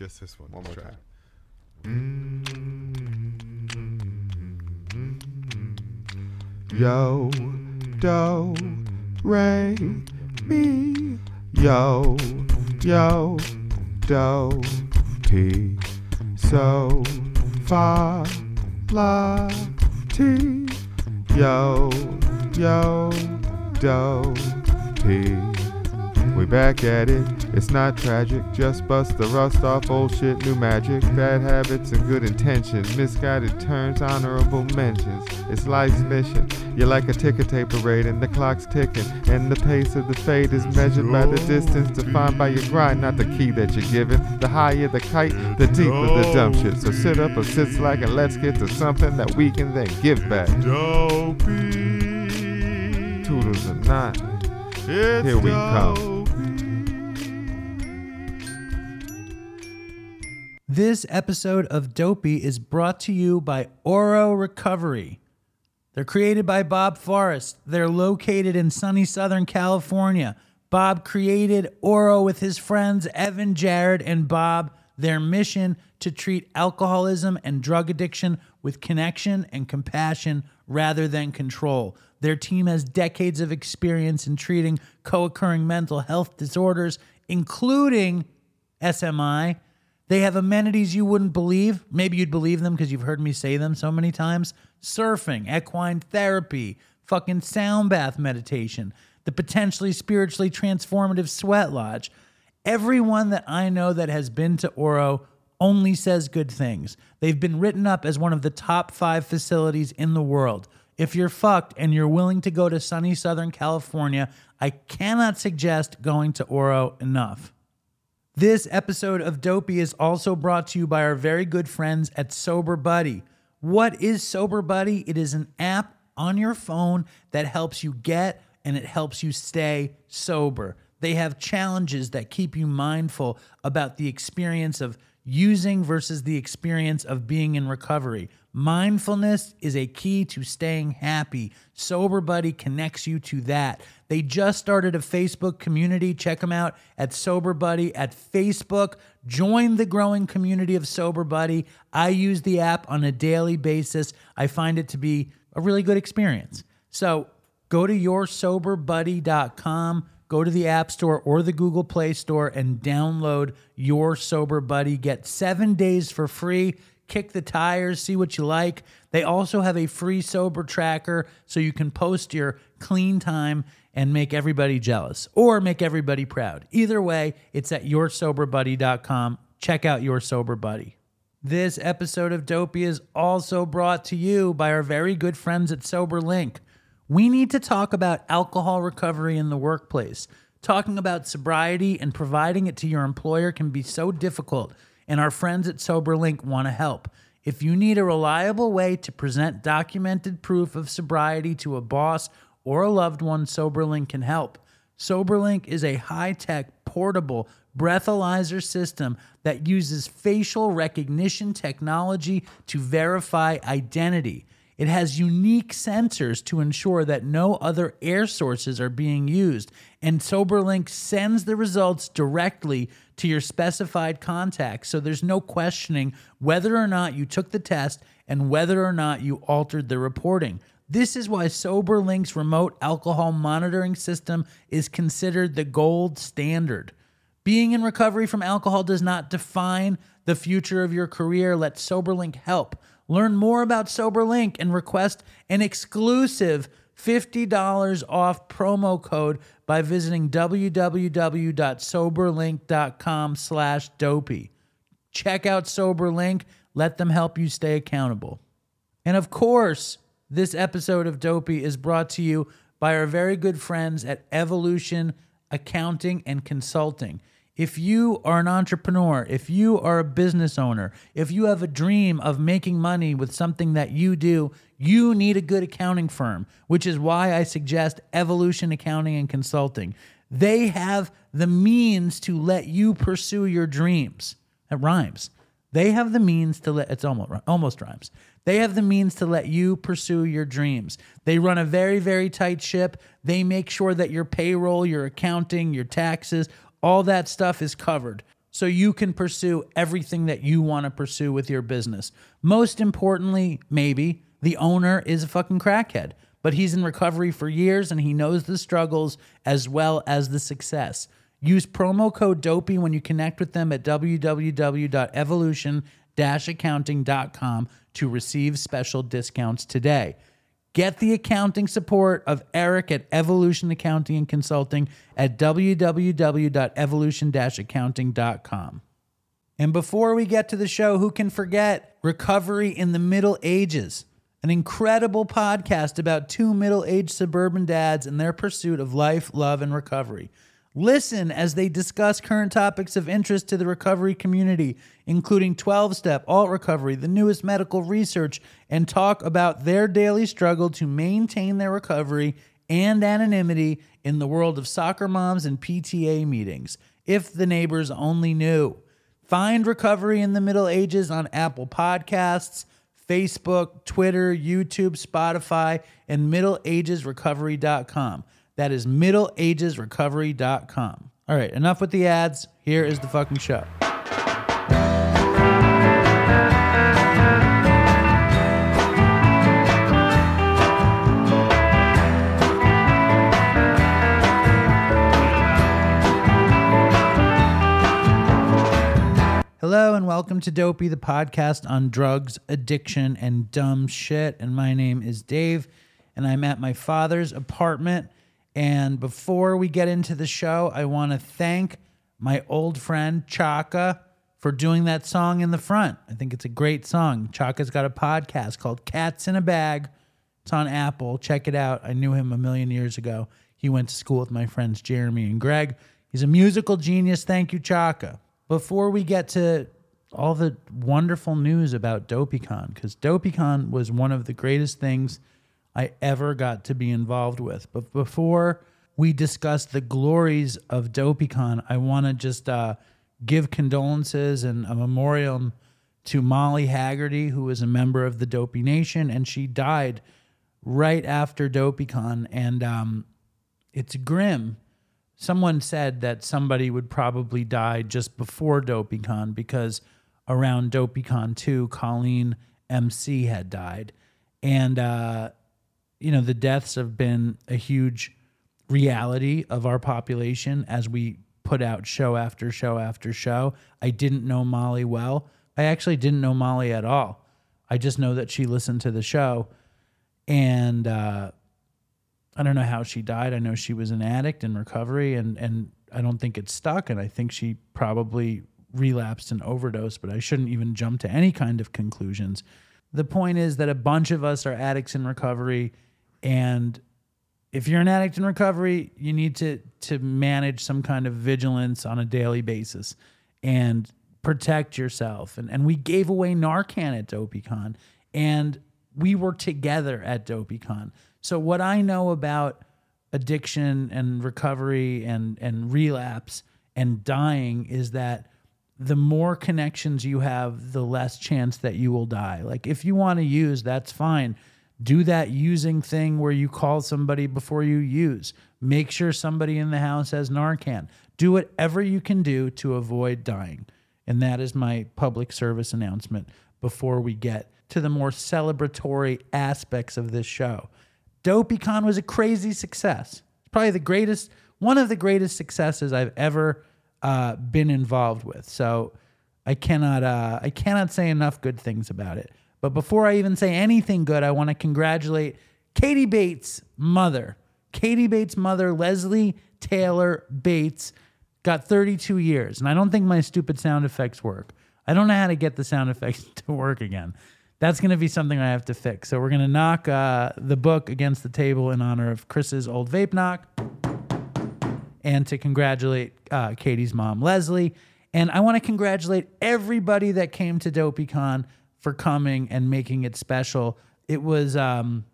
Just this one. One more try. time. Mm. Yo, do, re, mi. Yo, yo, do, ti. So, fa, la, ti. Yo, yo, do, ti. We back at it. It's not tragic. Just bust the rust off old shit, new magic. Bad habits and good intentions. Misguided turns, honorable mentions. It's life's mission. You're like a ticker tape parade, and the clock's ticking. And the pace of the fade is measured by the distance defined by your grind, not the key that you're given. The higher the kite, the deeper the dump shit. So sit up or sit slack and let's get to something that we can then give back. Dopey. Toodles or not. Here we come. This episode of Dopey is brought to you by Oro Recovery. They're created by Bob Forrest. They're located in sunny Southern California. Bob created Oro with his friends Evan, Jared, and Bob. Their mission to treat alcoholism and drug addiction with connection and compassion rather than control. Their team has decades of experience in treating co occurring mental health disorders, including SMI. They have amenities you wouldn't believe. Maybe you'd believe them because you've heard me say them so many times. Surfing, equine therapy, fucking sound bath meditation, the potentially spiritually transformative sweat lodge. Everyone that I know that has been to Oro only says good things. They've been written up as one of the top five facilities in the world. If you're fucked and you're willing to go to sunny Southern California, I cannot suggest going to Oro enough. This episode of Dopey is also brought to you by our very good friends at Sober Buddy. What is Sober Buddy? It is an app on your phone that helps you get and it helps you stay sober. They have challenges that keep you mindful about the experience of using versus the experience of being in recovery. Mindfulness is a key to staying happy. Sober Buddy connects you to that. They just started a Facebook community. Check them out at Sober Buddy at Facebook. Join the growing community of Sober Buddy. I use the app on a daily basis. I find it to be a really good experience. So go to yoursoberbuddy.com, go to the App Store or the Google Play Store and download Your Sober Buddy. Get seven days for free. Kick the tires, see what you like. They also have a free sober tracker so you can post your clean time and make everybody jealous or make everybody proud. Either way, it's at yoursoberbuddy.com. Check out Your Sober Buddy. This episode of Dopey is also brought to you by our very good friends at SoberLink. We need to talk about alcohol recovery in the workplace. Talking about sobriety and providing it to your employer can be so difficult, and our friends at SoberLink want to help. If you need a reliable way to present documented proof of sobriety to a boss or a loved one, SoberLink can help. SoberLink is a high tech, portable breathalyzer system that uses facial recognition technology to verify identity. It has unique sensors to ensure that no other air sources are being used, and SoberLink sends the results directly to your specified contact, so there's no questioning whether or not you took the test and whether or not you altered the reporting. This is why SoberLink's remote alcohol monitoring system is considered the gold standard. Being in recovery from alcohol does not define the future of your career. Let SoberLink help. Learn more about SoberLink and request an exclusive $50 off promo code by visiting www.soberlink.com slash dopey. Check out SoberLink. Let them help you stay accountable. And of course, this episode of Dopey is brought to you by our very good friends at Evolution Accounting and Consulting. If you are an entrepreneur, if you are a business owner, if you have a dream of making money with something that you do, you need a good accounting firm, which is why I suggest Evolution Accounting and Consulting. They have the means to let you pursue your dreams. It rhymes. They have the means to let it's almost almost rhymes. They have the means to let you pursue your dreams. They run a very very tight ship. They make sure that your payroll, your accounting, your taxes, all that stuff is covered. so you can pursue everything that you want to pursue with your business. Most importantly, maybe the owner is a fucking crackhead, but he's in recovery for years and he knows the struggles as well as the success. Use promo code DOPEY when you connect with them at www.evolution-accounting.com to receive special discounts today. Get the accounting support of Eric at Evolution Accounting and Consulting at www.evolution-accounting.com. And before we get to the show, who can forget Recovery in the Middle Ages? An incredible podcast about two middle aged suburban dads and their pursuit of life, love, and recovery. Listen as they discuss current topics of interest to the recovery community, including 12 step, alt recovery, the newest medical research, and talk about their daily struggle to maintain their recovery and anonymity in the world of soccer moms and PTA meetings. If the neighbors only knew. Find Recovery in the Middle Ages on Apple Podcasts, Facebook, Twitter, YouTube, Spotify, and MiddleAgesRecovery.com. That is MiddleAgesRecovery.com. All right, enough with the ads. Here is the fucking show. Hello and welcome to Dopey, the podcast on drugs, addiction, and dumb shit. And my name is Dave, and I'm at my father's apartment. And before we get into the show, I want to thank my old friend Chaka for doing that song in the front. I think it's a great song. Chaka's got a podcast called Cats in a Bag. It's on Apple. Check it out. I knew him a million years ago. He went to school with my friends Jeremy and Greg. He's a musical genius. Thank you, Chaka. Before we get to all the wonderful news about DopeyCon, because DopeyCon was one of the greatest things I ever got to be involved with. But before we discuss the glories of DopeyCon, I want to just uh, give condolences and a memorial to Molly Haggerty, who was a member of the Dopey Nation, and she died right after DopeyCon, and um, it's grim. Someone said that somebody would probably die just before DopeyCon because around DopeyCon 2, Colleen MC had died. And, uh, you know, the deaths have been a huge reality of our population as we put out show after show after show. I didn't know Molly well. I actually didn't know Molly at all. I just know that she listened to the show. And, uh, I don't know how she died. I know she was an addict in recovery, and and I don't think it stuck. And I think she probably relapsed and overdosed. But I shouldn't even jump to any kind of conclusions. The point is that a bunch of us are addicts in recovery, and if you're an addict in recovery, you need to to manage some kind of vigilance on a daily basis and protect yourself. And and we gave away Narcan at DopeyCon, and we were together at DopeyCon. So what I know about addiction and recovery and and relapse and dying is that the more connections you have, the less chance that you will die. Like if you want to use, that's fine. Do that using thing where you call somebody before you use. Make sure somebody in the house has Narcan. Do whatever you can do to avoid dying. And that is my public service announcement before we get to the more celebratory aspects of this show. DopeyCon was a crazy success. It's probably the greatest, one of the greatest successes I've ever uh, been involved with. So I cannot, uh, I cannot say enough good things about it. But before I even say anything good, I want to congratulate Katie Bates' mother. Katie Bates' mother, Leslie Taylor Bates, got 32 years. And I don't think my stupid sound effects work. I don't know how to get the sound effects to work again. That's going to be something I have to fix. So we're going to knock uh, the book against the table in honor of Chris's old vape knock and to congratulate uh, Katie's mom, Leslie. And I want to congratulate everybody that came to DopeyCon for coming and making it special. It was, um,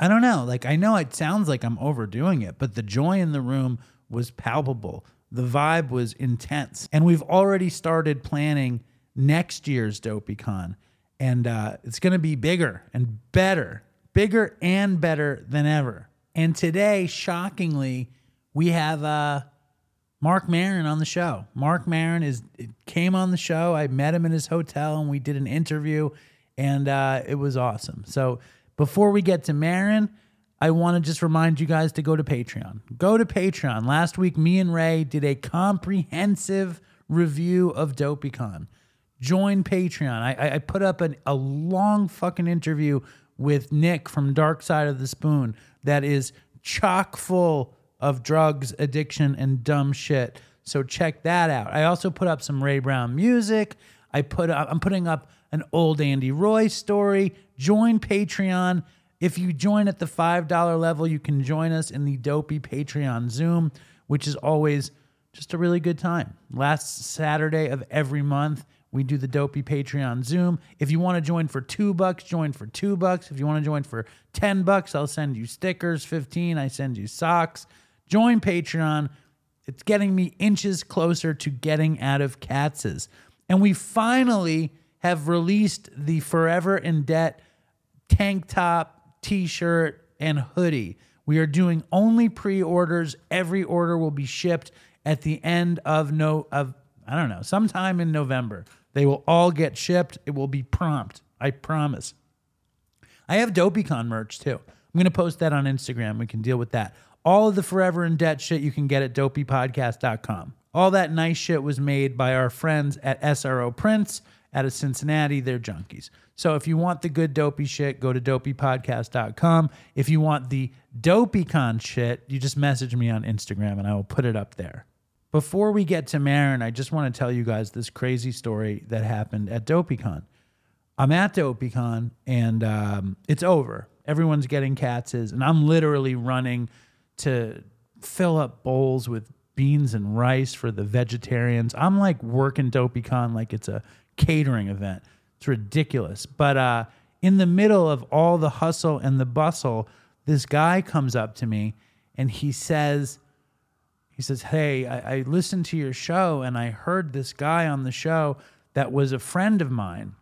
I don't know, like I know it sounds like I'm overdoing it, but the joy in the room was palpable. The vibe was intense. And we've already started planning next year's DopeyCon. And uh, it's going to be bigger and better, bigger and better than ever. And today, shockingly, we have uh, Marc Maron on the show. Marc Maron is came on the show. I met him in his hotel and we did an interview, and uh, it was awesome. So before we get to Maron, I want to just remind you guys to go to Patreon. Go to Patreon. Last week, me and Ray did a comprehensive review of DopeyCon. Join Patreon. I, I put up an, a long fucking interview with Nick from Dark Side of the Spoon that is chock full of drugs, addiction, and dumb shit. So check that out. I also put up some Ray Brown music. I put up, I'm putting up an old Andy Roy story. Join Patreon. If you join at the $5 level, you can join us in the Dopey Patreon Zoom, which is always just a really good time. Last Saturday of every month, we do the Dopey Patreon Zoom. If you want to join for two bucks, join for two bucks. If you want to join for 10 bucks, I'll send you stickers. 15, I send you socks. Join Patreon. It's getting me inches closer to getting out of Katz's. And we finally have released the Forever in Debt tank top, t shirt, and hoodie. We are doing only pre orders. Every order will be shipped at the end of no of I don't know, sometime in November. They will all get shipped. It will be prompt. I promise. I have DopeyCon merch too. I'm going to post that on Instagram. We can deal with that. All of the Forever in Debt shit you can get at dopeypodcast.com. All that nice shit was made by our friends at SRO Prints out of Cincinnati. They're junkies. So if you want the good dopey shit, go to dopeypodcast.com. If you want the dopeycon shit, you just message me on Instagram and I will put it up there. Before we get to Maron, I just want to tell you guys this crazy story that happened at DopeyCon. I'm at DopeyCon and um, it's over. Everyone's getting Katz's, and I'm literally running to fill up bowls with beans and rice for the vegetarians. I'm like working DopeyCon like it's a catering event. It's ridiculous. But uh, in the middle of all the hustle and the bustle, this guy comes up to me and he says, he says, Hey, I, I listened to your show and I heard this guy on the show that was a friend of mine.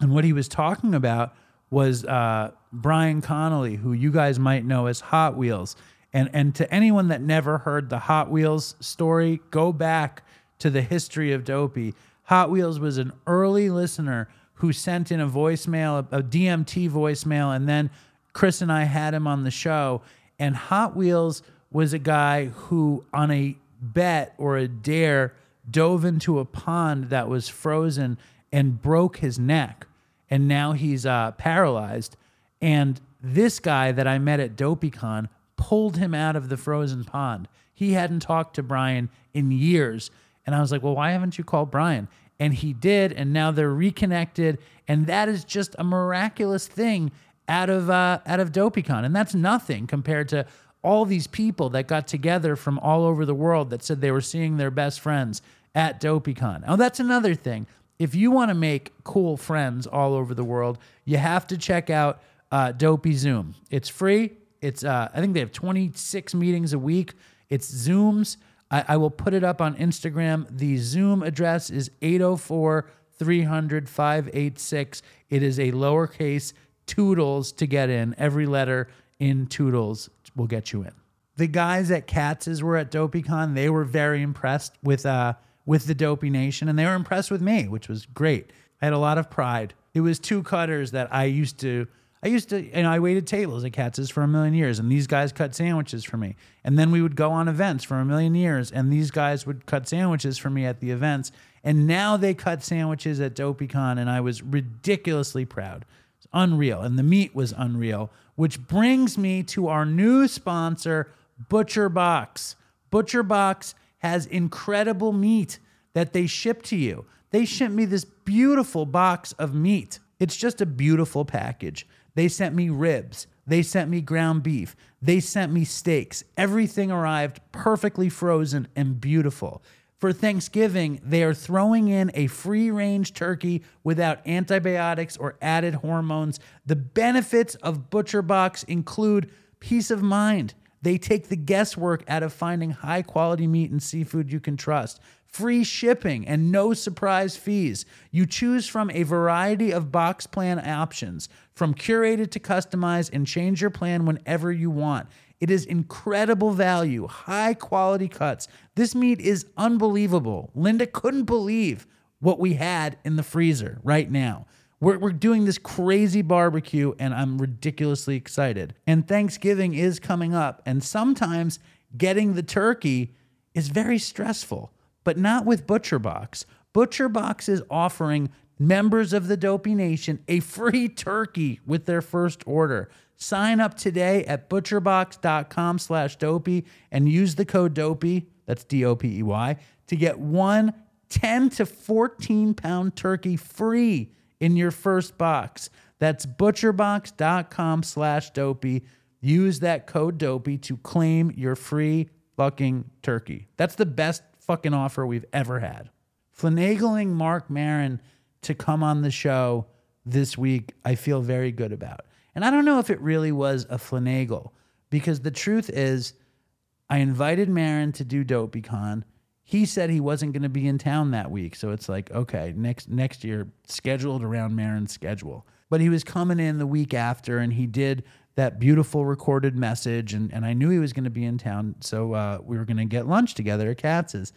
And what he was talking about was uh, Brian Connolly, who you guys might know as Hot Wheels. And, and to anyone that never heard the Hot Wheels story, go back to the history of Dopey. Hot Wheels was an early listener who sent in a voicemail, a, DMT voicemail, and then Chris and I had him on the show. And Hot Wheels was a guy who, on a bet or a dare, dove into a pond that was frozen and broke his neck. And now he's uh, paralyzed. And this guy that I met at DopeyCon pulled him out of the frozen pond. He hadn't talked to Brian in years. And I was like, well, why haven't you called Brian? And he did. And now they're reconnected. And that is just a miraculous thing out of uh, out of DopeyCon. And that's nothing compared to all these people that got together from all over the world that said they were seeing their best friends at DopeyCon. Oh, that's another thing. If you want to make cool friends all over the world, you have to check out uh, Dopey Zoom. It's free. It's uh, I think they have 26 meetings a week. It's Zooms. I, I will put it up on Instagram. The Zoom address is 804 300 586. It is a lowercase toodles to get in. Every letter in toodles will get you in. The guys at Katz's were at DopeyCon. They were very impressed with uh with the Dopey Nation, and they were impressed with me, which was great. I had a lot of pride. It was two cutters that I used to. I used to, know, I waited tables at Katz's for a million years, and these guys cut sandwiches for me. And then we would go on events for a million years, and these guys would cut sandwiches for me at the events. And now they cut sandwiches at DopeyCon, and I was ridiculously proud. It's unreal, and the meat was unreal. Which brings me to our new sponsor, Butcher Box. Butcher Box has incredible meat that they ship to you. They ship me this beautiful box of meat. It's just a beautiful package. They sent me ribs. They sent me ground beef. They sent me steaks. Everything arrived perfectly frozen and beautiful. For Thanksgiving, they are throwing in a free range turkey without antibiotics or added hormones. The benefits of ButcherBox include peace of mind. They take the guesswork out of finding high quality meat and seafood you can trust. Free shipping and no surprise fees. You choose from a variety of box plan options, from curated to customized, and change your plan whenever you want. It is incredible value, high quality cuts. This meat is unbelievable. Linda couldn't believe what we had in the freezer right now. We're, we're doing this crazy barbecue, and I'm ridiculously excited. And Thanksgiving is coming up, and sometimes getting the turkey is very stressful, but not with ButcherBox. ButcherBox is offering members of the Dopey Nation a free turkey with their first order. Sign up today at butcherbox.com slash dopey and use the code dopey, that's D-O-P-E-Y, to get one 10 to 14 pound turkey free in your first box. That's butcherbox.com slash dopey. Use that code dopey to claim your free fucking turkey. That's the best fucking offer we've ever had. Finagling Marc Maron to come on the show this week, I feel very good about. And I don't know if it really was a finagle because the truth is, I invited Maron to do DopeyCon. He said he wasn't going to be in town that week, so it's like, okay, next next year scheduled around Maron's schedule. But he was coming in the week after, and he did that beautiful recorded message, and, and I knew he was going to be in town, so uh, we were going to get lunch together at Katz's.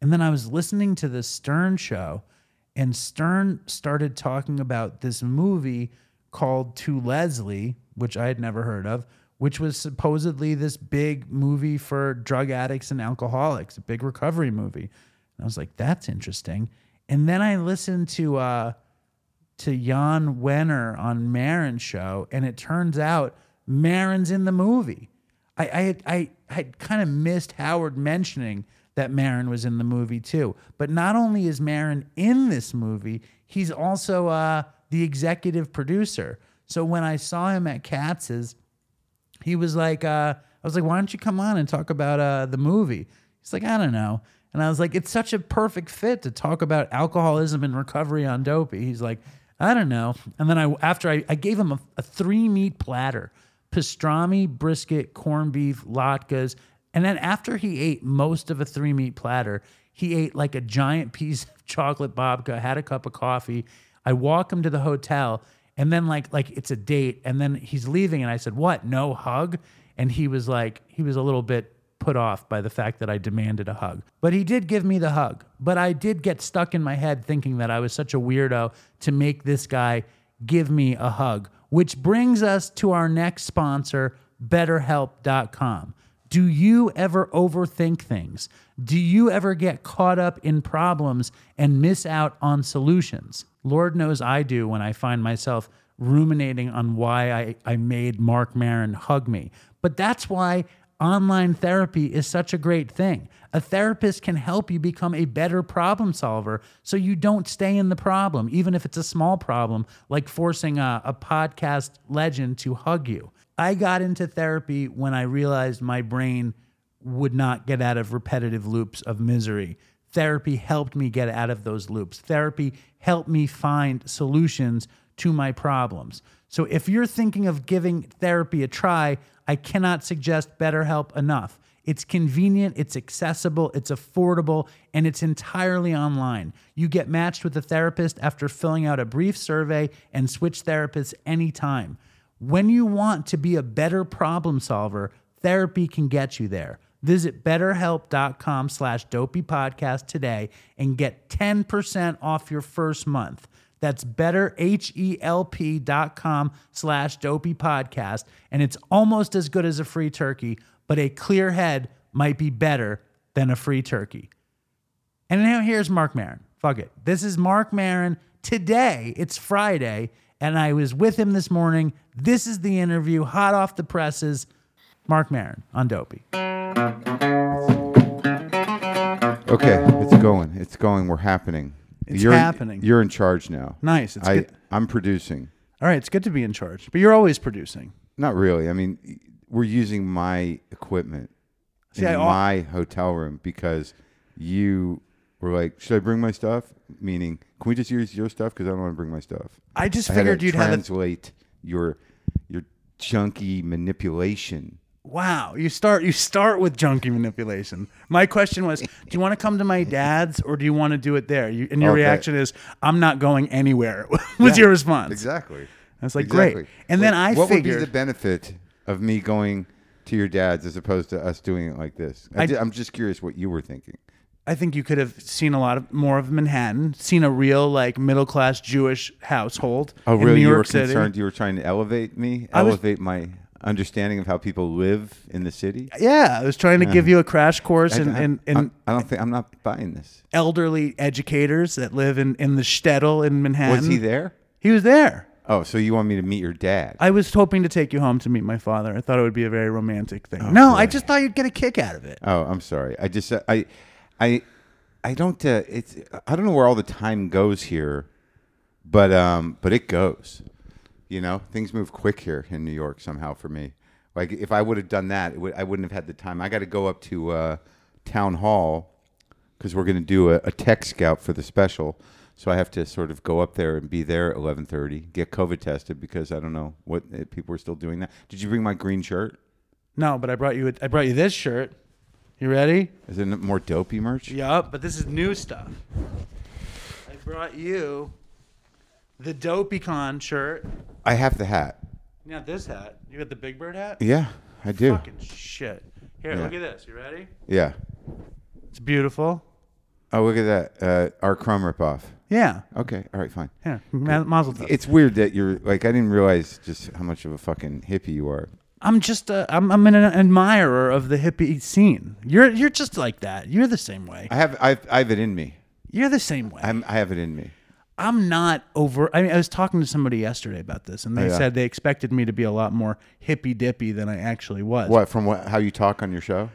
And then I was listening to the Stern show, and Stern started talking about this movie called To Leslie, which I had never heard of, which was supposedly this big movie for drug addicts and alcoholics, a big recovery movie. And I was like, that's interesting. And then I listened to uh, to Jan Wenner on Maron's show, and it turns out Maron's in the movie. I, I had I had kind of missed Howard mentioning that Maron was in the movie too. But not only is Maron in this movie, he's also uh, the executive producer. So when I saw him at Katz's, he was like, uh, I was like, why don't you come on and talk about uh, the movie? He's like, I don't know. And I was like, it's such a perfect fit to talk about alcoholism and recovery on dopey. He's like, I don't know. And then I, after I, I gave him a, a three meat platter, pastrami, brisket, corned beef, latkes. And then after he ate most of a three meat platter, he ate like a giant piece of chocolate babka, had a cup of coffee. I walk him to the hotel and then like like it's a date and then he's leaving and I said, "What? No hug?" And he was like he was a little bit put off by the fact that I demanded a hug. But he did give me the hug. But I did get stuck in my head thinking that I was such a weirdo to make this guy give me a hug, which brings us to our next sponsor, betterhelp.com. Do you ever overthink things? Do you ever get caught up in problems and miss out on solutions? Lord knows I do when I find myself ruminating on why I, I made Marc Maron hug me. But that's why online therapy is such a great thing. A therapist can help you become a better problem solver so you don't stay in the problem, even if it's a small problem, like forcing a, a podcast legend to hug you. I got into therapy when I realized my brain would not get out of repetitive loops of misery. Therapy helped me get out of those loops. Therapy helped me find solutions to my problems. So if you're thinking of giving therapy a try, I cannot suggest BetterHelp enough. It's convenient, it's accessible, it's affordable, and it's entirely online. You get matched with a therapist after filling out a brief survey and switch therapists anytime. When you want to be a better problem solver, therapy can get you there. Visit betterhelp.com slash dopey podcast today and get 10% off your first month. That's betterhelp.com slash dopey podcast. And it's almost as good as a free turkey, but a clear head might be better than a free turkey. And now here's Marc Maron. Fuck it. This is Marc Maron. Today, it's Friday, and I was with him this morning. This is the interview, hot off the presses. Marc Maron on Dopey. Okay, it's going. It's going. We're happening. It's you're, happening. You're in charge now. Nice. It's I, good. I'm producing. All right, it's good to be in charge, but you're always producing. Not really. I mean, we're using my equipment See, in I- my hotel room because you were like, "Should I bring my stuff?" Meaning, can we just use your stuff? Because I don't want to bring my stuff. I just I figured you'd have a translate your your junky manipulation. Wow, you start you start with junkie manipulation. My question was, do you want to come to my dad's or do you want to do it there? You, and your Okay. reaction is, I'm not going anywhere. was your response? Exactly. Was like, great. And then I what would be the benefit of me going to your dad's as opposed to us doing it like this. I, i'm just curious what you were thinking. I think you could have seen a lot of more of Manhattan, seen a real like middle class Jewish household. Oh, in really? New you were City. concerned. You were trying to elevate me, I was- elevate my understanding of how people live in the city. Yeah, I was trying to give you a crash course in, I, in, in I'm- I don't think I'm not buying this. elderly educators that live in, in the shtetl in Manhattan. Was he there? He was there. Oh, so you want me to meet your dad? I was hoping to take you home to meet my father. I thought it would be a very romantic thing. no, I just thought you'd get a kick out of it. Oh, I'm sorry. I just I I I don't uh, it's I don't know where all the time goes here, but um but it goes. You know, things move quick here in New York somehow for me. Like if I would have done that, it would, I wouldn't have had the time. I got to go up to uh, town hall because we're going to do a, a tech scout for the special. So I have to sort of go up there and be there at eleven thirty, get COVID tested because I don't know what if people are still doing that. Did you bring my green shirt? No, but I brought you. I brought you this shirt. You ready? Is it more dopey merch? Yup, but this is new stuff. I brought you the Dopeycon shirt. I have the hat. You got this hat. You got the Big Bird hat. Yeah, I do. Fucking shit. Here, Yeah. look at this. You ready? Yeah. It's beautiful. Oh, look at that. Uh, our Chrome ripoff. Yeah. Okay. All right. Fine. Yeah. Ma- Mazel tov. It's weird that you're like I didn't realize just how much of a fucking hippie you are. I'm just a, I'm, I'm an admirer of the hippie scene. You're you're just like that. You're the same way. I have I've, I have it in me. You're the same way. I'm, I have it in me. I'm not over. I mean, I was talking to somebody yesterday about this, and they yeah. said they expected me to be a lot more hippy dippy than I actually was. What from what how you talk on your show?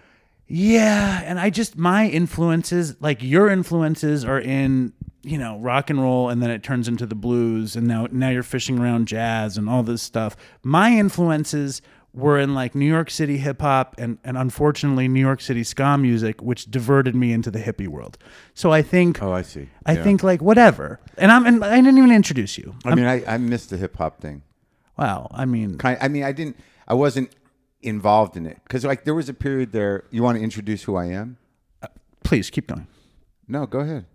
Yeah, and I just my influences, like your influences, are in you know rock and roll, and then it turns into the blues, and now now you're fishing around jazz and all this stuff. My influences were in like New York City hip hop and and unfortunately New York City ska music, which diverted me into the hippie world. So I think Oh, I see. I Yeah. think like whatever, and I'm and I didn't even introduce you. I mean, I, I missed the hip hop thing. Wow, I mean, Kind. I mean, I didn't. I wasn't involved in it because like there was a period there. You want to introduce who I am? Uh, please keep going. No, go ahead.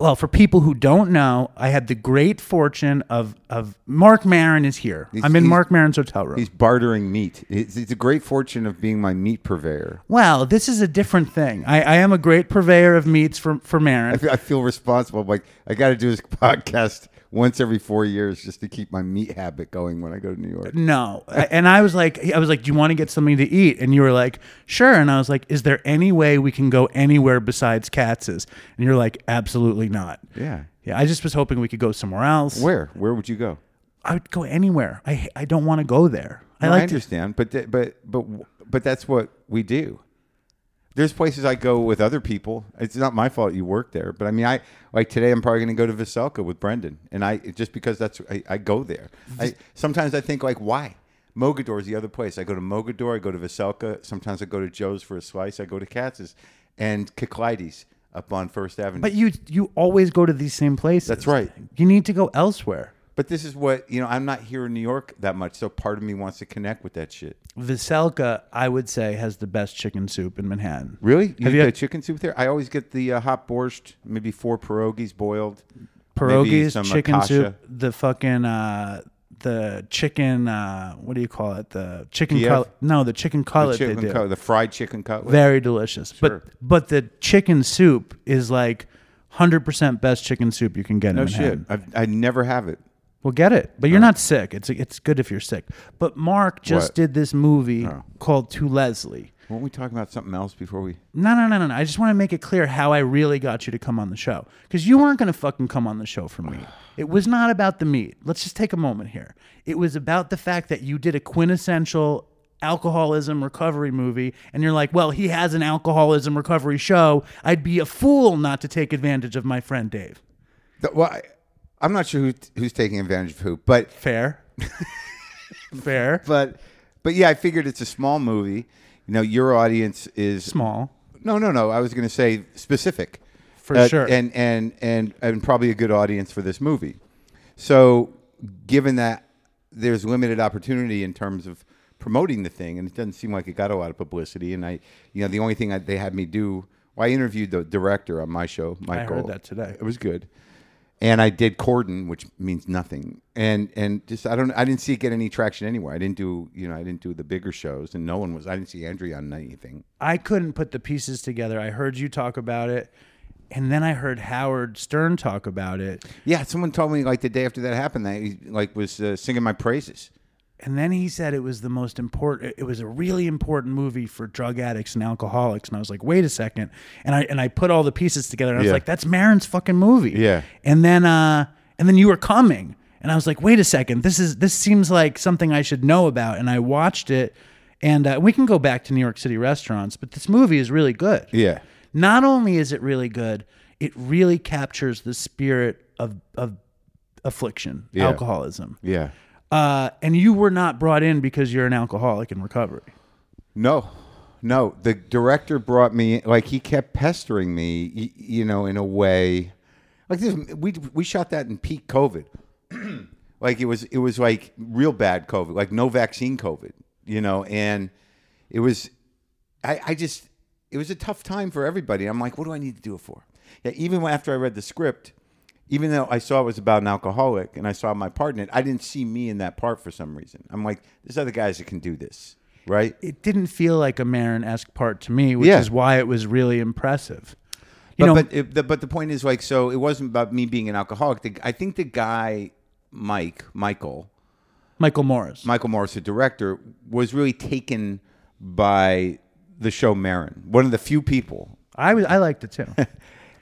Well, for people who don't know, I had the great fortune of of Marc Maron is here. He's- I'm in Marc Maron's hotel room. He's bartering meat. It's, it's a great fortune of being my meat purveyor. Well, this is a different thing. I, I am a great purveyor of meats for for I Maron. feel, I feel responsible. Like I got to do this podcast once every four years just to keep my meat habit going when I go to New York. No, and I was like, I was like, do you want to get something to eat? And you were like, sure. And I was like, is there any way we can go anywhere besides Katz's? And you're like, absolutely not. Yeah. Yeah, I just was hoping we could go somewhere else. Where? Where would you go? I would go anywhere. I I don't want to go there. I No, I, like to. understand, but but but but that's what we do. There's places I go with other people. It's not my fault you work there, but I mean, I like today. I'm probably going to go to Veselka with Brendan, and I just because that's I, I go there. I sometimes I think like, why? Mogador is the other place. I go to Mogador. I go to Veselka. Sometimes I go to Joe's for a slice. I go to Katz's and Kikleides up on First Avenue. But you you always go to these same places. That's right. You need to go elsewhere. But this is what you know. I'm not here in New York that much, so part of me wants to connect with that shit. Veselka, I would say, has the best chicken soup in Manhattan. Really? You Have you had chicken soup there? I always get the uh, hot borscht, maybe four pierogies boiled, Pierogies, some chicken akasha. soup, the fucking uh, the chicken. Uh, what do you call it? The chicken Kiev? cutlet. No, the chicken the, cutlet chicken they do. the fried chicken cutlet. Very delicious. Sure. But but the chicken soup is like hundred percent best chicken soup you can get no in shit. I've, I never have it. Well, get it, but you're not sick. It's it's good if you're sick. But Mark just What? did this movie Oh. called To Leslie. Weren't we talking about something else before we? No, no, no, no, no. I just want to make it clear how I really got you to come on the show. Because you weren't going to fucking come on the show for me. It was not about the meat. Let's just take a moment here. It was about the fact that you did a quintessential alcoholism recovery movie, and you're like, well, he has an alcoholism recovery show. I'd be a fool not to take advantage of my friend Dave. The, well, I, I'm not sure who, who's taking advantage of who, but Fair. Fair. but but yeah, I figured it's a small movie. You know, your audience is Small. No, no, no. I was going to say specific, For Uh, sure. and and and and probably a good audience for this movie. So, given that there's limited opportunity in terms of promoting the thing, and it doesn't seem like it got a lot of publicity, and I, you know, the only thing I, they had me do, well, I interviewed the director on my show, Michael. I heard that today. It was good, and I did Corden, which means nothing, and and just I don't I didn't see it get any traction anywhere. I didn't do you know I didn't do the bigger shows, and no one was I didn't see Andrea on anything. I couldn't put the pieces together. I heard you talk about it, and then I heard Howard Stern talk about it, Yeah, someone told me like the day after that happened that he like was uh, singing my praises. And then he said it was the most important. It was a really important movie for drug addicts and alcoholics. And I was like, wait a second, and I and I put all the pieces together. And I was Yeah. like, that's Maron's fucking movie. Yeah. And then uh, and then you were coming, and I was like, wait a second, this is this seems like something I should know about. And I watched it, and uh, we can go back to New York City restaurants, but this movie is really good. Yeah, Not only is it really good, it really captures the spirit of of affliction, Yeah. alcoholism. yeah. Uh, and you were not brought in because you're an alcoholic in recovery. No, no. The director brought me like he kept pestering me, y- you know, in a way. Like this, we we shot that in peak COVID. like it was it was like real bad COVID, like no vaccine COVID, you know, and it was. I I just it was a tough time for everybody. I'm like, what do I need to do it for? Yeah, even after I read the script, even though I saw it was about an alcoholic and I saw my part in it, I didn't see me in that part for some reason. I'm like, there's other guys that can do this, right? It didn't feel like a Maron esque part to me, which Yeah. is why it was really impressive. You But know, but it, the, but the point is like so it wasn't about me being an alcoholic. The, I think the guy Mike Michael Michael Morris. Michael Morris, the director, was really taken by the show Maron. One of the few people I was, I liked it too.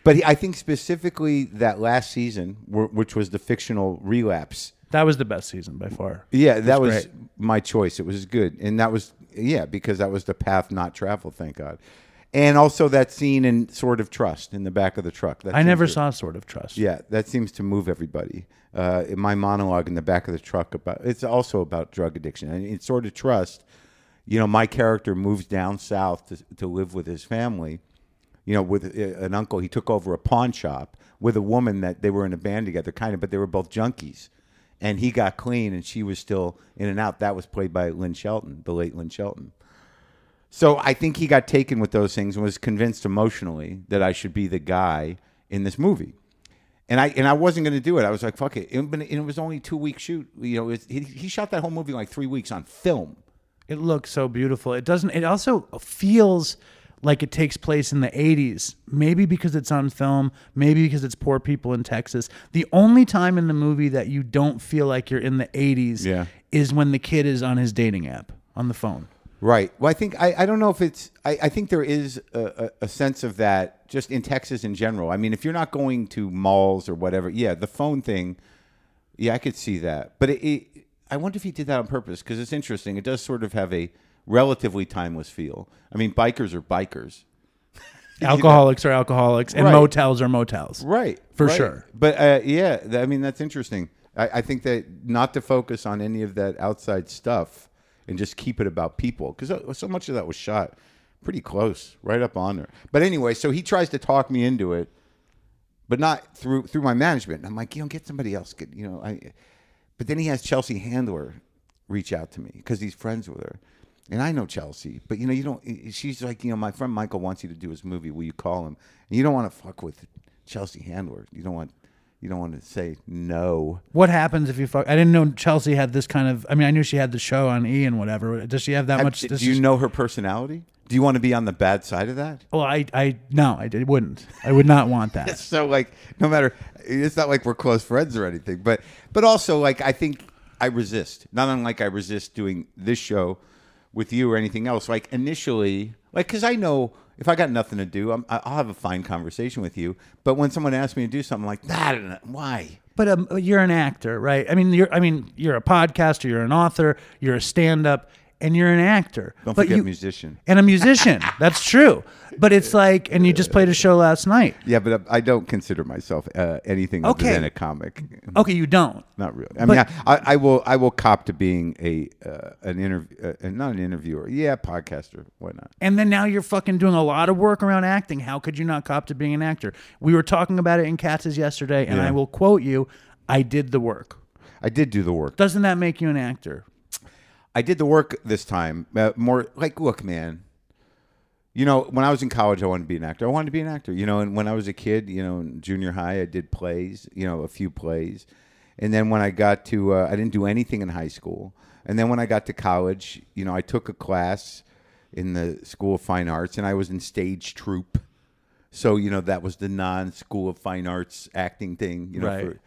But he, I think specifically that last season, wh- which was the fictional relapse. that was the best season by far. Yeah, that was my choice. It was good, and that was yeah because that was the path not traveled. Thank God. And also that scene in Sword of Trust in the back of the truck. That I never to- saw Sword of Trust. Yeah, that seems to move everybody. Uh, in my monologue in the back of the truck about it's also about drug addiction and it's Sword of Trust. You know, my character moves down south to, to live with his family. You know, with uh, an uncle, he took over a pawn shop with a woman that they were in a band together, kind of, but they were both junkies. And he got clean, and she was still in and out. That was played by Lynn Shelton, the late Lynn Shelton. So I think he got taken with those things and was convinced emotionally that I should be the guy in this movie. And I and I wasn't going to do it. I was like, "Fuck it." And it was only two week shoot. You know, it's, he, he shot that whole movie like three weeks on film. It looks so beautiful. It doesn't. It also feels like it takes place in the 80s. Maybe because it's on film. Maybe because it's poor people in Texas. The only time in the movie that you don't feel like you're in the 80s Yeah. is when the kid is on his dating app on the phone. Right. Well, I think I, I don't know if it's I, I think there is a, a, a sense of that just in Texas in general. I mean, if you're not going to malls or whatever, yeah, the phone thing, yeah, I could see that. But it, it, I wonder if he did that on purpose because it's interesting. It does sort of have a relatively timeless feel. I mean, bikers are bikers. Alcoholics are alcoholics, and Right. motels are motels. Right. For right. sure. But uh, yeah, th- I mean that's interesting. I, I think that not to focus on any of that outside stuff and just keep it about people because so much of that was shot pretty close, right up on there. But anyway, so he tries to talk me into it, but not through through my management. I'm like, you know, get somebody else. Get you know, I. But then he has Chelsea Handler reach out to me because he's friends with her. And I know Chelsea, but you know, you don't. She's like, you know, my friend Michael wants you to do his movie. Will you call him? And you don't want to fuck with Chelsea Handler. You don't want. You don't want to say no. What happens if you fuck? I didn't know Chelsea had this kind of. I mean, I knew she had the show on E and whatever. Does she have that much? do you know her personality? Do you want to be on the bad side of that? Well, I, I no, I did, wouldn't. I would not want that. so like no matter it's not like we're close friends or anything but but also like i think i resist not unlike i resist doing this show with you or anything else like initially like because i know if i got nothing to do I'm, i'll have a fine conversation with you but when someone asks me to do something like that why But um, you're an actor, right? I mean, you're. I mean, you're a podcaster. You're an author. You're a stand-up, and you're an actor. don't but forget you, musician and a musician. That's true. But it's like, and you just played a show last night. yeah but i don't consider myself uh, anything other Okay. than a comic Okay, you don't. Not really. I But- mean, I, I, I will. I will cop to being a uh, an interview, uh, not an interviewer. Yeah, podcaster. Why not? And then now you're fucking doing a lot of work around acting. How could you not cop to being an actor? We were talking about it in Katz's yesterday, and Yeah. I will quote you: "I did the work." I did do the work. Doesn't that make you an actor? I did the work this time. Uh, more like, look, man. you know, when I was in college, I wanted to be an actor. I wanted to be an actor. You know, and when I was a kid, you know, in junior high, I did plays. You know, a few plays, and then when I got to, uh, I didn't do anything in high school. And then when I got to college, you know, I took a class in the School of Fine Arts, and I was in stage troupe. So you know, that was the non-School of Fine Arts acting thing. You know, Right. for,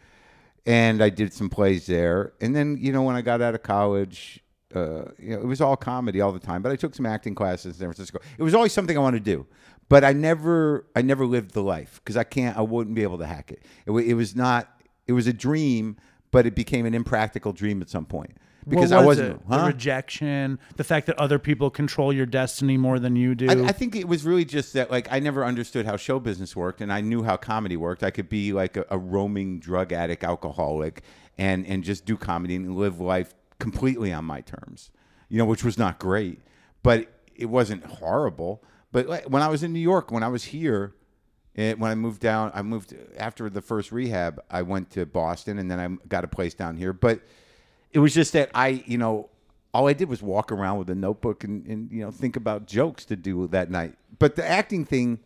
and I did some plays there. And then you know, when I got out of college, uh, you know, it was all comedy all the time. But I took some acting classes in San Francisco. It was always something I wanted to do, but I never, I never lived the life because I can't, I wouldn't be able to hack it. It, it was not, it was a dream, but it became an impractical dream at some point because what I was wasn't. it? the rejection, the fact that other people control your destiny more than you do. I, I think it was really just that, like, I never understood how show business worked, and I knew how comedy worked. I could be like a, a roaming drug addict, alcoholic, and and just do comedy and live life completely on my terms, you know, which was not great, but it wasn't horrible. But when I was in New York, when I was here, when I moved down, I moved after the first rehab. I went to Boston, and then I got a place down here. But it was just that I, you know, all I did was walk around with a notebook and, and you know think about jokes to do that night. But the acting thing,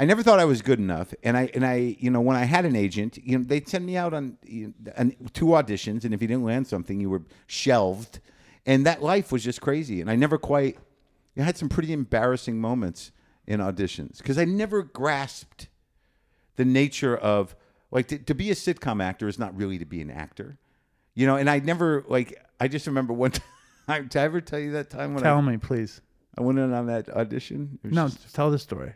I never thought I was good enough. And I and I, you know, when I had an agent, you know, they'd send me out on you know, two auditions, and if you didn't land something, you were shelved. And that life was just crazy. And I never quite. I had some pretty embarrassing moments in auditions because I never grasped the nature of like to, to be a sitcom actor is not really to be an actor, you know. And I never like I just remember one time. Did I ever tell you that time when Tell I, me, please. I went in on that audition? No, just- tell the story.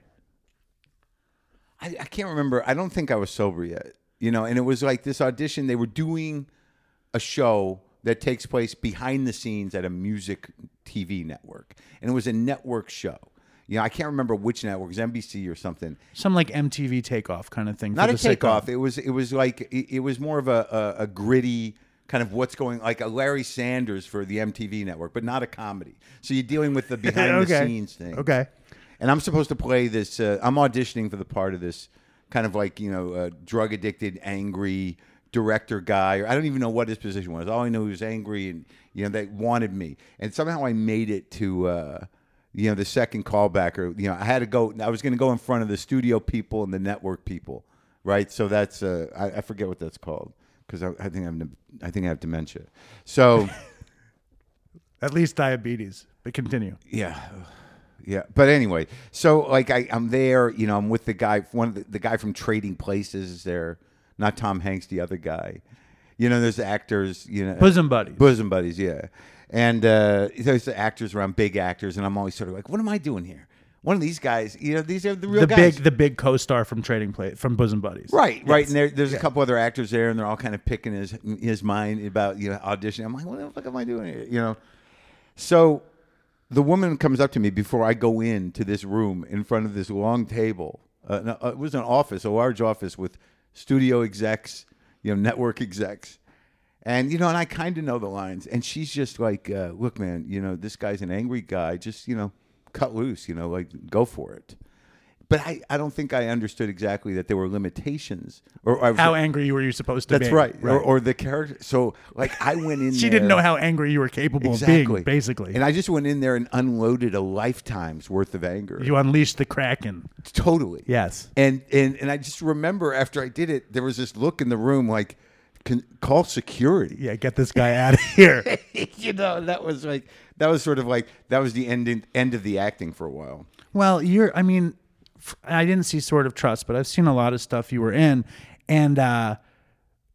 I, I can't remember. I don't think I was sober yet, you know. And it was like this audition. They were doing a show that takes place behind the scenes at a music TV network, and it was a network show. You know, I can't remember which network, it was NBC or something. Some like MTV takeoff kind of thing. not for a sitcom. takeoff. It was it was like it, it was more of a, a, a gritty kind of what's going like a Larry Sanders for the MTV network, but not a comedy. So you're dealing with the behind Okay. the scenes thing. Okay. And I'm supposed to play this. Uh, I'm auditioning for the part of this kind of like you know uh, drug addicted, angry director guy. Or I don't even know what his position was. All I know he was angry, and you know they wanted me. And somehow I made it to. Uh, you know the second callback, or you know, I had to go. I was going to go in front of the studio people and the network people, right? So that's uh, I, I forget what that's called because I, I think I'm I think I have dementia. So At least diabetes. But continue. yeah, yeah. But anyway, so like I, I'm there. You know, I'm with the guy. One of the, the guy from Trading Places is there. Not Tom Hanks, the other guy. You know, there's actors. You know, Bosom buddies. bosom buddies. Yeah, and uh, there's the actors around, big actors, and I'm always sort of like, what am I doing here? One of these guys. You know, these are the real the guys. big the big co-star from Trading Plate from Bosom Buddies. Right, right, and there, there's a couple other actors there, and they're all kind of picking his his mind about you know auditioning. I'm like, what the fuck am I doing here? You know, so the woman comes up to me before I go into this room in front of this long table. Uh, uh, it was an office, a large office with studio execs, you know, network execs, and you know, and I kind of know the lines. And she's just like, uh, "Look, man, you know, this guy's an angry guy. Just you know, cut loose. You know, like go for it." But I, I don't think I understood exactly that there were limitations, or was, How angry were you supposed to that's be? That's right, Or, or the character. So like I went in. she didn't know how angry you were capable exactly of being, basically. and I just went in there and unloaded a lifetime's worth of anger. you unleashed the Kraken. totally. Yes. And and and I just remember after I did it, there was this look in the room like, can, call security. Yeah, get this guy out of here. you know, that was like that was sort of like that was the end end of the acting for a while. Well, you're. I mean, I didn't see Sword of Trust, but I've seen a lot of stuff you were in, and uh,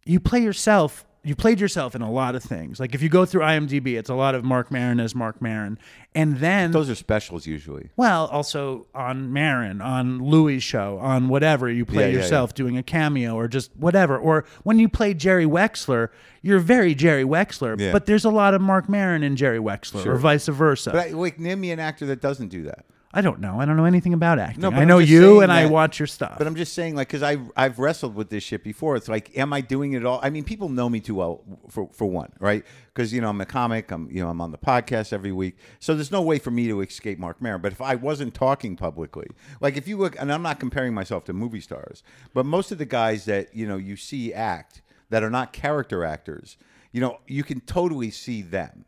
you play yourself. You played yourself in a lot of things. Like if you go through IMDb, it's a lot of Marc Maron as Marc Maron, and then Those are specials usually. well, also on Maron, on Louis' show, on whatever you play Yeah, yeah, yourself doing a cameo or just whatever. Or when you play Jerry Wexler, you're very Jerry Wexler, Yeah. but there's a lot of Marc Maron in Jerry Wexler, or vice versa. But I, like, name me an actor that doesn't do that. I don't know. I don't know anything about acting. No, but I I'm know just you saying and I that- watch your stuff. But I'm just saying, like, because I I've wrestled with this shit before. It's like, am I doing it all? I mean, people know me too well for for one, right? Because you know I'm a comic. I'm you know I'm on the podcast every week, so there's no way for me to escape Marc Maron. But if I wasn't talking publicly, like if you look, and I'm not comparing myself to movie stars, but most of the guys that you know you see act that are not character actors, you know, you can totally see them.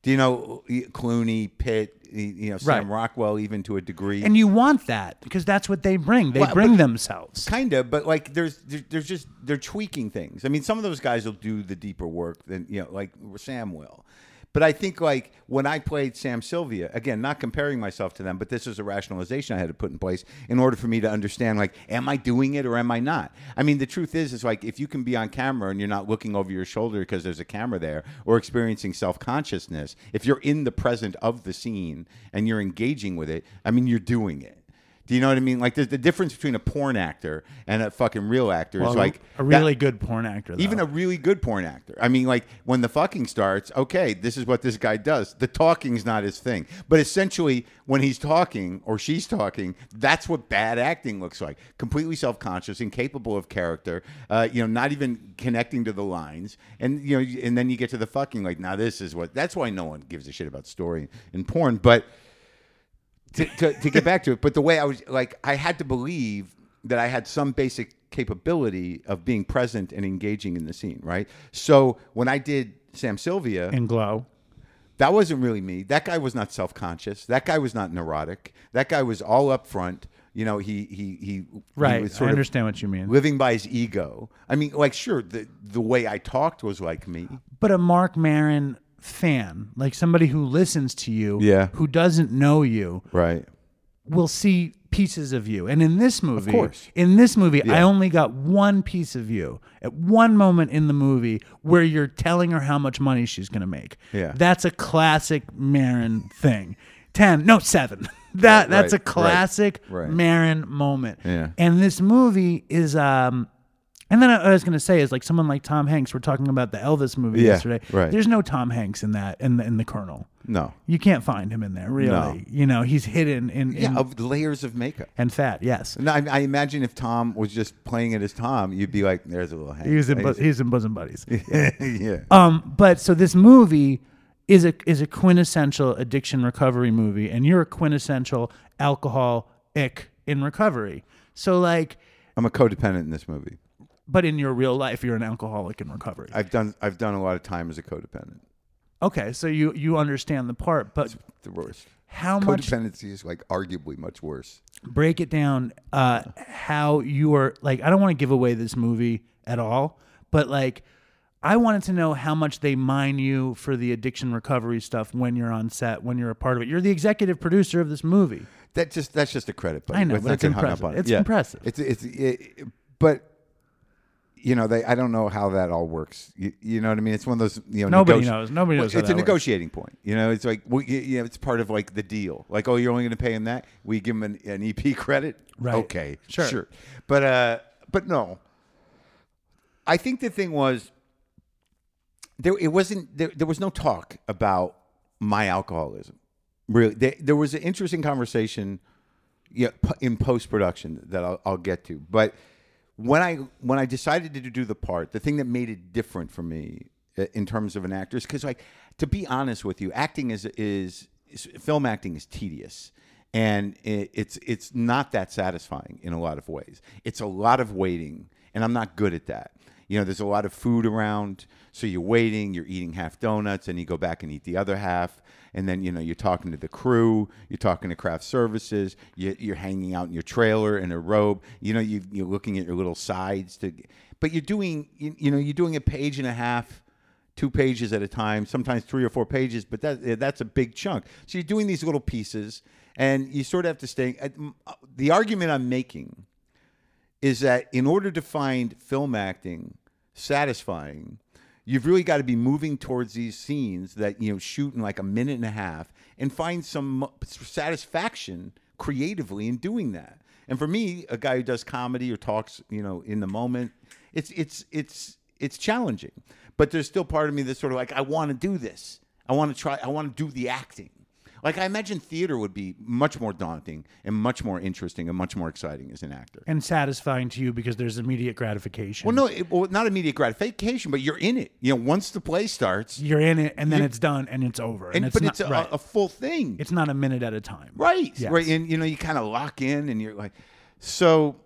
Do you know Clooney, Pitt, you know Sam Right. Rockwell even to a degree. And you want that because that's what they bring. They Well, bring themselves. kind of but like there's there- there's just they're tweaking things i mean some of those guys will do the deeper work than you know like sam will but i think like when i played sam sylvia again not comparing myself to them but this is a rationalization i had to put in place in order for me to understand like am i doing it or am i not? I mean the truth is is like if you can be on camera and you're not looking over your shoulder because there's a camera there or experiencing self-consciousness if you're in the present of the scene and you're engaging with it i mean you're doing it do you know what I mean? Like, there's the difference between a porn actor and a fucking real actor Well, is like a really that- good porn actor. Though. even a really good porn actor. I mean, like when the fucking starts, okay, this is what this guy does. The talking's not his thing, but essentially, when he's talking or she's talking, that's what bad acting looks like. Completely self-conscious, incapable of character. Uh, you know, not even connecting to the lines, and you know, and then you get to the fucking like, now this is what. That's why no one gives a shit about story in porn, but to, to, to get back to it, but the way I was like, I had to believe that I had some basic capability of being present and engaging in the scene, right? So when I did Sam Sylvia, in Glow. that wasn't really me. That guy was not self conscious. That guy was not neurotic. That guy was all up front. You know, he he he, he Right. was I understand what you mean. living by his ego. I mean, like, sure, the the way I talked was like me. but a Marc Maron fan, like somebody who listens to you, Yeah. who doesn't know you, Right. will see pieces of you. And in this movie, of course. in this movie, I only got one piece of you at one moment in the movie where you're telling her how much money she's going to make. Yeah. That's a classic Maron thing. 10, no, 7. That Right, that's a right, classic right. Maron moment. Yeah. And this movie is um and then I was going to say is like someone like Tom Hanks. We're talking about the Elvis movie Yeah, yesterday. right. There's no Tom Hanks in that in the in the Colonel. No. You can't find him in there, really. No. You know, he's hidden in, in Yeah, of layers of makeup. and fat. Yes, No, I, I imagine if Tom was just playing it as Tom, you'd be like, "There's a little Hank." he was in bu- he's in bosom buddies. yeah. Um, but so this movie is a is a quintessential addiction recovery movie, and you're a quintessential alcoholic in recovery. So like, I'm a codependent in this movie. But in your real life, you're an alcoholic in recovery. I've done I've done a lot of time as a codependent. Okay, so you you understand the part, but The worst. how much Codependency is like arguably much worse. break it down uh how you are like i don't want to give away this movie at all but like i wanted to know how much they mine you for the addiction recovery stuff when you're on set when you're a part of it you're the executive producer of this movie That just that's just a credit. But I know, but it's impressive. It's impressive. It's it's it, but you know they I don't know how that all works. You, you know what I mean? It's one of those you know Nobody negoti- knows. Nobody Well, knows how It's a that works. negotiating point. You know, it's like well, you, you know, it's part of like the deal. Like oh, you're only going to pay him that. We give him an, an EP credit. Right. Okay. Sure. Sure. But uh, but no. I think the thing was there it wasn't there, there was no talk about my alcoholism really there, there was an interesting conversation yeah, in post production that I'll, I'll get to but when i when i decided to do the part the thing that made it different for me uh, in terms of an actor is because like to be honest with you acting is, is is film acting is tedious. And it, it's it's not that satisfying in a lot of ways. It's a lot of waiting and i'm not good at that. You know, there's a lot of food around, so you're waiting, you're eating half donuts, and you go back and eat the other half, and then you know you're talking to the crew, you're talking to craft services, you, you're hanging out in your trailer in a robe, you know, you, you're looking at your little sides to, but you're doing, you, you know, you're doing a page and a half two pages at a time, sometimes three or four pages, but that that's a big chunk. So you're doing these little pieces, and you sort of have to stay. uh, The argument I'm making is that in order to find film acting satisfying, you've really got to be moving towards these scenes that you know shoot in like a minute and a half and find some satisfaction creatively in doing that. And for me, a guy who does comedy or talks, you know, in the moment, it's it's it's it's challenging. But there's still part of me that's sort of like I want to do this. I want to try. I want to do the acting. Like I imagine theater would be much more daunting and much more interesting and much more exciting as an actor. and satisfying to you because there's immediate gratification Well, no, it, well, not immediate gratification, but you're in it. You know, once the play starts, you're in it and then it's done and it's over and, and, it's but not it's a, right. a full thing, it's not a minute at a time right? Yes. Right, and you know, you kind of lock in, and you're like, so,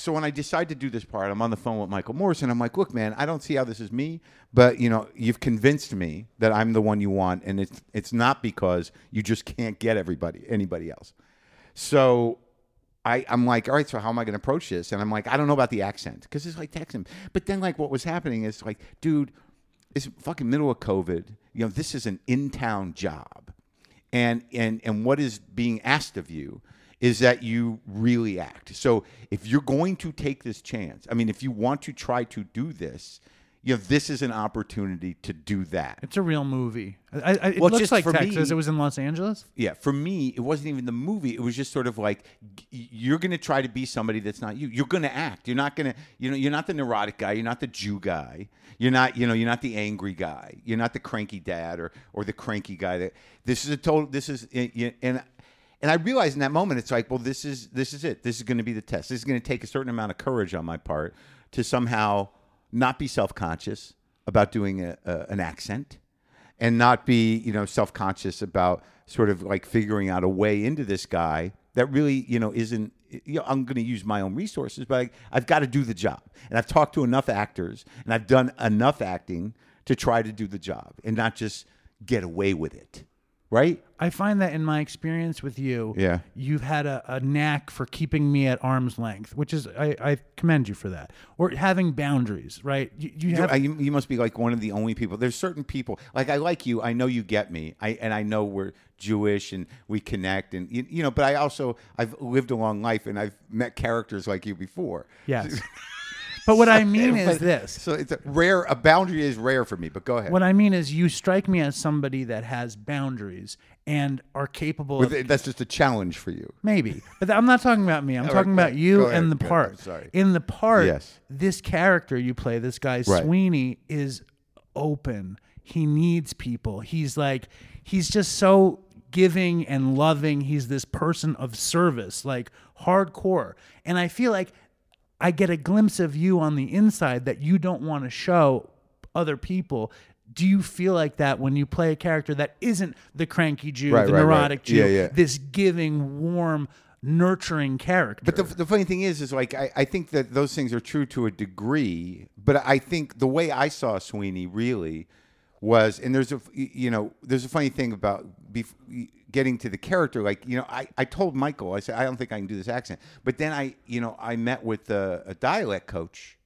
so when I decide to do this part, I'm on the phone with Michael Morrison. I'm like, look, man, I don't see how this is me, but you know, you've convinced me that I'm the one you want, and it's it's not because you just can't get everybody anybody else. So I, I'm like, all right, so how am I going to approach this? And I'm like, I don't know about the accent because it's like Texan. But then, like, what was happening is like, dude, it's fucking middle of COVID. You know, this is an in town job. And, and, and what is being asked of you is that you really act. So if you're going to take this chance, I mean, if you want to try to do this, you know, this is an opportunity to do that. It's a real movie. I, I, it Well, looks just like for Texas. me- it was in Los Angeles. Yeah, for me, it wasn't even the movie. It was just sort of like you're going to try to be somebody that's not you. You're going to act. You're not going to, you know, you're not the neurotic guy. You're not the Jew guy. You're not, you know, you're not the angry guy. You're not the cranky dad or or the cranky guy. That this is a total. This is and and I realized in that moment, it's like, well, this is this is it. This is going to be the test. This is going to take a certain amount of courage on my part to somehow not be self conscious about doing a, a, an accent and not be you know self-conscious about sort of like figuring out a way into this guy that really you know isn't you know, i'm going to use my own resources but I, i've got to do the job and i've talked to enough actors and i've done enough acting to try to do the job and not just get away with it right I find that in my experience with you, Yeah. you've had a, a knack for keeping me at arm's length, which is I, I commend you for that. Or having boundaries, right? You, you have I- you, you must be like one of the only people. There's certain people like I like you. I know you get me. I and I know we're Jewish and we connect and you, you know. But I also I've lived a long life and I've met characters like you before. yes. but what I mean is But- this. So it's a rare. A boundary is rare for me. But go ahead. What I mean is you strike me as somebody that has boundaries and are capable With of that's just a challenge for you. Maybe, but I'm not talking about me. I'm talking about you ahead. and the part. Sorry. In the part, Yes. this character you play, this guy Right. Sweeney, is open. He needs people. He's like, he's just so giving and loving. He's this person of service, like hardcore. And I feel like I get a glimpse of you on the inside that you don't want to show other people. Do you feel like that when you play a character that isn't the cranky Jew, Right, the right, right. neurotic Jew, Yeah, yeah. this giving, warm, nurturing character? But the, the funny thing is, is like I, I think that those things are true to a degree. But I think the way I saw Sweeney really was, and there's a you know there's a funny thing about bef- getting to the character. Like you know, I, I told Michael, I said I don't think I can do this accent. But then I you know I met with a, a dialect coach,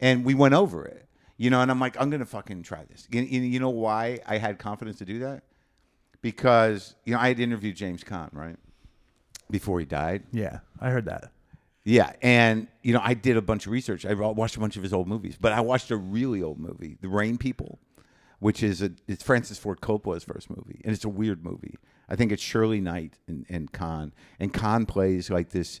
and we went over it. You know, and I'm like, I'm gonna fucking try this. You, know why I had confidence to do that? Because you know I had interviewed James Caan right before he died. yeah, I heard that. Yeah, and you know, I did a bunch of research. I watched a bunch of his old movies, but I watched a really old movie, The Rain People, which is a it's Francis Ford Coppola's first movie, and it's a weird movie. I think it's Shirley Knight and, and Caan, and Caan plays like this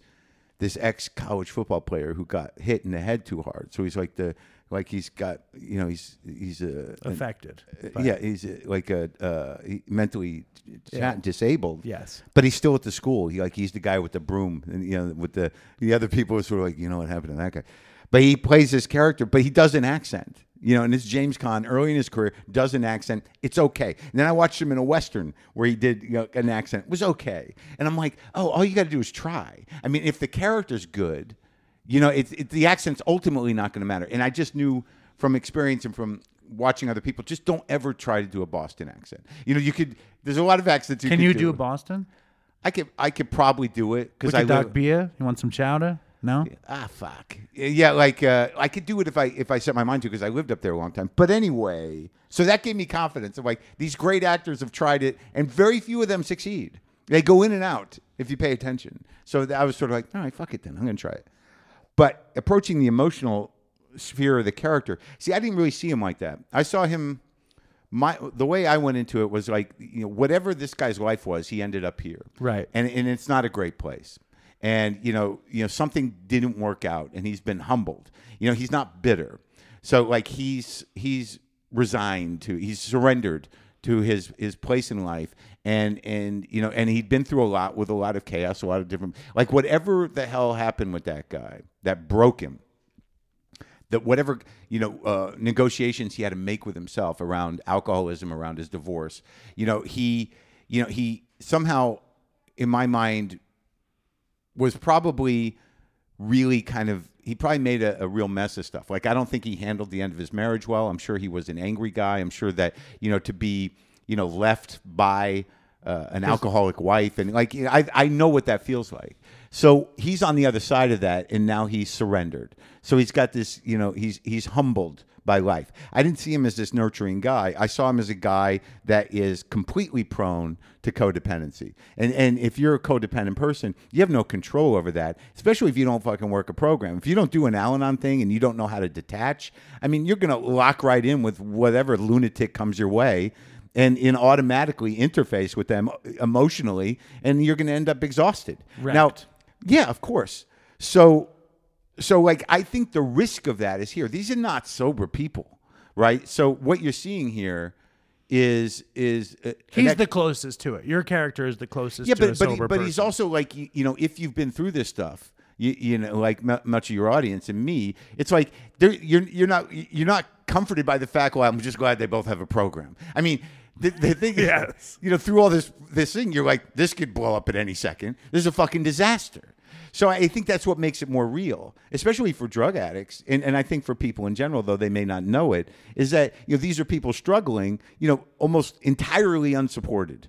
this ex college football player who got hit in the head too hard. So he's like the like he's got you know he's he's a Affected. by- yeah he's a, like a uh, he- mentally Yeah. disabled. Yes. But he's still at the school. He like he's the guy with the broom, and you know, with the the other people are sort of like, you know what happened to that guy. But he plays this character, but he does an accent. You know, and this James Caan early in his career does an accent. It's okay. And then I watched him in a western where he did you know, an accent. It was okay. And I'm like, oh, all you got to do is try. I mean, if the character's good, you know, it's it, the accent's ultimately not going to matter. And I just knew from experience and from watching other people, just don't ever try to do a Boston accent. You know, you could. There's a lot of accents you Can you do. do a Boston? I could I could probably do it because I Doc live, beer? You want some chowder? No? ah fuck yeah like uh, I could do it if I if I set my mind to because I lived up there a long time. But anyway, so that gave me confidence of like these great actors have tried it and very few of them succeed. They go in and out if you pay attention. So I was sort of like, all right, fuck it then, I'm gonna try it. But approaching the emotional sphere of the character, see, I didn't really see him like that. I saw him my the way I went into it was like you know whatever this guy's life was, he ended up here, Right. And and it's not a great place, and you know you know something didn't work out, and he's been humbled. You know he's not bitter, so like he's he's resigned to he's surrendered to his his place in life and and you know and he'd been through a lot with a lot of chaos a lot of different like whatever the hell happened with that guy that broke him that whatever you know uh, negotiations he had to make with himself around alcoholism, around his divorce, you know he you know he somehow in my mind was probably really kind of he probably made a, a real mess of stuff. Like I don't think he handled the end of his marriage well. I'm sure he was an angry guy. I'm sure that you know to be you know left by uh, an alcoholic wife and like you know, I I know what that feels like. So he's on the other side of that, and now he's surrendered. So he's got this, you know, he's he's humbled by life. I didn't see him as this nurturing guy. I saw him as a guy that is completely prone to codependency. And and if you're a codependent person, you have no control over that, especially if you don't fucking work a program. If you don't do an Al-Anon thing and you don't know how to detach, I mean, you're going to lock right in with whatever lunatic comes your way and in automatically interface with them emotionally and you're going to end up exhausted. Now, yeah, of course. So so like I think the risk of that is here. These are not sober people, right? So what you're seeing here is is uh, He's the closest to it. Your character is the closest yeah, but but, he- but he's also like you, you know if you've been through this stuff, you, you know like mu- much of your audience and me, it's like you're you're not you're not comforted by the fact. Well, I'm just glad they both have a program. I mean. The, the thing is, Yes. you know, through all this this thing, you're like, this could blow up at any second. This is a fucking disaster. So I think that's what makes it more real, especially for drug addicts, and, and I think for people in general, though they may not know it, is that you know these are people struggling, you know, almost entirely unsupported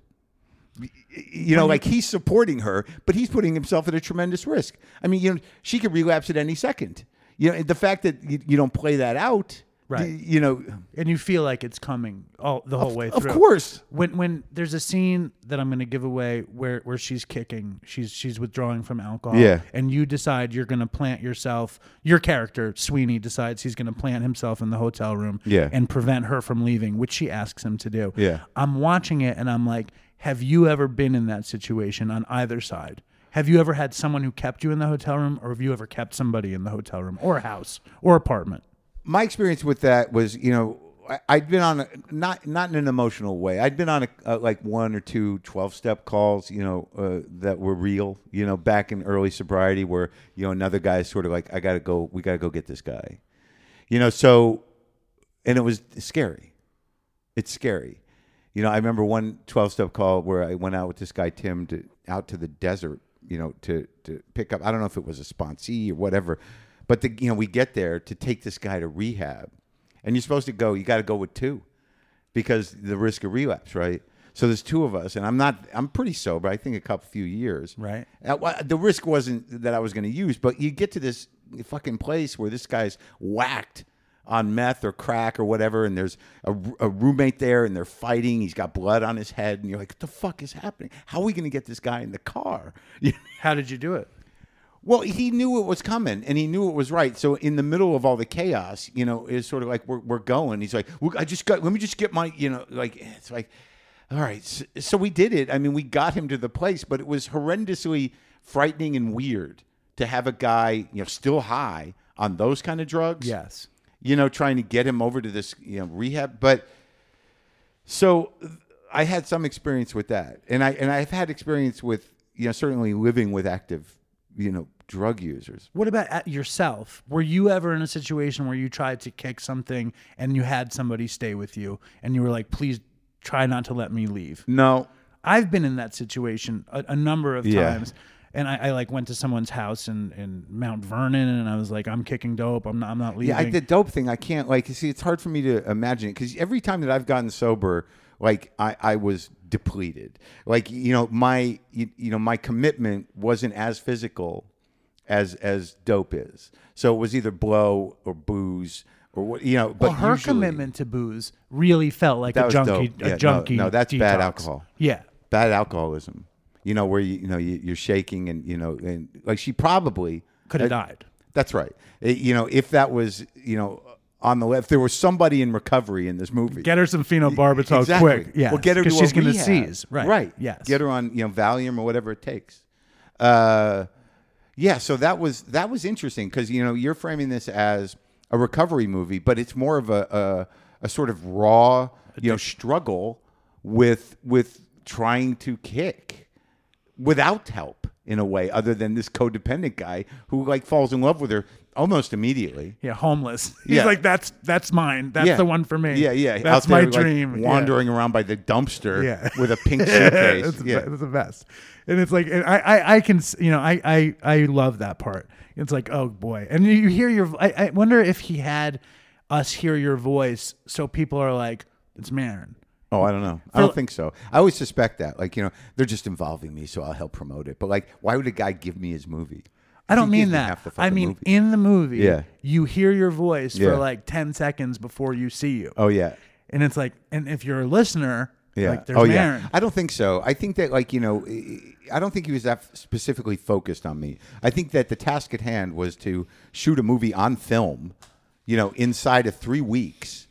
you know, like he's supporting her, but he's putting himself at a tremendous risk. I mean, you know, she could relapse at any second. You know, the fact that you, you don't play that out, Right. You know, and you feel like it's coming all the whole way through. of course. When when there's a scene that I'm going to give away where where she's kicking, she's she's withdrawing from alcohol. Yeah. And you decide you're going to plant yourself. Your character Sweeney decides he's going to plant himself in the hotel room. Yeah. And prevent her from leaving, which she asks him to do. Yeah. I'm watching it and I'm like, have you ever been in that situation on either side? Have you ever had someone who kept you in the hotel room, or have you ever kept somebody in the hotel room, or house, or apartment? My experience with that was, you know, I, I'd been on a, not not in an emotional way. I'd been on a, a like one or two 12 step calls, you know, uh, that were real, you know, back in early sobriety where, you know, another guy's sort of like I got to go we got to go get this guy. You know, so and it was scary. It's scary. You know, I remember one 12 step call where I went out with this guy Tim to out to the desert, you know, to to pick up I don't know if it was a sponsee or whatever, but the you know, we get there to take this guy to rehab. And you're supposed to go, you got to go with two because the risk of relapse, right? So there's two of us, and I'm not. I'm pretty sober. I think a couple few years. Right. Uh, the risk wasn't that I was going to use, but you get to this fucking place where this guy's whacked on meth or crack or whatever, and there's a, a roommate there, and they're fighting. He's got blood on his head, and you're like, "What the fuck is happening? How are we going to get this guy in the car?" How did you do it? Well, he knew it was coming, and he knew it was right. So in the middle of all the chaos, you know, it's sort of like we're we're going. He's like, well, I just got. Let me just get my, you know, like it's like, all right. So, so we did it. I mean, we got him to the place, but it was horrendously frightening and weird to have a guy, you know, still high on those kind of drugs. Yes. You know, trying to get him over to this, you know, rehab, but. So I had some experience with that, and I and I've had experience with you know certainly living with active you know drug users. What about at yourself? Were you ever in a situation where you tried to kick something and you had somebody stay with you and you were like, please try not to let me leave? No, I've been in that situation a, a number of Yeah. times. And I, I like went to someone's house in, in Mount Vernon and I was like, I'm kicking dope. I'm not, I'm not leaving. yeah, I, the dope thing I can't like. You see, it's hard for me to imagine it because every time that I've gotten sober, like I, I was depleted. Like you know, my you, you know my commitment wasn't as physical as as dope is. So it was either blow or booze or what you know. But well, her usually- commitment to booze really felt like a junkie, dope. A no, junkie. no, that's bad detox. alcohol. Yeah. bad alcoholism. You know where you you know you, you're shaking and you know and like she probably Could have died. That's right. Uh, you know if that was you know on the left, there was somebody in recovery in this movie. Get her some phenobarbital exactly. quick. Yeah. Well, get her to she's a gonna seize. Right. Right. Yes. Get her on you know Valium or whatever it takes. Uh, yeah. So that was that was interesting because you know you're framing this as a recovery movie, but it's more of a a, a sort of raw you know struggle with with trying to kick without help in a way other than this codependent guy who like falls in love with her almost immediately. Yeah, homeless. He's Yeah. like, that's that's mine. That's Yeah. the one for me. Yeah, yeah. That's there, my like, dream. Yeah. wandering around by the dumpster Yeah. with a pink suitcase. it's, yeah. the, it's the best. And it's like, and I, I, I can, you know, I, I, I love that part. It's like, oh boy. And you hear your, I, I wonder if he had us hear your voice. So people are like, it's Maron. Oh, I don't know. I don't think so. I always suspect that. Like, you know, they're just involving me, so I'll help promote it. But like, why would a guy give me his movie? I don't mean that. I mean, movie. in the movie, Yeah. you hear your voice Yeah. for like 10 seconds before you see you. Oh yeah. And it's like, and if you're a listener, Yeah. like there's oh Maron. yeah. I don't think so. I think that like you know, I don't think he was that specifically focused on me. I think that the task at hand was to shoot a movie on film, you know, inside of three weeks,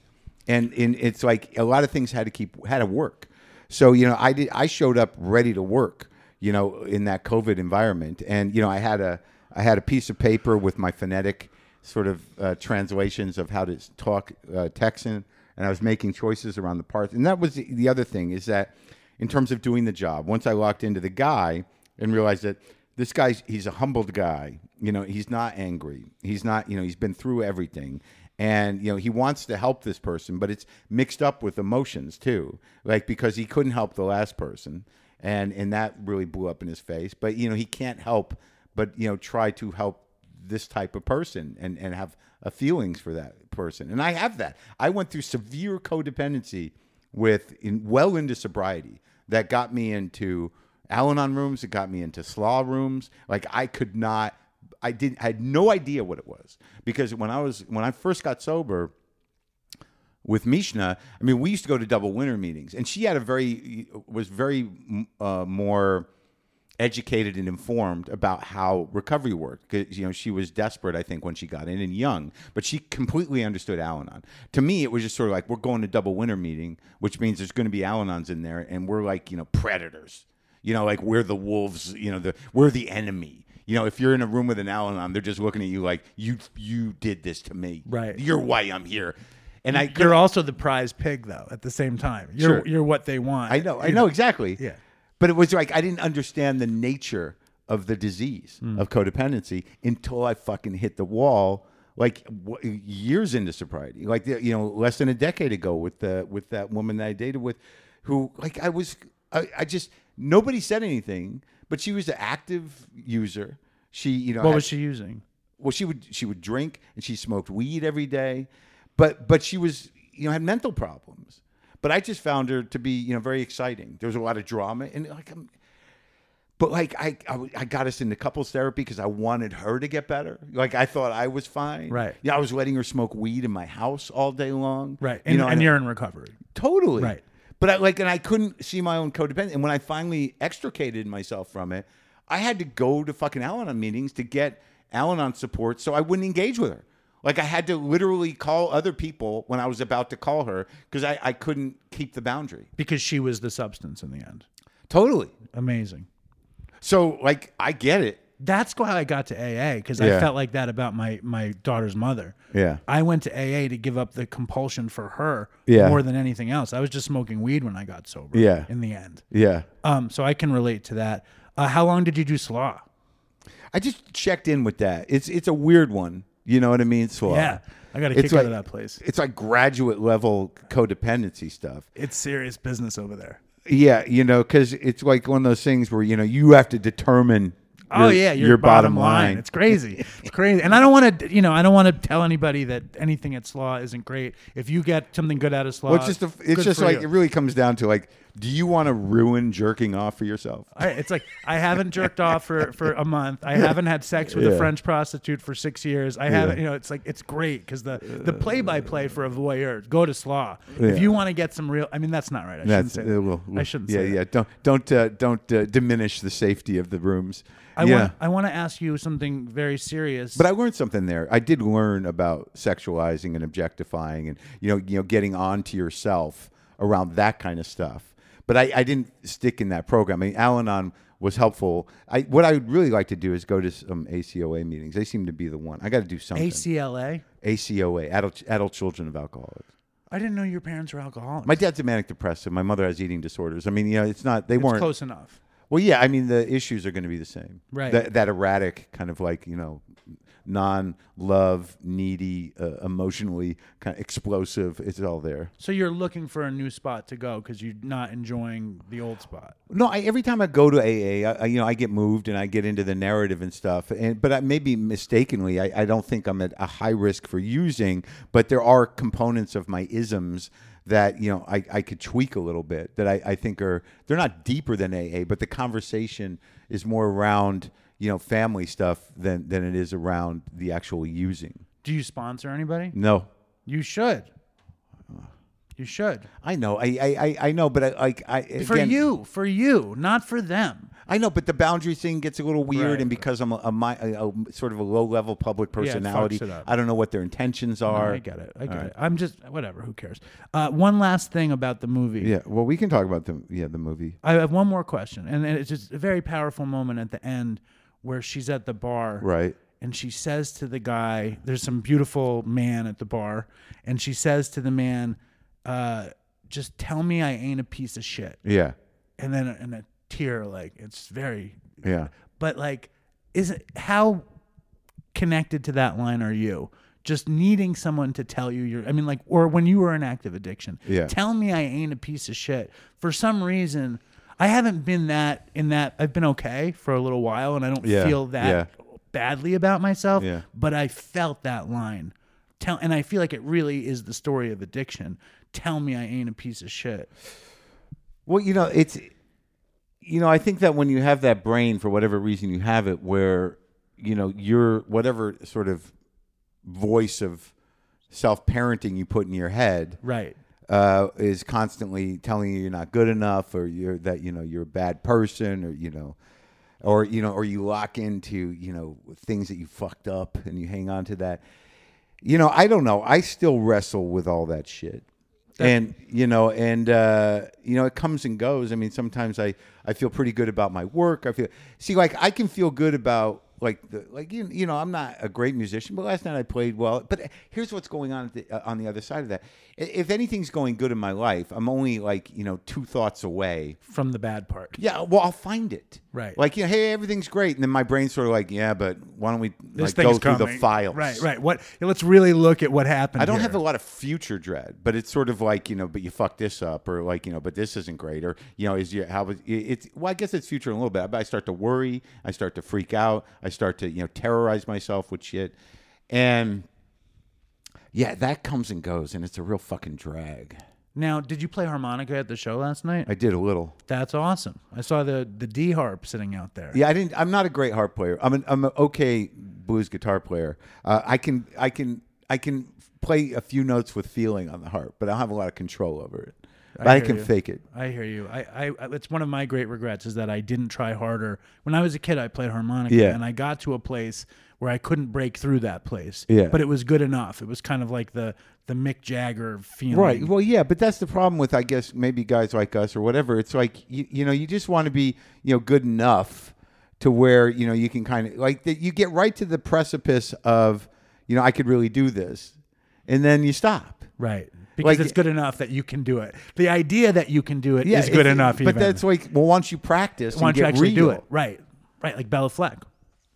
and in it's like a lot of things had to keep had to work. So you know, I did. I showed up ready to work. You know, in that COVID environment, and you know, I had a I had a piece of paper with my phonetic sort of uh, translations of how to talk uh, Texan, and I was making choices around the parts. And that was the, the other thing is that in terms of doing the job, once I locked into the guy and realized that this guy's he's a humbled guy. You know, he's not angry. He's not. You know, he's been through everything. And you know he wants to help this person, but it's mixed up with emotions too, like because he couldn't help the last person, and and that really blew up in his face. But you know he can't help but you know try to help this type of person and and have feelings for that person. And i have that. I went through severe codependency with in well into sobriety that got me into al-anon rooms. It got me into slaw rooms. Like i could not i didn't i had no idea what it was because when i was when i first got sober with Mishna, I mean, we used to go to double winner meetings, and she had a very was very uh, more educated and informed about how recovery worked. Because you know, she was desperate, I think, when she got in and young, but she completely understood Al-Anon. To me, it was just sort of like we're going to double winner meeting, which means there's going to be Al-Anons in there, and we're like, you know, predators. You know, like we're the wolves. You know, the we're the enemy. You know, if you're in a room with an Al-Anon, they're just looking at you like you you did this to me. Right. You're why I'm here. And I You're also the prize pig, though. At the same time, you're Sure. you're what they want. I know, I You know exactly. Yeah. But it was like I didn't understand the nature of the disease hmm. of codependency until I fucking hit the wall, like w- years into sobriety, like the- you know, less than a decade ago with the with that woman that I dated with, who like I was, I, I just nobody said anything, but she was an active user. She, you know, What had- was she using? well she would she would drink and she smoked weed every day but but she was you know had mental problems but i just found her to be you know very exciting there was a lot of drama and like I'm, but like I, I I got us into couples therapy because I wanted her to get better. Like I thought I was fine. Right. Yeah, I was letting her smoke weed in my house all day long. Right. You And, know, and you're in recovery. Totally. Right. But I like, and I couldn't see my own codependence. And when I finally extricated myself from it, I had to go to fucking Al-Anon meetings to get Al-Anon support, so I wouldn't engage with her. Like I had to literally call other people when I was about to call her because I, I couldn't keep the boundary. Because she was the substance in the end. Totally. Amazing. So like I get it. That's why I got to AA because I felt like that about my my daughter's mother. Yeah. I went to AA to give up the compulsion for her Yeah. more than anything else. I was just smoking weed when I got sober. Yeah. In the end. Yeah. Um. So I can relate to that. Uh, how long did you do slaw? I just checked in with that. It's it's a weird one. You know what I mean? So uh, Yeah. I got a kick out of that place. It's like graduate level codependency stuff. It's serious business over there. Yeah, you know, because it's like one of those things where you know you have to determine. Oh your- yeah, your, bottom, line. It's crazy. It's crazy. And I don't want to, you know, I don't want to tell anybody that anything at Slaw isn't great. If you get something good out of Slaw, Well, it's just a, it's just like you. it really comes down to like, do you want to ruin jerking off for yourself? I, it's like I haven't jerked off for, for a month. I haven't had sex with a French prostitute for six years. I haven't, you know, it's like it's great because the the play by play for a voyeur go to Slaw. Yeah. If you want to get some real, I mean, that's not right. I That's shouldn't say. uh, that. well, I shouldn't Yeah, say. yeah. Don't don't uh, don't uh, diminish the safety of the rooms. I yeah. want I want to ask you something very serious. But I learned something there. I did learn about sexualizing and objectifying, and you know, you know, getting onto yourself around that kind of stuff. But I, I didn't stick in that program. I mean, Al-Anon was helpful. I what I would really like to do is go to some ACOA meetings. They seem to be the one. I got to do something. ACLA. ACOA, adult adult children of alcoholics. I didn't know your parents were alcoholics. My dad's a manic depressive. My mother has eating disorders. I mean, you know, it's not they it's weren't close enough. Well, yeah, I mean the issues are going to be the same. Right. That, that erratic kind of like you know non-love, needy, uh, emotionally kind of explosive. It's all there. So you're looking for a new spot to go because you're not enjoying the old spot. No, I, every time I go to AA, I, I- you know, I get moved and I get into the narrative and stuff. And but I, maybe mistakenly, I, I don't think I'm at a high risk for using. But there are components of my isms that you know I, I could tweak a little bit that I, I think are they're not deeper than AA, but the conversation is more around you know family stuff than than it is around the actual using. Do you sponsor anybody? No, You should. You should. I know, I I, I- I know, but I like I For again- you, for you, not for them. I know, but the boundary thing gets a little weird, Right. and because I'm a, a, a, a sort of a low level public personality, it up. I don't know what their intentions No, are. I get it. I get it. I'm just whatever. Who cares? Uh, one last thing about the movie. Yeah, well, we can talk about the yeah the movie. I have one more question, and it's just a very powerful moment at the end where she's at the bar, Right. and she says to the guy, "There's some beautiful man at the bar," and she says to the man, uh, "Just tell me I ain't a piece of shit." Yeah. And then and a tear, like it's very, Yeah. but like, is it how connected to that line are you? Just needing someone to tell you you're, I mean, like, or when you were in active addiction, Yeah. tell me I ain't a piece of shit. For some reason, I haven't been that in that, I've been okay for a little while and I don't Yeah, feel that yeah. badly about myself, Yeah. but I felt that line. Tell, and I feel like it really is the story of addiction. Tell me I ain't a piece of shit. Well, you know, it's you know, I think that when you have that brain for whatever reason you have it where you know, you're whatever sort of voice of self-parenting you put in your head Right. Uh, is constantly telling you you're not good enough or you're that you know you're a bad person or you know or you know or you lock into you know things that you fucked up and you hang on to that. You know i don't know. I still wrestle with all that shit. And you know and uh you know it comes and goes. I mean sometimes i i feel pretty good about my work. I feel see like i can feel good about like the like you, you know i'm not a great musician but last night i played well but here's what's going on at the, uh, on the other side of that if anything's going good in my life i'm only like you know two thoughts away From the bad part. yeah well i'll find it Right. like you know hey everything's great and then my brain's sort of like yeah but why don't we This like go through the files Right, right. What? Let's really look at what happened. I don't here. have a lot of future dread, but it's sort of like you know, but you fucked this up, or like you know, but this isn't great, or you know, is you how was it's well, I guess it's future in a little bit. But I start to worry, I start to freak out, I start to you know terrorize myself with shit, and yeah, that comes and goes, and it's a real fucking drag. Now, did you play harmonica at the show last night? I did a little. That's awesome. I saw the the D harp sitting out there. Yeah, I didn't. I'm not a great harp player. I'm an I'm an okay blues guitar player. Uh, I can I can I can play a few notes with feeling on the harp, but I don't have a lot of control over it. But I, can you. fake it. I hear you. I, I, I- it's one of my great regrets is that I didn't try harder. When I was a kid, I played harmonica, Yeah. and I got to a place where I couldn't break through that place. Yeah. but it was good enough. It was kind of like the the Mick Jagger feeling. Right. Well, yeah, but that's the problem with I guess maybe guys like us or whatever. It's like you, you know you just want to be you know good enough to where you know you can kind of like that you get right to the precipice of you know I could really do this, and then you stop. Right. Because Like- it's good enough that you can do it. The idea that you can do it is Yeah, good enough. But even. that's like well once you practice, don't you get actually do it? Right. Right. Like Béla Fleck.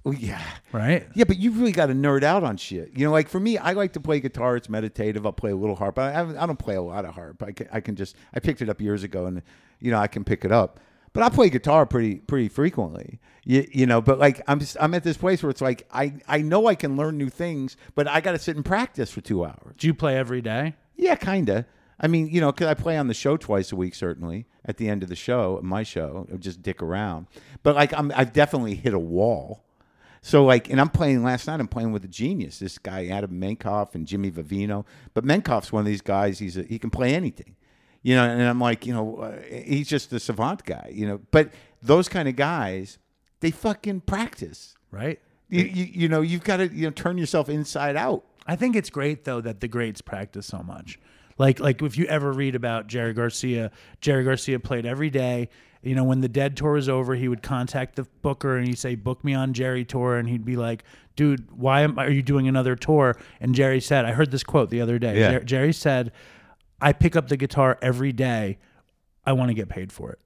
Well, yeah. Right. Yeah, but you've really got to nerd out on shit. You know, like for me, I like to play guitar. It's meditative. I'll play a little harp. I, I don't play a lot of harp. I can, I can just, I picked it up years ago and, you know, I can pick it up. But I play guitar pretty, pretty frequently. You, you know, but like I'm just, I'm at this place where it's like, I, I know I can learn new things, but I got to sit and practice for two hours. Do you play every day? Yeah, kind of. I mean, you know, because I play on the show twice a week, certainly at the end of the show, my show, just dick around. But like, I'm, I've definitely hit a wall. So like, and I'm playing last night. I'm playing with a genius, this guy Adam Minkoff and Jimmy Vivino. But Minkoff's one of these guys. He's a, he can play anything, you know. And I'm like, you know, uh, he's just a savant guy, you know. But those kind of guys, they fucking practice. Right. You, you, you know, you've got to you know turn yourself inside out. I think it's great though that the greats practice so much. Like like if you ever read about Jerry Garcia, Jerry Garcia played every day. You know, when the Dead tour was over, he would contact the booker and he'd say, "Book me on Jerry tour," and he'd be like, "Dude, why am, are you doing another tour?" And Jerry said, "I heard this quote the other day. Yeah. Jer- Jerry said, I pick up the guitar every day. I want to get paid for it."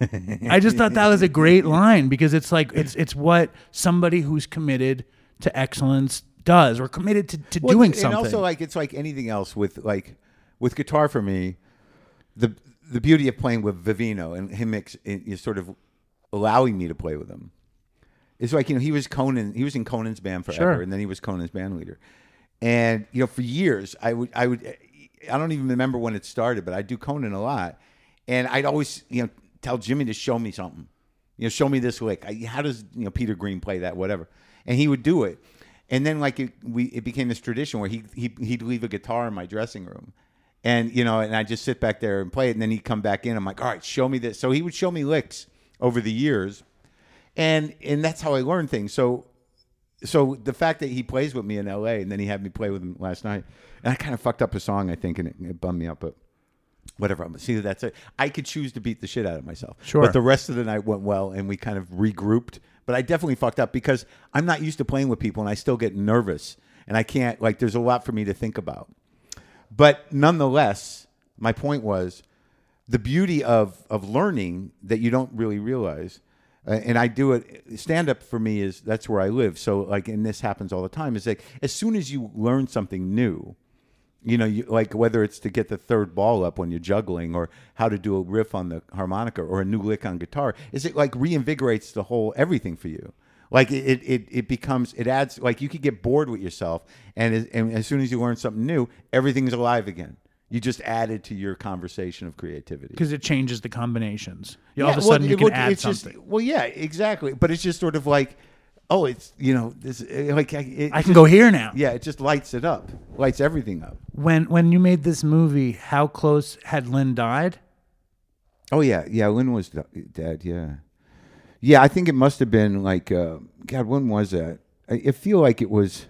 I just thought that was a great line because it's like it's it's what somebody who's committed to excellence does. We're committed to, to Well, doing and something. And also like it's like anything else with like with guitar for me, the the beauty of playing with Vivino and him ex, is sort of allowing me to play with him. It's like you know he was Conan, he was in Conan's band forever, Sure. and then he was Conan's band leader, and you know for years I would I would I don't even remember when it started, but I do Conan a lot, and I'd always you know tell Jimmy to show me something, you know show me this lick. I, how does you know Peter Green play that whatever, and he would do it, and then like it, we it became this tradition where he, he he'd leave a guitar in my dressing room. And you know, and I just sit back there and play it, and then he'd come back in. I'm like, all right, show me this. So he would show me licks over the years, and and that's how I learned things. So so the fact that he plays with me in L.A. and then he had me play with him last night, and I kind of fucked up a song, I think, and it, it bummed me out, but whatever. I'm see that's it. I could choose to beat the shit out of myself. Sure. but the rest of the night went well, and we kind of regrouped. But I definitely fucked up because I'm not used to playing with people, and I still get nervous, and I can't like. There's a lot for me to think about. But nonetheless, my point was the beauty of of learning that you don't really realize. Uh, and I do it. Stand up for me is that's where I live. So like, and this happens all the time. Is like as soon as you learn something new, you know, you, like whether it's to get the third ball up when you're juggling, or how to do a riff on the harmonica, or a new lick on guitar, is it like reinvigorates the whole everything for you? Like it, it, it becomes, it adds, like you could get bored with yourself, and as, and as soon as you learn something new, everything's alive again. You just added to your conversation of creativity. because it changes the combinations. You, all Yeah, of a well, sudden, you can would- add it's just- something. well, yeah, exactly. But it's just sort of like, oh, it's you know, this uh, like it, I can go here now. Yeah, it just lights it up, lights everything up. When when you made this movie, how close had Lynn died? Oh yeah, yeah. Lynn was dead. Yeah, yeah. I think it must have been like, uh, God, when was that? I, I feel like it was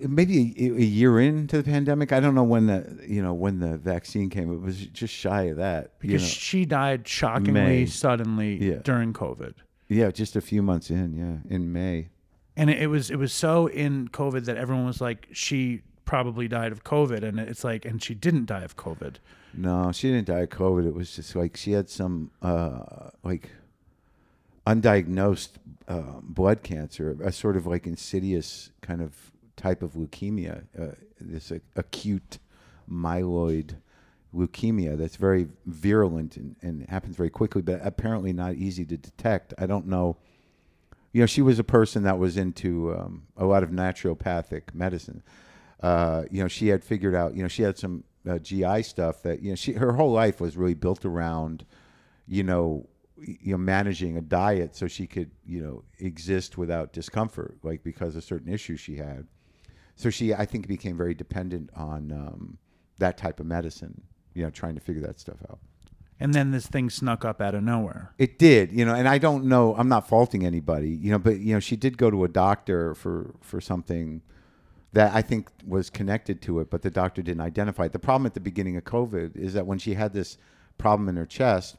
maybe a, a year into the pandemic. I don't know when the you know when the vaccine came. It was just shy of that. you Because know. she died shockingly May. suddenly Yeah. during COVID. Yeah, just a few months in. Yeah, in May. and it, it was it was so in COVID that everyone was like, she probably died of COVID, and it's like, and she didn't die of COVID. No, she didn't die of COVID. It was just like she had some uh, like undiagnosed uh, blood cancer, a sort of like insidious kind of type of leukemia, uh, this uh, acute myeloid leukemia that's very virulent and, and happens very quickly, but apparently not easy to detect. I don't know. You know, she was a person that was into um, a lot of naturopathic medicine. Uh, you know, she had figured out. You know, she had some uh, GI stuff that you know. She her whole life was really built around, you know, you know, managing a diet so she could you know exist without discomfort, like because of certain issues she had. So she, I think, became very dependent on um, that type of medicine. You know, trying to figure that stuff out. And then this thing snuck up out of nowhere. It did, you know, and I don't know. I'm not faulting anybody, you know, but you know, she did go to a doctor for for something that I think was connected to it, but the doctor didn't identify it. The problem at the beginning of COVID is that when she had this problem in her chest,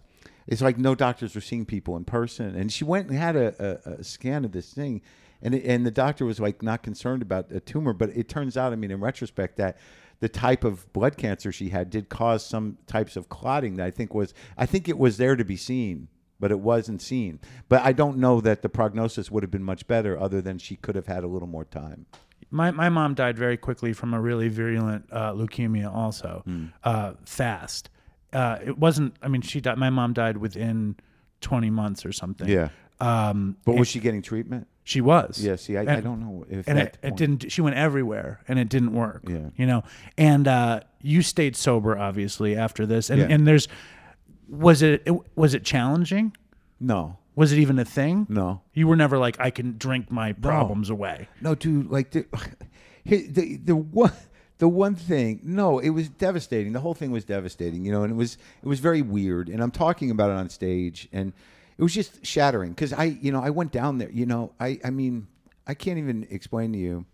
it's like no doctors were seeing people in person, and she went and had a, a, a scan of this thing, and it, and the doctor was like not concerned about a tumor, but it turns out, I mean, in retrospect, that the type of blood cancer she had did cause some types of clotting that I think was I think it was there to be seen, but it wasn't seen. But I don't know that the prognosis would have been much better, other than she could have had a little more time. My my mom died very quickly from a really virulent uh, leukemia, also Hmm. uh, fast. Uh, it wasn't. I mean, she died. My mom died within twenty months or something. Yeah. Um, But was she getting treatment? She was. Yeah. See, I, I don't know if and that it, it didn't she went everywhere and it didn't work Yeah. you know and uh you stayed sober obviously after this and Yeah. and there's was it, it was it challenging No, was it even a thing no. you were never like i can drink my problems away No, dude, like the the the one the one thing. No, it was devastating. The whole thing was devastating, you know, and it was it was very weird. And I'm talking about it on stage, and it was just shattering because I, you know, I went down there. You know, I I mean, I can't even explain to you.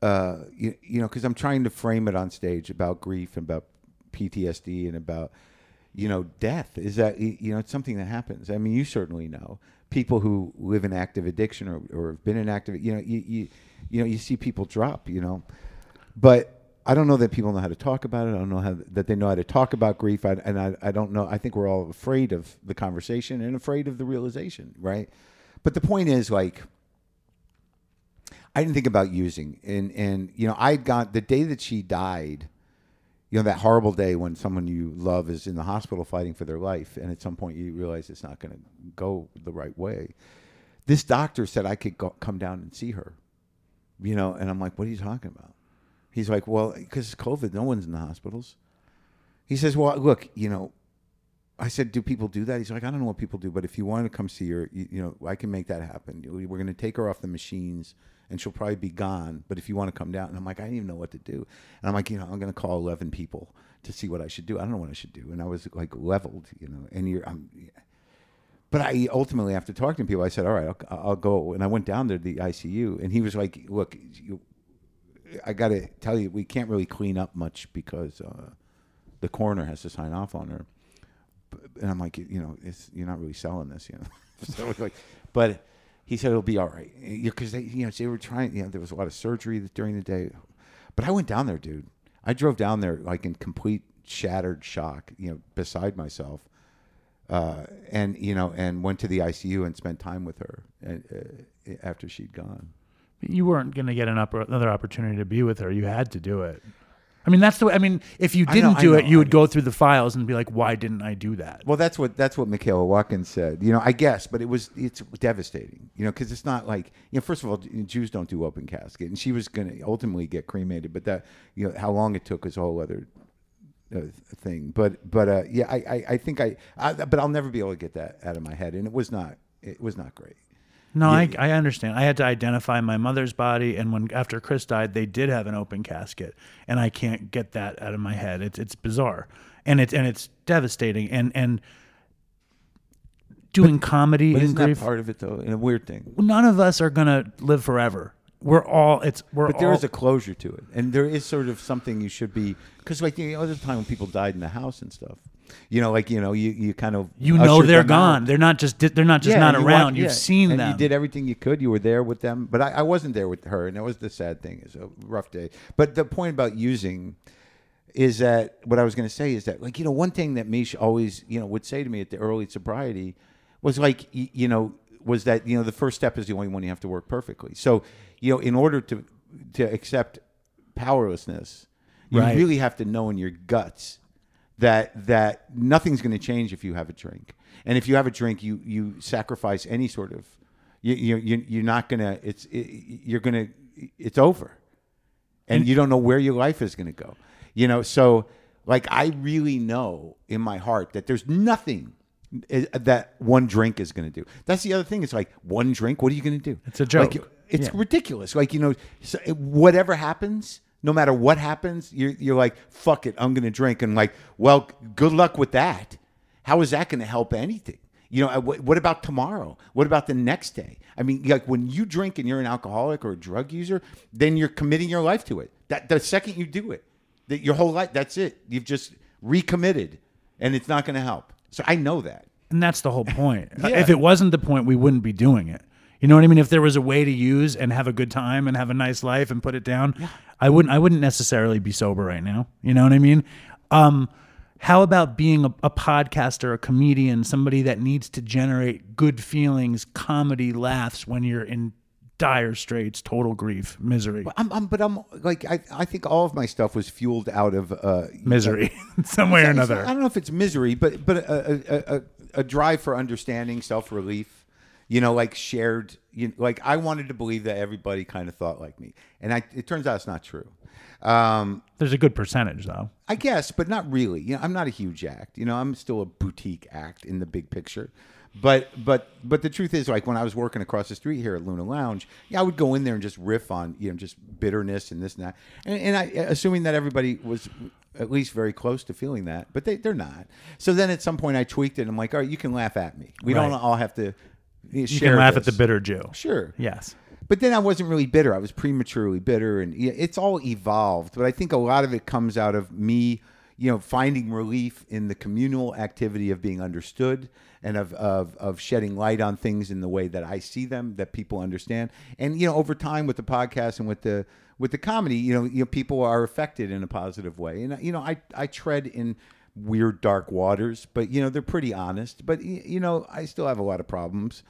Uh, you, you know, because I'm trying to frame it on stage about grief and about PTSD and about you know death is that you know it's something that happens i mean you certainly know people who live in active addiction or, or have been in active you know you, you you know you see people drop you know but i don't know that people know how to talk about it i don't know how that they know how to talk about grief I, and I, I don't know i think we're all afraid of the conversation and afraid of the realization right but the point is like I didn't think about using, and and you know, I got the day that she died. You know that horrible day when someone you love is in the hospital fighting for their life, and at some point you realize it's not going to go the right way. This doctor said I could go, come down and see her, you know, and I'm like, "What are you talking about?" He's like, "Well, because COVID, no one's in the hospitals." He says, "Well, look, you know, I said, "Do people do that?" He's like, "I don't know what people do, but if you want to come see her, you, you know, I can make that happen. We're going to take her off the machines, and she'll probably be gone. But if you want to come down," and I'm like, "I didn't even know what to do," and I'm like, "You know, I'm going to call eleven people to see what I should do. I don't know what I should do." And I was like leveled, you know. And you're, I'm, but I ultimately, after talking to people, I said, "All right, I'll, I'll go." And I went down there to the ICU, and he was like, "Look, you, I got to tell you, we can't really clean up much because uh, the coroner has to sign off on her." and I'm like, you know, you're not really selling this, you know. so like, but he said it'll be all right because they, you know, they were trying. You know, there was a lot of surgery during the day, but I went down there, dude. I drove down there like in complete shattered shock, you know, beside myself, uh, and you know, and went to the ICU and spent time with her uh, after she'd gone. You weren't going to get an upper, another opportunity to be with her. You had to do it. I mean, that's the way. I mean, if you didn't know, do it, you would go through the files and be like, "Why didn't I do that?" Well, that's what that's what Michaela Watkins said. You know, I guess, but it was it's devastating. You know, because it's not like you know. First of all, Jews don't do open casket, and she was going to ultimately get cremated. But that you know how long it took is a whole other uh, thing. But but uh, yeah, I, I I think I, I but I'll never be able to get that out of my head, and it was not it was not great. No, I, I understand. I had to identify my mother's body, and when after Chris died, they did have an open casket, and I can't get that out of my head. It's it's bizarre, and it's and it's devastating, and and doing comedy But in isn't that grief. part of it though? And a weird thing. none of us are gonna live forever. We're all it's we're But there all, is a closure to it, and there is sort of something you should be because like the other time when people died in the house and stuff, you know, like you know, you you kind of you know they're gone. out. They're not just they're not just Yeah, not you around. You've yeah, seen and them. You did everything you could. You were there with them, but I, I wasn't there with her, and that was the sad thing. It's a rough day. But the point about using is that what I was going to say is that like you know one thing that Mish always you know would say to me at the early sobriety was like you know was that you know the first step is the only one you have to work perfectly. So you know in order to to accept powerlessness, you Right. really have to know in your guts that that nothing's going to change if you have a drink. And if you have a drink, you you sacrifice any sort of you you you- you're not going to it's it, you're going to it's over. And you don't know where your life is going to go. You know, so like I really know in my heart that there's nothing eh, that one drink is going to do. That's the other thing. It's like one drink. What are you going to do? It's a joke. Like, it's Yeah. ridiculous. Like you know, so eh, whatever happens, no matter what happens, you're you're like, fuck it, I'm going to drink. And like, well, good luck with that. How is that going to help anything? You know, uh, what, what about tomorrow? What about the next day? I mean, like when you drink and you're an alcoholic or a drug user, then you're committing your life to it. That the second you do it, that your whole life, that's it. You've just recommitted, and it's not going to help. So I know that. And that's the whole point. Yeah. If it wasn't the point, we wouldn't be doing it. You know what I mean? If there was a way to use and have a good time and have a nice life and put it down, I wouldn't. I wouldn't necessarily be sober right now. You know what I mean? Um, how about being a, a podcaster, a comedian, somebody that needs to generate good feelings, comedy, laughs when you're in dire straits, total grief, misery, I'm, I'm but I'm like I, I think all of my stuff was fueled out of uh, misery, some way or another. I don't know if it's misery, but but a a, a, a drive for understanding, self relief. You know, like shared. You know, like I wanted to believe that everybody kind of thought like me, and I, it turns out it's not true. Um, There's a good percentage though. I guess, but not really. You know, I'm not a huge act. You know, I'm still a boutique act in the big picture. But but but the truth is, like when I was working across the street here at Luna Lounge, yeah, I would go in there and just riff on you know just bitterness and this and that, and, and I assuming that everybody was at least very close to feeling that, but they they're not. So then at some point I tweaked it. and I'm like, all right, you can laugh at me. We don't all have to. You can laugh at the bitter Jew. Sure. Yes. But then I wasn't really bitter. I was prematurely bitter, and it's all evolved. But I think a lot of it comes out of me, you know, finding relief in the communal activity of being understood and of, of of shedding light on things in the way that I see them, that people understand. And you know, over time with the podcast and with the with the comedy, you know, you know, people are affected in a positive way. And you know, I I tread in weird dark waters, but you know, they're pretty honest. But you know, I still have a lot of problems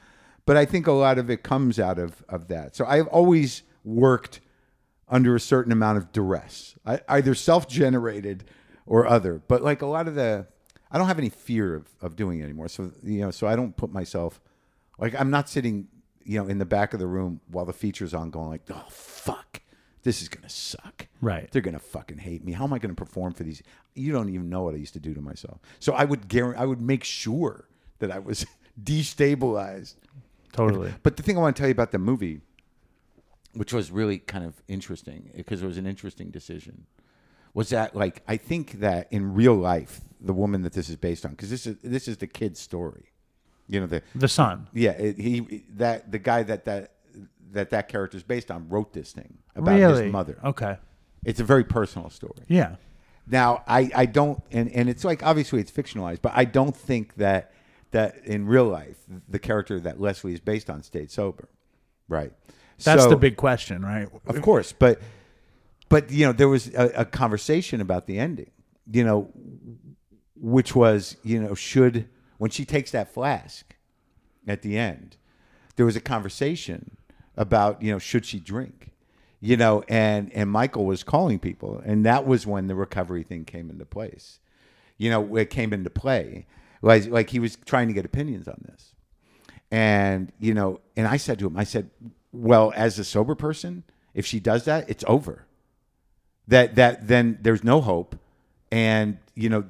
but I think a lot of it comes out of of that. So I've always worked under a certain amount of duress, I, either self-generated or other. But like a lot of the, I don't have any fear of, of doing it anymore. So you know, so I don't put myself like I'm not sitting, you know, in the back of the room while the feature's on, going like, oh fuck, this is gonna suck. Right. They're gonna fucking hate me. How am I gonna perform for these? You don't even know what I used to do to myself. So I would guarantee, I would make sure that I was destabilized. Totally. But the thing I want to tell you about the movie, which was really kind of interesting because it was an interesting decision, was that like I think that in real life, the woman that this is based on, because this is this is the kid's story, you know the The son. yeah it, he that the guy that that that that character is based on wrote this thing about really? his mother. Okay. It's a very personal story. Yeah. Now, I, I don't, and, and it's like obviously it's fictionalized, but I don't think that that in real life the character that Leslie is based on stayed sober, right? That's So- the big question, right? of course, but but you know there was a, a conversation about the ending, you know, which was you know should when she takes that flask at the end, there was a conversation about you know should she drink, you know, and and Michael was calling people, and that was when the recovery thing came into place, you know, it came into play, like like he was trying to get opinions on this, and you know, and I said to him, I said, well, as a sober person, if she does that, it's over. That that then there's no hope, and you know,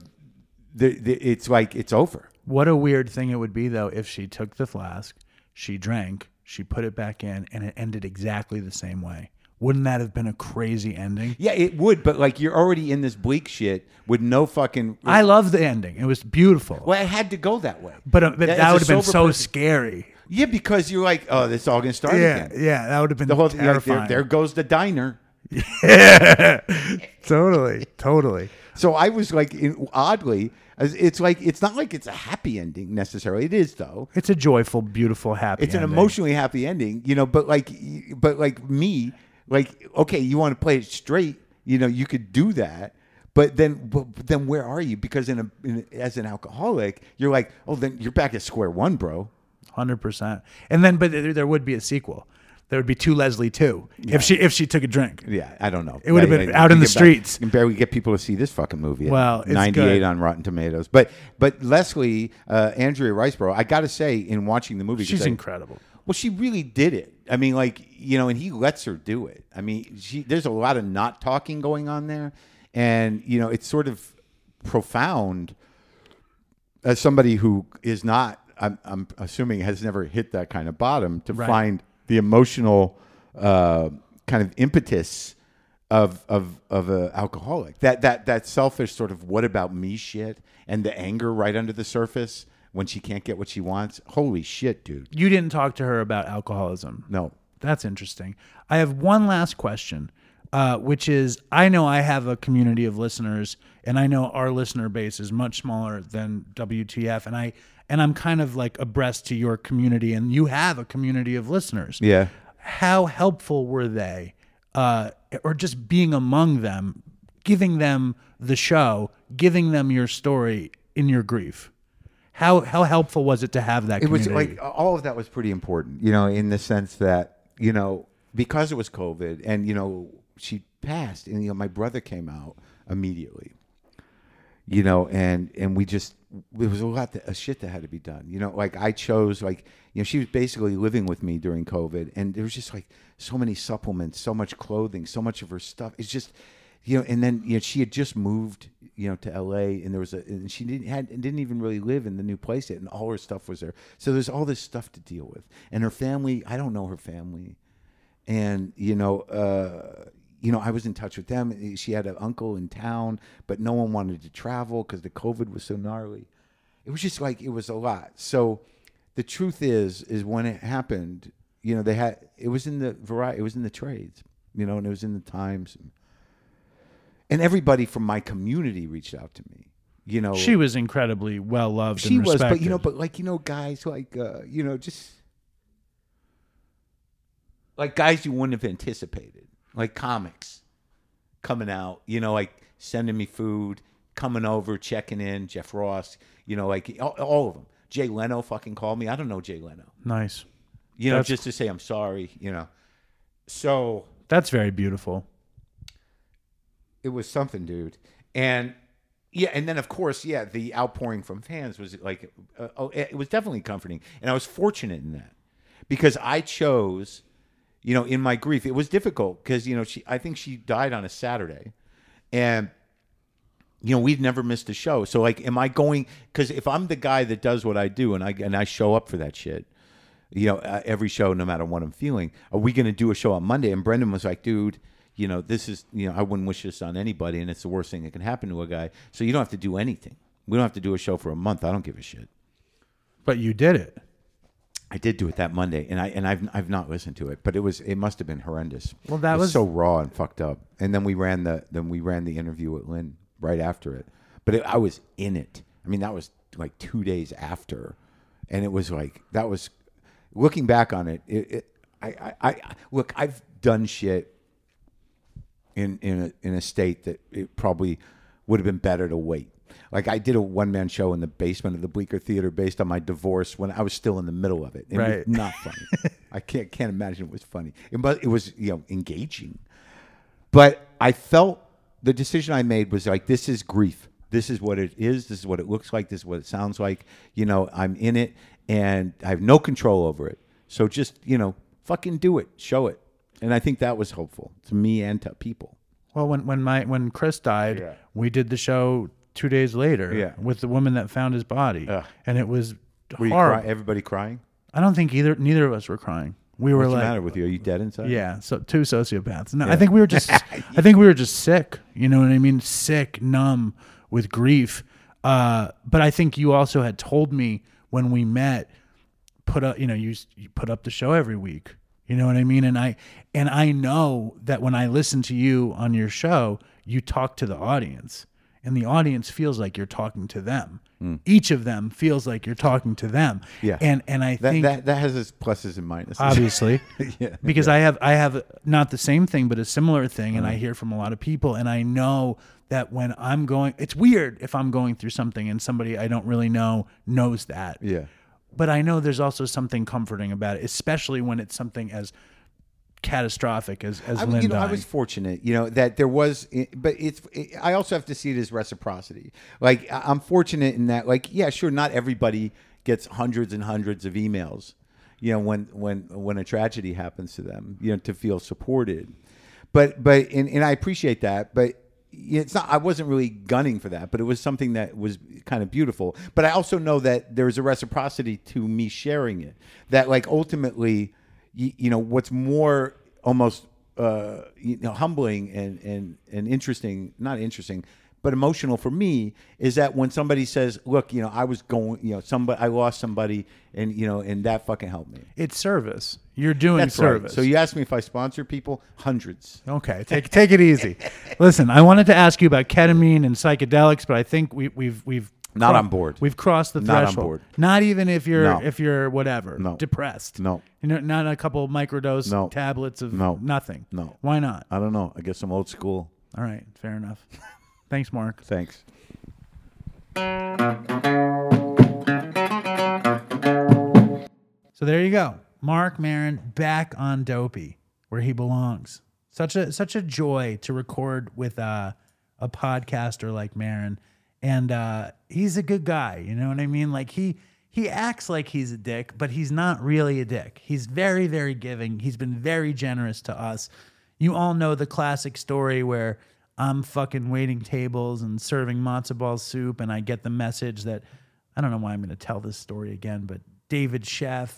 the, the, it's like it's over. What a weird thing it would be though if she took the flask, she drank, she put it back in, and it ended exactly the same way. Wouldn't that have been a crazy ending? Yeah, it would, but like you're already in this bleak shit with no fucking. I love the ending. It was beautiful. well, it had to go that way. but uh, but As that would have been so person- scary. Yeah, because you're like, oh, this is all gonna start Yeah, again. yeah, that would have been The whole thing, like, terrifying. there, there goes the diner. Yeah, totally, totally. So I was like, in, oddly, it's like it's not like it's a happy ending necessarily. It is though. It's a joyful, beautiful, happy. It's an emotionally happy ending, you know. But like, but like me, like okay, you want to play it straight, you know, you could do that. But then, but then where are you? Because in a, in as an alcoholic, you're like, oh, then you're back at square one, bro. hundred percent. And then, but there, there would be a sequel. There would be To Leslie Two if she if she took a drink. Yeah, I don't know. It would have been like, out in the streets. You can barely get people to see this fucking movie. Well, it's 98 on Rotten Tomatoes. But but Leslie, uh, Andrea Riseborough, I got to say, in watching the movie, She's I- incredible. Well, she really did it. I mean, like you know, and he lets her do it. I mean, she there's a lot of not talking going on there, and you know, it's sort of profound. As somebody who is not, I'm, I'm assuming, has never hit that kind of bottom to Right. find the emotional uh, kind of impetus of of of a alcoholic. That that that selfish sort of what about me shit and the anger right under the surface when she can't get what she wants. Holy shit, dude. You didn't talk to her about alcoholism. No. That's interesting. I have one last question, uh, which is I know I have a community of listeners, and I know our listener base is much smaller than WTF, and I and I'm kind of like abreast to your community, and you have a community of listeners. Yeah. How helpful were they, uh, or just being among them, giving them the show, giving them your story in your grief? How how helpful was it to have that? It was like all of that was pretty important, you know, in the sense that, you know, because it was COVID and, you know, she passed and, you know, my brother came out immediately, you know, and, and we just, there was a lot of shit that had to be done, you know, like I chose, like, you know, she was basically living with me during COVID and there was just like so many supplements, so much clothing, so much of her stuff. It's just, you know, and then, you know, she had just moved, you know, to LA and there was a, and she didn't had, didn't even really live in the new place yet. And all her stuff was there. So there's all this stuff to deal with. And her family, I don't know her family. And, you know, uh, you know, I was in touch with them. She had an uncle in town, but no one wanted to travel because the COVID was so gnarly. It was just like it was a lot. So the truth is, is when it happened, you know, they had it was in the variety, it was in the trades, you know, and it was in the times, and everybody from my community reached out to me. You know, she was incredibly well loved. she and was, but you know, but like you know, guys like uh, you know, just like guys you wouldn't have anticipated, like comics coming out, you know, like sending me food, coming over, checking in, Jeff Ross, you know, like all, all of them. Jay Leno fucking called me. I don't know Jay Leno, nice. you know, That's- just to say I'm sorry, you know. So That's very beautiful. It was something, dude. And yeah, and then of course, yeah, the outpouring from fans was like, uh, oh, it was definitely comforting, and I was fortunate in that because I chose, you know, in my grief, it was difficult because you know she, I think she died on a Saturday, and you know we've never missed a show. So like, am I going? Because if I'm the guy that does what I do and I and I show up for that shit, you know, uh, every show, no matter what I'm feeling, are we going to do a show on Monday? And Brendan was like, dude, you know, this is, you know, I wouldn't wish this on anybody, and it's the worst thing that can happen to a guy. So you don't have to do anything. We don't have to do a show for a month. I don't give a shit. But you did it. I did do it that Monday, and I and I've I've not listened to it, but it was it must have been horrendous. Well, that It was- so raw and fucked up. And then we ran the then we ran the interview with Lynn right after it, but it, I was in it. I mean, that was like two days after, and it was like that was looking back on it. it, it I, I I look, I've done shit in in a, in a state that it probably would have been better to wait. Like I did a one man show in the basement of the Bleecker Theater based on my divorce when I was still in the middle of it. It Right. was not funny. I can't can't imagine it was funny. It was it was you know engaging, but I felt the decision I made was like this is grief. This is what it is. This is what it looks like. This is what it sounds like. You know, I'm in it and I have no control over it. So just you know, fucking do it. Show it. And I think that was hopeful to me and to people. Well, when when my when Chris died, Yeah. we did the show two days later Yeah. with the woman that found his body, Ugh. and it was Were cry- everybody crying? I don't think either neither of us were crying. We were What's like, the matter with you? Are you dead inside? yeah, so two sociopaths. No, I think we were just I think we were just sick. You know what I mean? Sick, numb with grief. Uh, but I think you also had told me when we met, put up, you know, you, you put up the show every week. You know what I mean? And I and I know that when I listen to you on your show, you talk to the audience, and the audience feels like you're talking to them. Each of them feels like you're talking to them. Hmm. Yeah. And and I That, think that that has its pluses and minuses. obviously Yeah. because i have i have not the same thing but a similar thing and i Mm-hmm. hear from a lot of people and i know that when i'm going it's weird if i'm going through something and somebody i don't really know knows that yeah. But i know there's also something comforting about it especially when it's something as catastrophic as as I, Lynn you know, I was fortunate, you know, that there was, eh, but it's. It, I also have to see it as reciprocity. Like I'm fortunate in that, like, yeah, sure, not everybody gets hundreds and hundreds of emails, you know, when when when a tragedy happens to them, you know, to feel supported. But but and, and I appreciate that, but it's not. I wasn't really gunning for that, but it was something that was kind of beautiful. But I also know that there's a reciprocity to me sharing it. That like ultimately, you, you know, what's more almost uh, you know humbling and and and interesting, not interesting. But emotional for me is that when somebody says, "Look, you know, I was going, you know, somebody, I lost somebody, and you know, and that fucking helped me." it's service you're doing That's service right. So you asked me if I sponsor people, hundreds. Okay, take take it easy. Listen, I wanted to ask you about ketamine and psychedelics, but I think we, we've we've Not on board. We've crossed the threshold. Not on board. Not even if you're No. if you're whatever No. depressed. No. you know, not a couple microdose No. tablets of No. nothing. No. why not? I don't know. I guess I'm old school. All right, fair enough. Thanks, Marc. Thanks. So there you go. Marc Maron back on Dopey, where he belongs. Such a such a joy to record with uh, a podcaster like Maron, and uh, he's a good guy. You know what I mean? Like he he acts like he's a dick, but he's not really a dick. He's very very giving. He's been very generous to us. You all know the classic story where I'm fucking waiting tables and serving matzo ball soup, and I get the message that I don't know why I'm going to tell this story again, but David Sheff,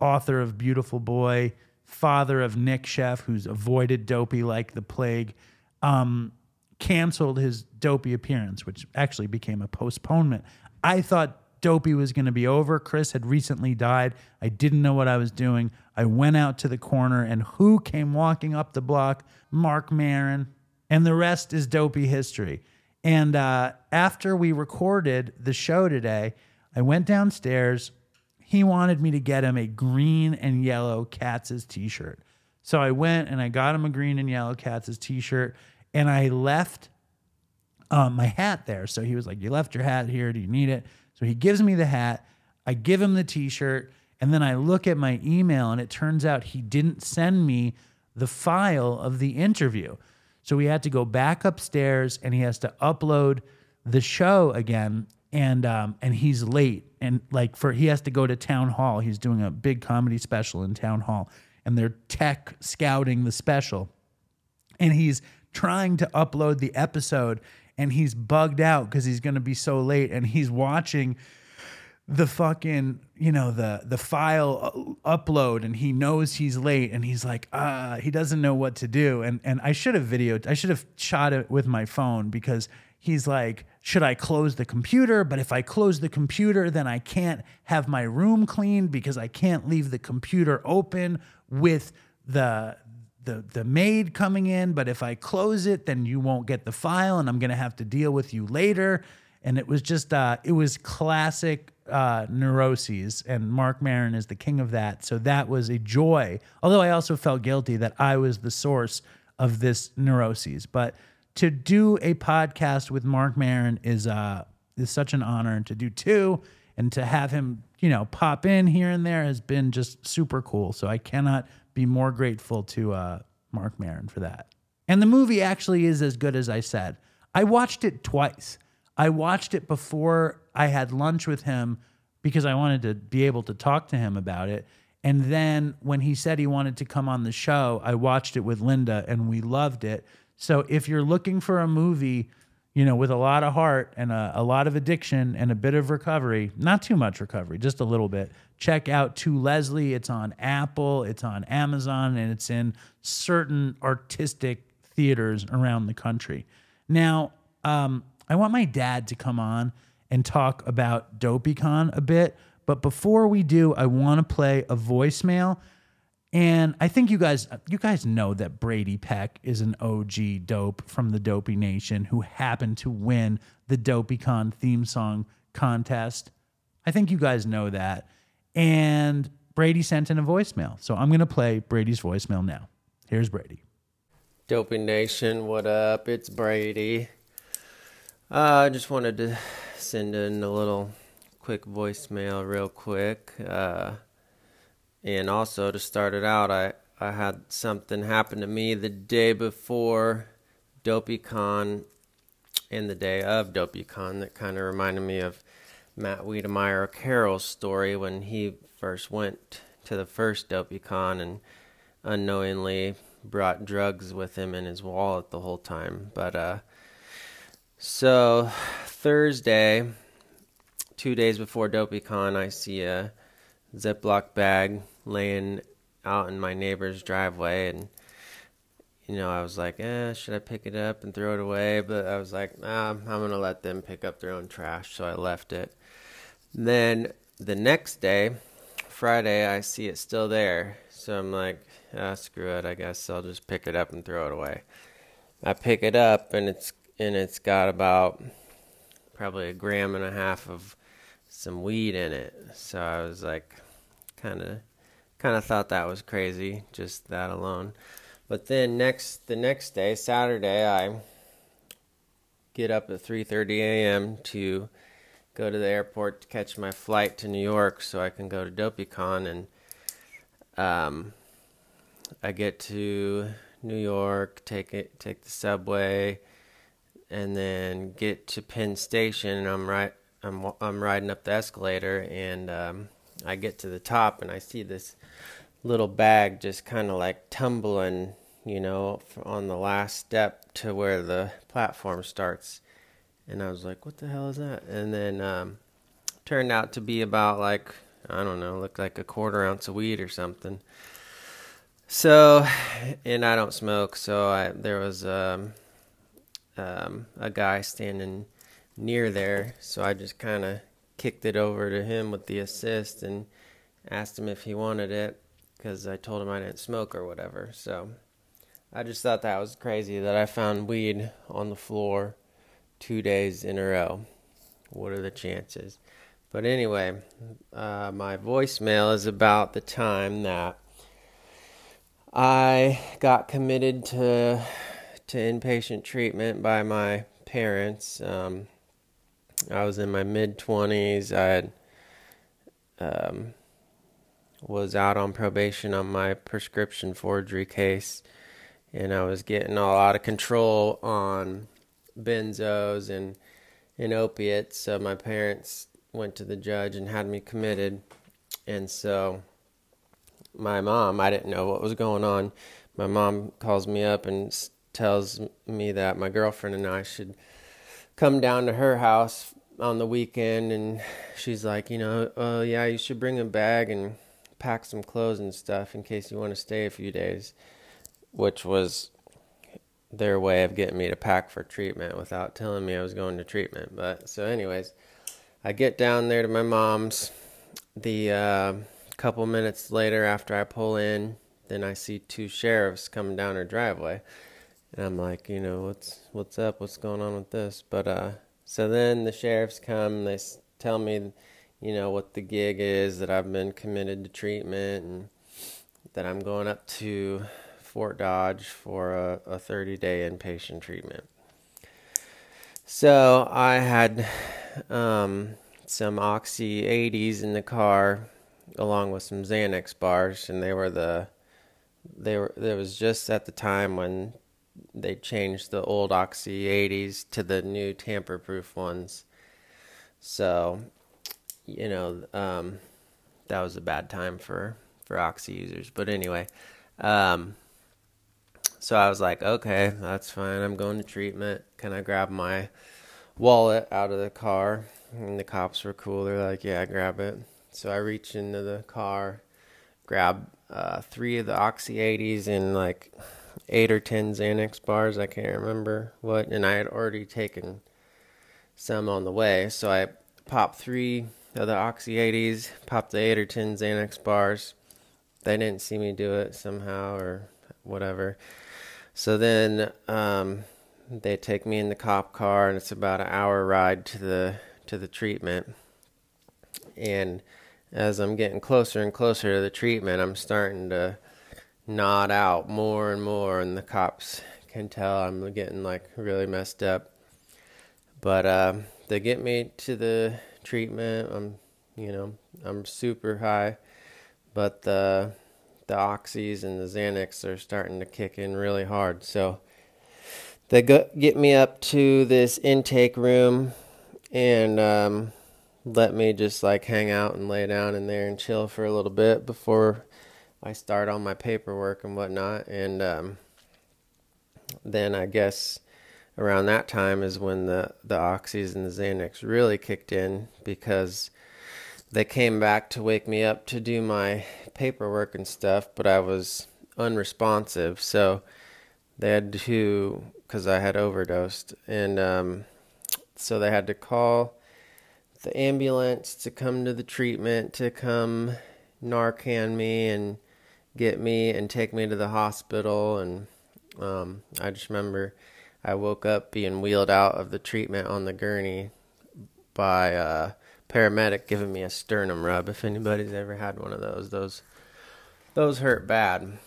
author of Beautiful Boy, father of Nick Sheff, who's avoided Dopey like the plague, um, canceled his Dopey appearance, which actually became a postponement. I thought Dopey was going to be over. Chris had recently died. I didn't know what I was doing. I went out to the corner, and who came walking up the block? Marc Maron. And the rest is Dopey history. And uh, after we recorded the show today, I went downstairs. He wanted me to get him a green and yellow Katz's t shirt. So I went and I got him a green and yellow Katz's t shirt. And I left um, my hat there. So he was like, You left your hat here. Do you need it? So he gives me the hat. I give him the t shirt. And then I look at my email and it turns out he didn't send me the file of the interview. So he had to go back upstairs and he has to upload the show again. And um, and he's late. And like for he has to go to town hall. He's doing a big comedy special in town hall, and they're tech scouting the special. And he's trying to upload the episode. And he's bugged out because he's going to be so late. And he's watching the fucking you know the the file upload and he knows he's late and he's like uh he doesn't know what to do. And and I should have videoed I should have shot it with my phone because he's like should I close the computer? But if I close the computer then I can't have my room cleaned because I can't leave the computer open with the the the maid coming in, but if I close it, then you won't get the file, and I'm gonna have to deal with you later. And it was just uh, it was classic uh, neuroses, and Marc Maron is the king of that. So that was a joy. Although I also felt guilty that I was the source of this neuroses, but to do a podcast with Marc Maron is uh is such an honor, and to do two and to have him you know pop in here and there has been just super cool. So I cannot be more grateful to uh, Marc Maron for that. And the movie actually is as good as I said. I watched it twice. I watched it before I had lunch with him because I wanted to be able to talk to him about it. And then when he said he wanted to come on the show, I watched it with Linda and we loved it. So if you're looking for a movie, you know, with a lot of heart and a, a lot of addiction and a bit of recovery, not too much recovery, just a little bit, check out To Leslie. It's on Apple, it's on Amazon, and it's in certain artistic theaters around the country. Now, um, I want my dad to come on and talk about DopeyCon a bit. But before we do, I want to play a voicemail. And I think you guys you guys know that Brady Peck is an OG dope from the Dopey Nation who happened to win the DopeyCon theme song contest. I think you guys know that. And Brady sent in a voicemail. So I'm going to play Brady's voicemail now. Here's Brady. Dopey Nation, what up? It's Brady. Uh, I just wanted to send in a little quick voicemail, real quick. Uh, and also to start it out, I, I had something happen to me the day before DopeyCon and the day of DopeyCon that kind of reminded me of Matt Wiedemeyer Carroll's story when he first went to the first DopeyCon and unknowingly brought drugs with him in his wallet the whole time. But uh, so Thursday, two days before DopeyCon, I see a Ziploc bag laying out in my neighbor's driveway, and you know I was like, eh, should I pick it up and throw it away? But I was like, nah, I'm gonna let them pick up their own trash, so I left it. And then the next day, Friday, I see it still there, so I'm like, ah, screw it. I guess I'll just pick it up and throw it away. I pick it up, and it's and it's got about probably a gram and a half of some weed in it. So I was like, kind of, kind of thought that was crazy, just that alone. But then next, the next day, Saturday, I get up at 3:30 a.m. to go to the airport to catch my flight to New York so I can go to DopeyCon and um, I get to New York, take it, take the subway, and then get to Penn Station. And I'm right, I'm I'm riding up the escalator, and um, I get to the top, and I see this little bag just kind of like tumbling, you know, on the last step to where the platform starts. And I was like, "What the hell is that?" And then um, turned out to be about like I don't know, looked like a quarter ounce of weed or something. So, and I don't smoke, so I there was um, um, a guy standing near there, so I just kind of kicked it over to him with the assist and asked him if he wanted it because I told him I didn't smoke or whatever. So I just thought that was crazy that I found weed on the floor two days in a row. What are the chances? But anyway, uh, my voicemail is about the time that I got committed to to inpatient treatment by my parents. Um, I was in my mid twenties. I had um, was out on probation on my prescription forgery case, and I was getting all out of control on benzos and and opiates. So my parents went to the judge and had me committed, and so my mom, I didn't know what was going on. My mom calls me up and tells me that my girlfriend and I should come down to her house on the weekend and she's like, you know, oh yeah, you should bring a bag and pack some clothes and stuff in case you want to stay a few days, which was their way of getting me to pack for treatment without telling me I was going to treatment. But so anyways, I get down there to my mom's the uh, couple minutes later after I pull in, then I see two sheriffs coming down her driveway. And I'm like, you know, what's what's up? What's going on with this? But uh, so then the sheriffs come. They tell me, you know, what the gig is that I've been committed to treatment and that I'm going up to Fort Dodge for a, a 30 day inpatient treatment. So I had um, some Oxy 80s in the car, along with some Xanax bars, and they were the they were there was just at the time when they changed the old Oxy 80s to the new tamper proof ones. So, you know, um, that was a bad time for for Oxy users. But anyway, um, so I was like, okay, that's fine. I'm going to treatment. Can I grab my wallet out of the car? And the cops were cool. They're like, yeah, grab it. So I reach into the car, grab uh, three of the Oxy 80s and like eight or ten Xanax bars. I can't remember what. And I had already taken some on the way. So I popped three of the Oxy 80s, popped the eight or ten Xanax bars. They didn't see me do it somehow or whatever. So then um, they take me in the cop car, and it's about an hour ride to the to the treatment. And as I'm getting closer and closer to the treatment, I'm starting to nod out more and more, and the cops can tell I'm getting like really messed up. But uh, they get me to the treatment. I'm, you know, I'm super high, but the the oxys and the Xanax are starting to kick in really hard. So they go, get me up to this intake room and um, let me just like hang out and lay down in there and chill for a little bit before I start on my paperwork and whatnot. And um, then I guess around that time is when the, the oxys and the Xanax really kicked in because they came back to wake me up to do my paperwork and stuff, but I was unresponsive. So they had to, because I had overdosed. And um, so they had to call the ambulance to come to the treatment, to come Narcan me and get me and take me to the hospital. And um, I just remember I woke up being wheeled out of the treatment on the gurney by a paramedic giving me a sternum rub. If anybody's ever had one of those, those those hurt bad.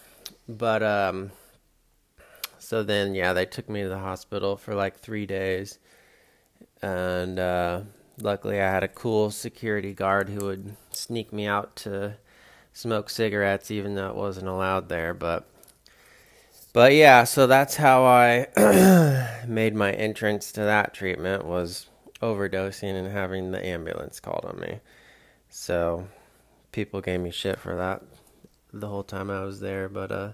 But um, so then yeah, they took me to the hospital for like three days, and uh, luckily I had a cool security guard who would sneak me out to smoke cigarettes, even though it wasn't allowed there. But but yeah, so that's how I made my entrance to that treatment was overdosing and having the ambulance called on me. So people gave me shit for that the whole time I was there, but uh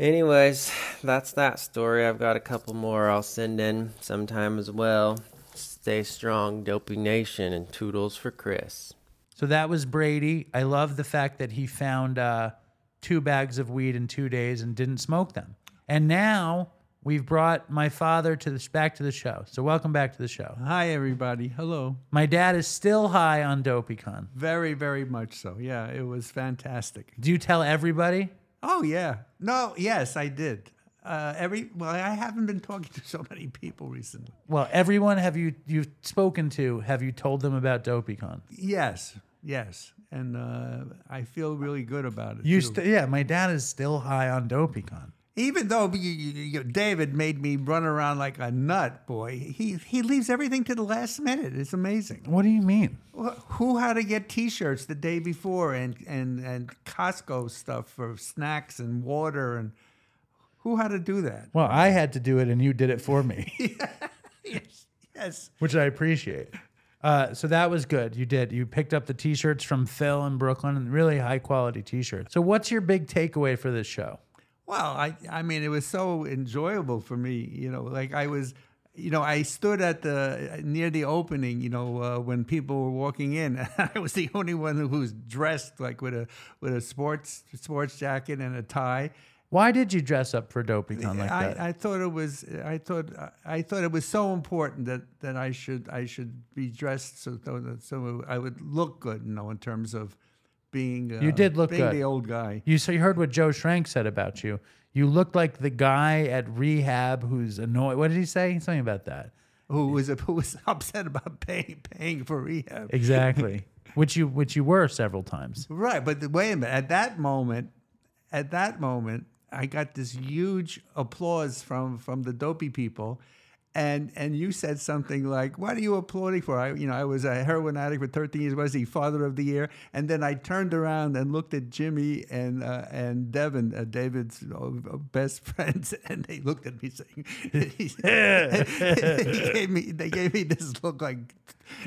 anyways, that's that story. I've got a couple more I'll send in sometime as well. Stay strong, Dopey Nation, and toodles for Chris. So that was Brady. I love the fact that he found uh, two bags of weed in two days and didn't smoke them. And now we've brought my father to the back to the show. So welcome back to the show. Hi, everybody. Hello. My dad is still high on DopeyCon. Very, very much so. Yeah, it was fantastic. Do you tell everybody? Oh, yeah. No, yes, I did. Uh, every well, I haven't been talking to so many people recently. Well, everyone have you you've spoken to? Have you told them about DopeyCon? Yes, yes, and uh, I feel really good about it. You st- yeah, my dad is still high on DopeyCon. Even though you, you, you- David made me run around like a nut, boy, he he leaves everything to the last minute. It's amazing. What do you mean? Wh- Who had to get T-shirts the day before and and and Costco stuff for snacks and water and who had to do that? Well, I had to do it, and you did it for me, Yes, yes. which I appreciate. Uh, so that was good. You did. You picked up the T-shirts from Phil in Brooklyn, and really high quality T-shirts. So, what's your big takeaway for this show? Well, I I mean, it was so enjoyable for me. You know, like I was, you know, I stood at the near the opening. You know, uh, when people were walking in, I was the only one who was dressed like with a with a sports sports jacket and a tie. Why did you dress up for DopeyCon like that? I, I thought it was I thought I thought it was so important that, that I should I should be dressed so so I would look good, you know, in terms of being uh, You did look being good. the old guy. You so you heard what Joe Schrank said about you. You looked like the guy at rehab who's annoyed. What did he say? Something about that. Who was who was upset about paying paying for rehab? Exactly. which you which you were several times. Right, but the, wait a minute. At that moment, at that moment, I got this huge applause from from the dopey people, and and you said something like, "What are you applauding for?" I, you know, I was a heroin addict for 13 years. Was he father of the year? And then I turned around and looked at Jimmy and uh, and Devin, uh, David's uh, best friends, and they looked at me saying, they gave me they gave me this look like,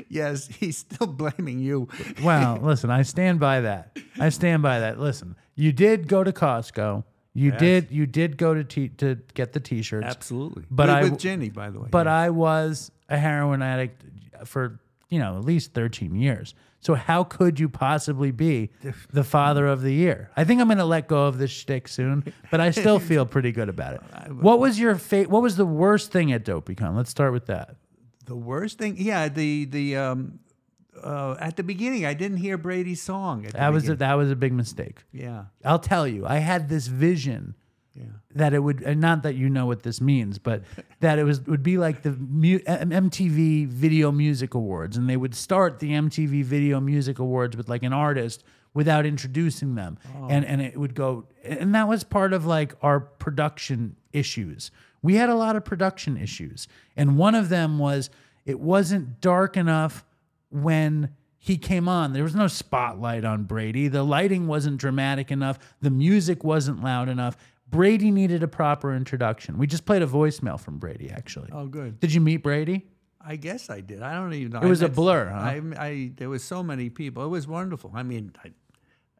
yes, he's still blaming you. well, listen, I stand by that. I stand by that. Listen, you did go to Costco. You did you did go to t- to get the t-shirts. Absolutely. But with, I- with Jenny, by the way. But. I was a heroin addict for, you know, at least 13 years. So how could you possibly be the father of the year? I think I'm going to let go of this shtick soon, but I still feel pretty good about it. What was your fate? What was the worst thing at DopeyCon? Let's start with that. the worst thing, yeah, the the um, uh, at the beginning, I didn't hear Brady's song. At the That was a, beginning. that was a big mistake. yeah, I'll tell you, I had this vision yeah. that it would, and not that you know what this means, but that it was would be like the mu- M- MTV Video Music Awards, and they would start the MTV Video Music Awards with like an artist without introducing them, and and it would go, and that was part of like our production issues. We had a lot of production issues, and one of them was it wasn't dark enough when he came on. There was no spotlight on Brady. The lighting wasn't dramatic enough. The music wasn't loud enough. Brady needed a proper introduction. We just played a voicemail from Brady, actually. Oh, good. Did you meet Brady? I guess I did. I don't even know. It was I a blur, huh? I, I there was so many people. It was wonderful. I mean, I,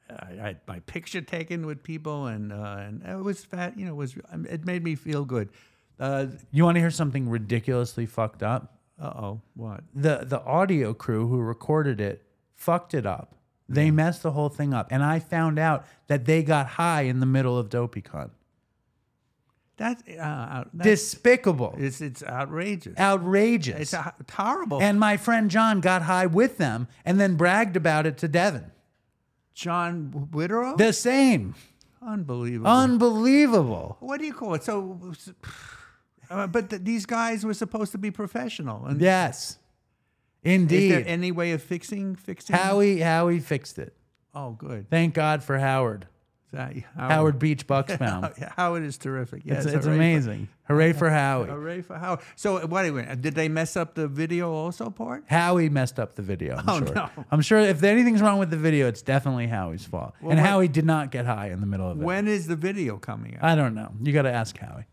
I, I had my picture taken with people, and uh, and it was fat. You know, it was it made me feel good. Uh You want to hear something ridiculously fucked up? Oh, what? The the audio crew who recorded it fucked it up. They messed the whole thing up, and I found out that they got high in the middle of DopeyCon. That's, uh, that's Despicable, it's it's outrageous. outrageous. It's uh, horrible. And my friend John got high with them and then bragged about it to Devin. John Witherow, The same. unbelievable. Unbelievable. what do you call it? So, uh, but th- these guys were supposed to be professional. And Yes. Indeed. Is there any way of fixing fixing? Howie Howie fixed it. Oh, good. Thank God for Howard. That- Howard Beach Bucksbaum. Howard is terrific. Yes, it's it's hooray for- amazing. Hooray for Howie. Hooray for Howard. So, what? Anyway, did they mess up the video also part? Howie messed up the video. I'm Oh, sure. no. I'm sure if anything's wrong with the video, it's definitely Howie's fault. and when- Howie did not get high in the middle of it. When is the video coming out? I don't know. You got to ask Howie.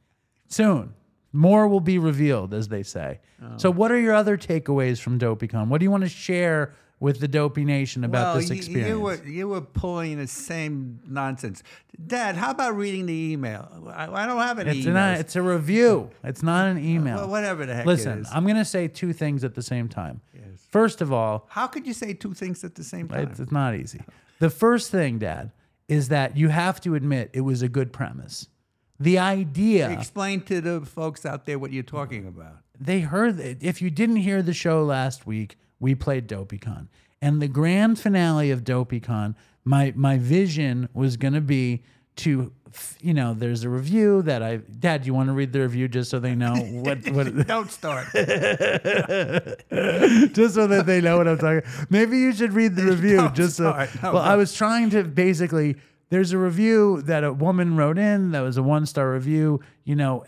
Soon. More will be revealed, as they say. Oh. So, what are your other takeaways from DopeyCon? What do you want to share with the Dopey Nation about well, this experience? You were you were pulling the same nonsense, Dad. How about reading the email? I, I don't have any it's, emails. not, it's a review. It's not an email. Well, whatever the heck Listen. I'm going to say two things at the same time. Yes. First of all, How could you say two things at the same time? it's, it's not easy. The first thing, Dad, is that you have to admit it was a good premise. The idea Explain to the folks out there what you're talking about. they heard it. If you didn't hear the show last week, we played DopeyCon. And the grand finale of DopeyCon, my my vision was going to be to you know, there's a review that I Dad, you want to read the review just so they know what what Don't start. just so that they know what I'm talking. Maybe you should read the review Don't just so. start. No, well, I was trying to basically. There's a review that a woman wrote in that was a one star review, you know,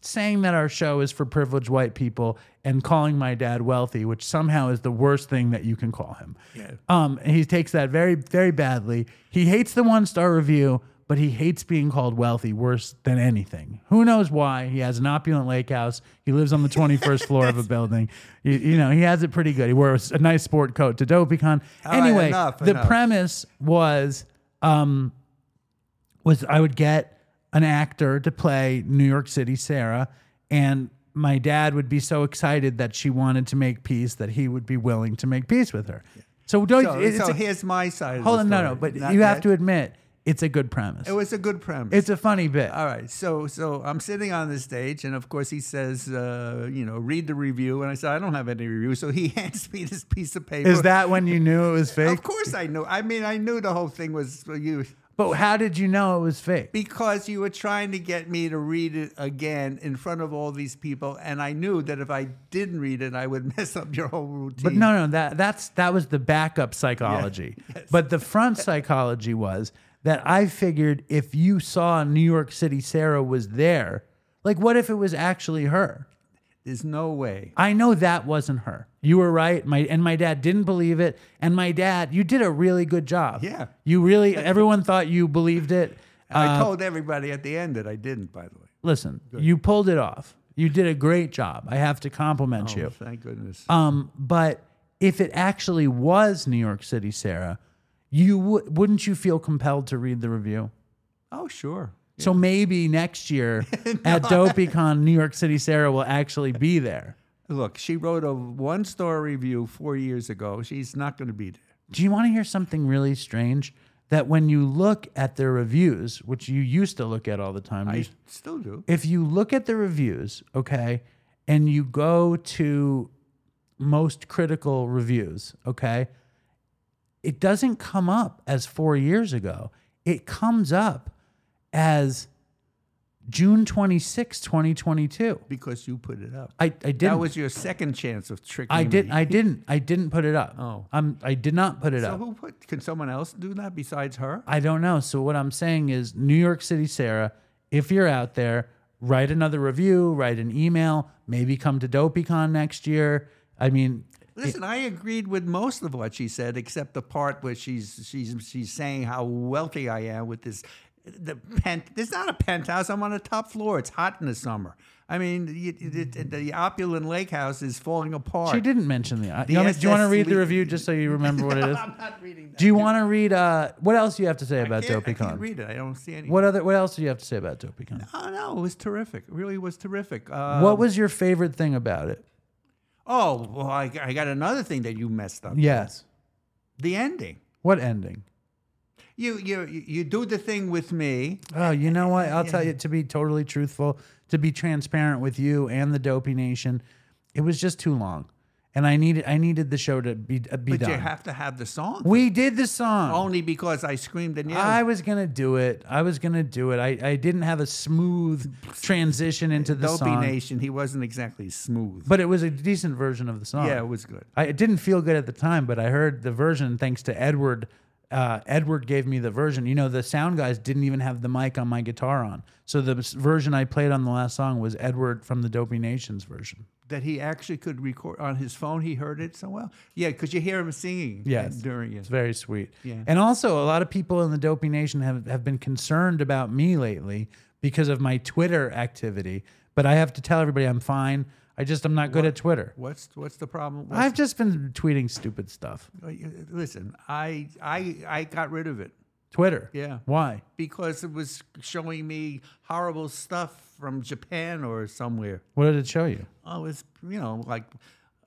saying that our show is for privileged white people and calling my dad wealthy, which somehow is the worst thing that you can call him. Yeah. Um, and he takes that very, very badly. He hates the one star review, but he hates being called wealthy worse than anything. Who knows why? He has an opulent lake house. He lives on the 21st floor of a building. You, you know, he has it pretty good. He wears a nice sport coat to DopeyCon. All right, anyway, enough, the enough. premise was um, was I would get an actor to play New York City Sarah, and my dad would be so excited that she wanted to make peace that he would be willing to make peace with her. So don't. So, it's so a- here's my side. Of hold on, no, no, but Not you have yet. to admit it's a good premise. It was a good premise. it's a funny bit. All right, so so I'm sitting on the stage, and of course he says, uh, you know, read the review, and I said I don't have any review, so he hands me this piece of paper. Is that when you knew it was fake? Of course I knew. I mean, I knew the whole thing was for you But how did you know it was fake? because you were trying to get me to read it again in front of all these people, and I knew that if I didn't read it, I would mess up your whole routine. But no, no, that that's that was the backup psychology. Yes. But the front psychology was that I figured if you saw New York City Sarah was there, like what if it was actually her? there's no way. I know that wasn't her. You were right. My and my dad didn't believe it. And my dad, you did a really good job. Yeah. You really everyone thought you believed it. I Uh, told everybody at the end that I didn't. By the way, listen, you pulled it off. You did a great job. I have to compliment oh, you. thank goodness. Um, but if it actually was New York City, Sarah, you w- wouldn't you feel compelled to read the review? oh, sure. So maybe next year at DopeyCon, New York City, Sarah will actually be there. Look, she wrote a one-star review four years ago. She's not going to be there. Do you want to hear something really strange? That when you look at their reviews, which you used to look at all the time, I you- still do. if you look at the reviews, okay, and you go to most critical reviews, okay, it doesn't come up as four years ago. It comes up as June 26, 2022. Because you put it up. I, I didn't. That was your second chance of tricking I me. did. I didn't. I didn't put it up. Oh. I'm. I did not put it So up. who put? Can someone else do that besides her? I don't know. So what I'm saying is, New York City, Sarah, if you're out there, write another review, write an email, maybe come to DopeyCon next year. I mean, Listen, I agreed with most of what she said, except the part where she's she's she's saying how wealthy I am with this. The pent. There's not a penthouse. I'm on the top floor. It's hot in the summer. I mean, you, it, the opulent lake house is falling apart. she didn't mention the. The you want do you want to read the review just so you remember what it is? I'm not reading that. Do you want to read? Uh, what else do you have to say about can't, I can't read it. I don't see any. What other? What else do you have to say about DopeyCon? Oh no, it was terrific. It really was terrific. Uh, what was your favorite thing about it? Oh, well, I, I got another thing that you messed up. Yes. The ending. What ending? You you you do the thing with me. Oh, you know what? I'll tell you to be totally truthful, to be transparent with you and the Dopey Nation, it was just too long, and I needed I needed the show to be uh, be But done. you have to have the song. we did the song. only because I screamed and yelled. I was gonna do it. I was gonna do it. I, I didn't have a smooth transition into the Dopey song, Nation. He wasn't exactly smooth. but it was a decent version of the song. yeah, it was good. I, it didn't feel good at the time, but I heard the version thanks to Edward. Uh, Edward gave me the version. You know, the sound guys didn't even have the mic on my guitar on. So the version I played on the last song was Edward from the Dopey Nations version. That he actually could record on his phone. He heard it so well. Yeah, because you hear him singing. Yes. during it. It's very sweet. Yeah. And also, a lot of people in the Dopey Nation have, have been concerned about me lately because of my Twitter activity. But I have to tell everybody I'm fine. I just, I'm not good at Twitter. What's what's the problem? What's- I've just been tweeting stupid stuff. listen. I I I got rid of it Twitter. Yeah. Why? because it was showing me horrible stuff from Japan or somewhere. What did it show you? Oh, it was you know like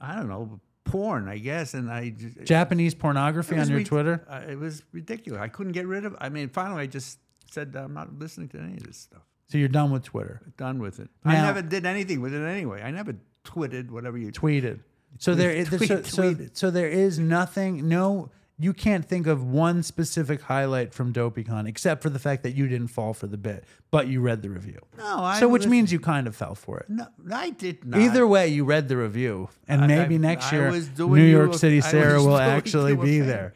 I don't know porn, I guess, and I just, Japanese pornography on your rid- Twitter? Uh, it was ridiculous. I couldn't get rid of. I mean, finally, I just said I'm not listening to any of this stuff. So you're done with Twitter. Done with it. I never did anything with it anyway. I never twitted whatever you. Tweeted. So there is Tweet- so, so, tweeted. so there is nothing. No, you can't think of one specific highlight from DopeyCon except for the fact that you didn't fall for the bit, but you read the review. No, I so which was- means you kind of fell for it. No, I did not. Either way, you read the review, and I- maybe I- next year, New York a- City Sarah will actually be there.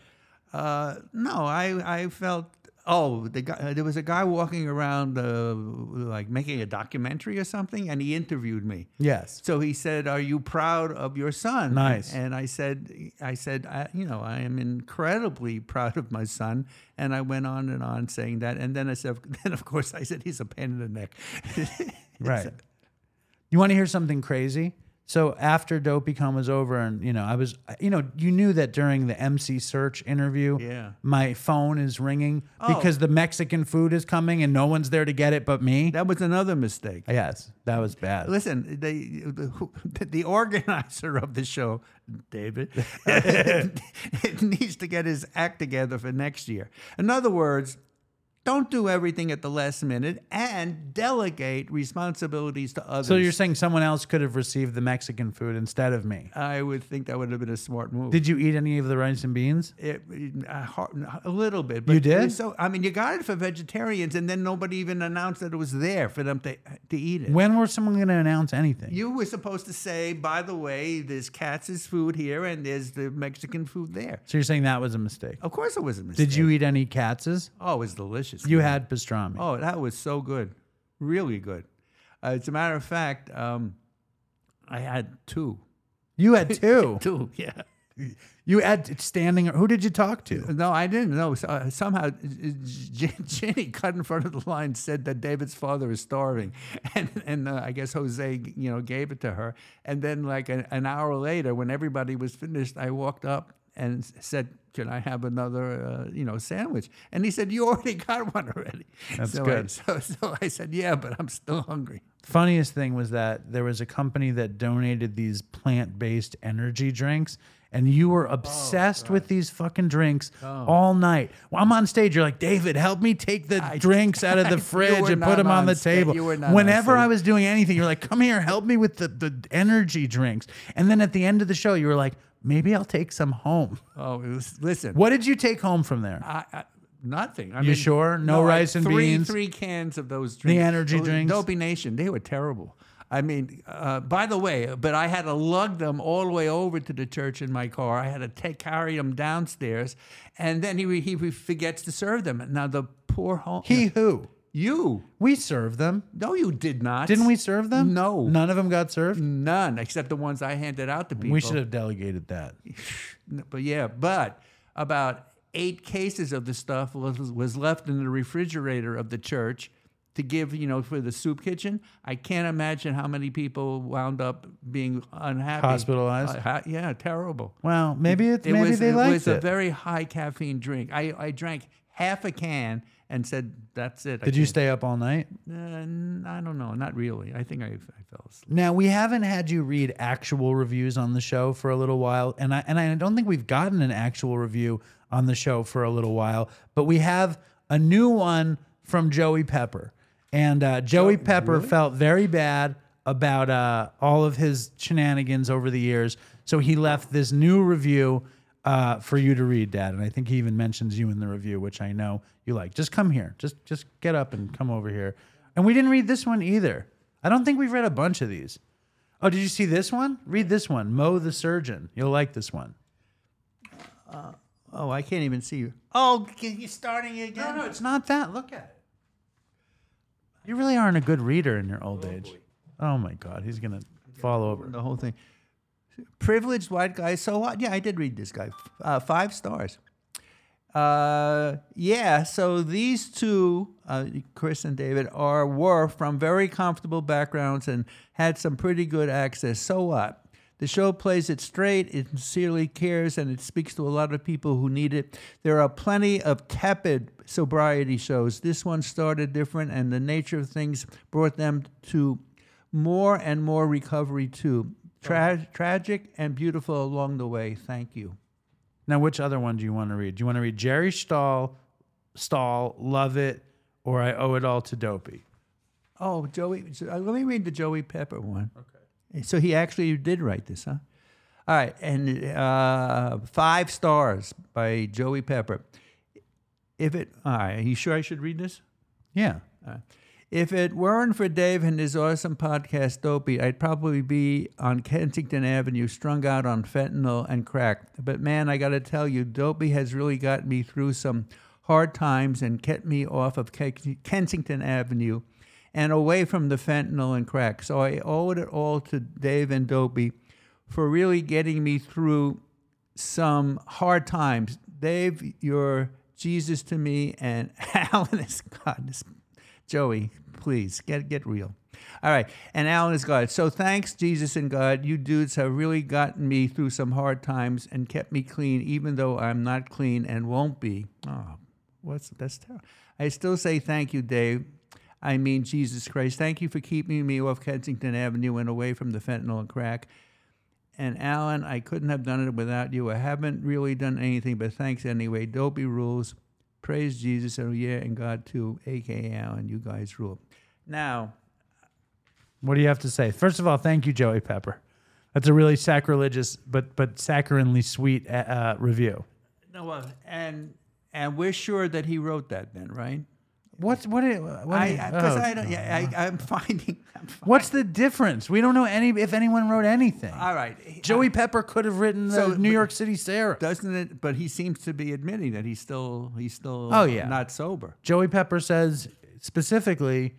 Uh, no, I I felt Oh, the guy, uh, there was a guy walking around, uh, like making a documentary or something, and he interviewed me. Yes. So he said, "Are you proud of your son?" Nice. And I said, "I said, I, you know, I am incredibly proud of my son." And I went on and on saying that, and then I said, then of course I said he's a pain in the neck. Right. You want to hear something crazy? So after Dopey Con was over, and you know, I was, you know, you knew that during the MC Serch interview, Yeah. my phone is ringing oh. because the Mexican food is coming and no one's there to get it but me. That was another mistake. yes, that was bad. Listen, the, the the organizer of the show, David, needs to get his act together for next year. In other words, don't do everything at the last minute and delegate responsibilities to others. So you're saying someone else could have received the Mexican food instead of me? I would think that would have been a smart move. Did you eat any of the rice and beans? It, a, har- a little bit, but You did? So I mean, you got it for vegetarians, and then nobody even announced that it was there for them to to eat it. When was someone going to announce anything? You were supposed to say, by the way, there's Katz's food here and there's the Mexican food there. so you're saying that was a mistake? Of course, it was a mistake. Did you eat any Katz's? Oh, it was delicious. You had pastrami. Oh, that was so good, really good. Uh, as a matter of fact, um, I had two. You had two. Two, yeah. You had standing. Who did you talk to? No, I didn't know. Uh, somehow, uh, Jenny cut in front of the line said that David's father is starving, and and uh, I guess Jose, you know, gave it to her. And then, like an, an hour later, when everybody was finished, I walked up and said, "Can I have another, uh, you know, sandwich?" And he said, "You already got one already." That's so good. I, so, so I said, "Yeah, but I'm still hungry." Funniest thing was that there was a company that donated these plant-based energy drinks, and you were obsessed with these fucking drinks all night. Well, I'm on stage. You're like, David, help me take the drinks out of the fridge and put them on on the table. you were not on Whenever I was doing anything, you're like, come here, help me with the, the energy drinks. And then at the end of the show, you were like, maybe I'll take some home. Oh, it was, listen. What did you take home from there? I, I, nothing. I You sure? No I- rice and three, beans? Three cans of those drinks. The energy drinks? Dopey Nation. They were terrible. I mean, uh, by the way, but I had to lug them all the way over to the church in my car. I had to take carry them downstairs, and then he he forgets to serve them. Now the poor home. He who? You. We served them. No, you did not. Didn't we serve them? No. None of them got served? None except the ones I handed out to people. We should have delegated that. But yeah, but about eight cases of the stuff was, was left in the refrigerator of the church to give, you know, for the soup kitchen. I can't imagine how many people wound up being unhappy. Hospitalized? Uh, ha- yeah, terrible. Well, maybe it's It maybe was, they it liked was it. a very high caffeine drink. I, I drank half a can and said, "That's it." Did you stay up all night? Uh, I don't know. Not really. I think I, I fell asleep. Now we haven't had you read actual reviews on the show for a little while, and I and I don't think we've gotten an actual review on the show for a little while. But we have a new one from Joey Pepper, and uh, Joey Pepper felt very bad about uh, all of his shenanigans over the years, so he left this new review uh, for you to read, Dad. And I think he even mentions you in the review, which I know you like. Just come here, just just get up and come over here. And we didn't read this one either. I don't think we've read a bunch of these. Oh, did you see this one? Read this one, Mo the Surgeon. You'll like this one. Oh, I can't even see you. Oh, you're starting again. No, no, it's not that. Look at it. You really aren't a good reader in your old age. Oh my God, he's gonna fall over. the whole thing. Privileged white guy. So what? Yeah, I did read this guy. Uh, five stars. Uh, yeah. So these two, uh, Chris and David, are were from very comfortable backgrounds and had some pretty good access. So what? The show plays it straight, it sincerely cares, and it speaks to a lot of people who need it. There are plenty of tepid sobriety shows. This one started different, and the nature of things brought them to more and more recovery too. Tra- tragic and beautiful along the way. Thank you. Now, which other one do you want to read? Do you want to read Jerry Stahl, Stahl, Love It, or I Owe It All to Dopey? Oh, Joey. Uh, let me read the Joey Pepper one. Okay. So he actually did write this, huh? All right, and uh, five stars by Joey Pepper. If it, all right, are you sure I should read this? Yeah. If it weren't for Dave and his awesome podcast, Dopey, I'd probably be on Kensington Avenue, strung out on fentanyl and crack. But man, I got to tell you, Dopey has really got me through some hard times and kept me off of Kensington Avenue and away from the fentanyl and crack. So I owe it all to Dave and Dopey for really getting me through some hard times. Dave, you're Jesus to me, and Alan is God. Joey, please get get real. All right, and Alan is God. So thanks, Jesus and God. You dudes have really gotten me through some hard times and kept me clean, even though I'm not clean and won't be. Oh, what's that's terrible. I still say thank you, Dave. I mean Jesus Christ. Thank you for keeping me off Kensington Avenue and away from the fentanyl and crack. And Alan, I couldn't have done it without you. I haven't really done anything, but thanks anyway. Dopey rules. Praise Jesus. Oh, yeah, and God too, aka Alan. You guys rule. Now, What do you have to say? First of all, thank you, Joey Pepper. That's a really sacrilegious but but saccharinely sweet uh, uh, review. no, uh, and and we're sure that he wrote that then, right? What's what? i- what I i- because oh. I don't. Yeah, I, I'm finding. Finding What's the difference? We don't know any if anyone wrote anything. all right? Joey Pepper could have written the So, New York City Sarah. doesn't it? But he seems to be admitting that he's still he's still Oh, yeah. not sober. Joey Pepper says specifically,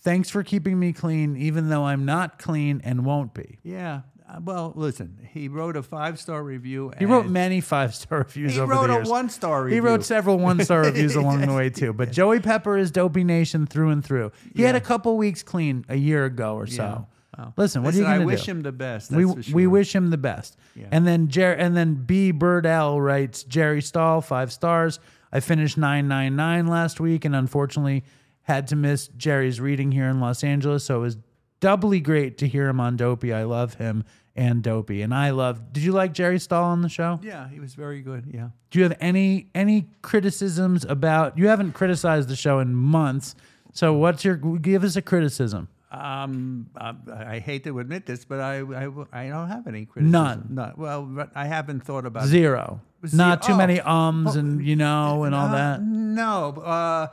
"Thanks for keeping me clean, even though I'm not clean and won't be." Yeah. Uh, Well, listen, he wrote a five star review. He wrote many five star reviews He over wrote the a one-star review. He wrote several one star reviews along the way too. But Joey Pepper is Dopey Nation through and through. He had a couple weeks clean a year ago or so. Wow. Listen, what Listen, are you gonna do? I wish him the best. we for we wish him the best. Yeah. And then Jer- and then B Birdell writes Jerry Stahl five stars. I finished Nein, Nein, Nein last week and unfortunately had to miss Jerry's reading here in Los Angeles. So it was doubly great to hear him on Dopey. I love him and Dopey, and I love. Did you like Jerry Stahl on the show? Yeah, he was very good. Yeah. Do you have any any criticisms about? You haven't criticized the show in months. So what's your give us a criticism? Um, I, I hate to admit this, but I, I, I don't have any criticism. None. None. Well, I haven't thought about it. Zero. Not too oh. many ums and you know and all Uh, that. No. Uh,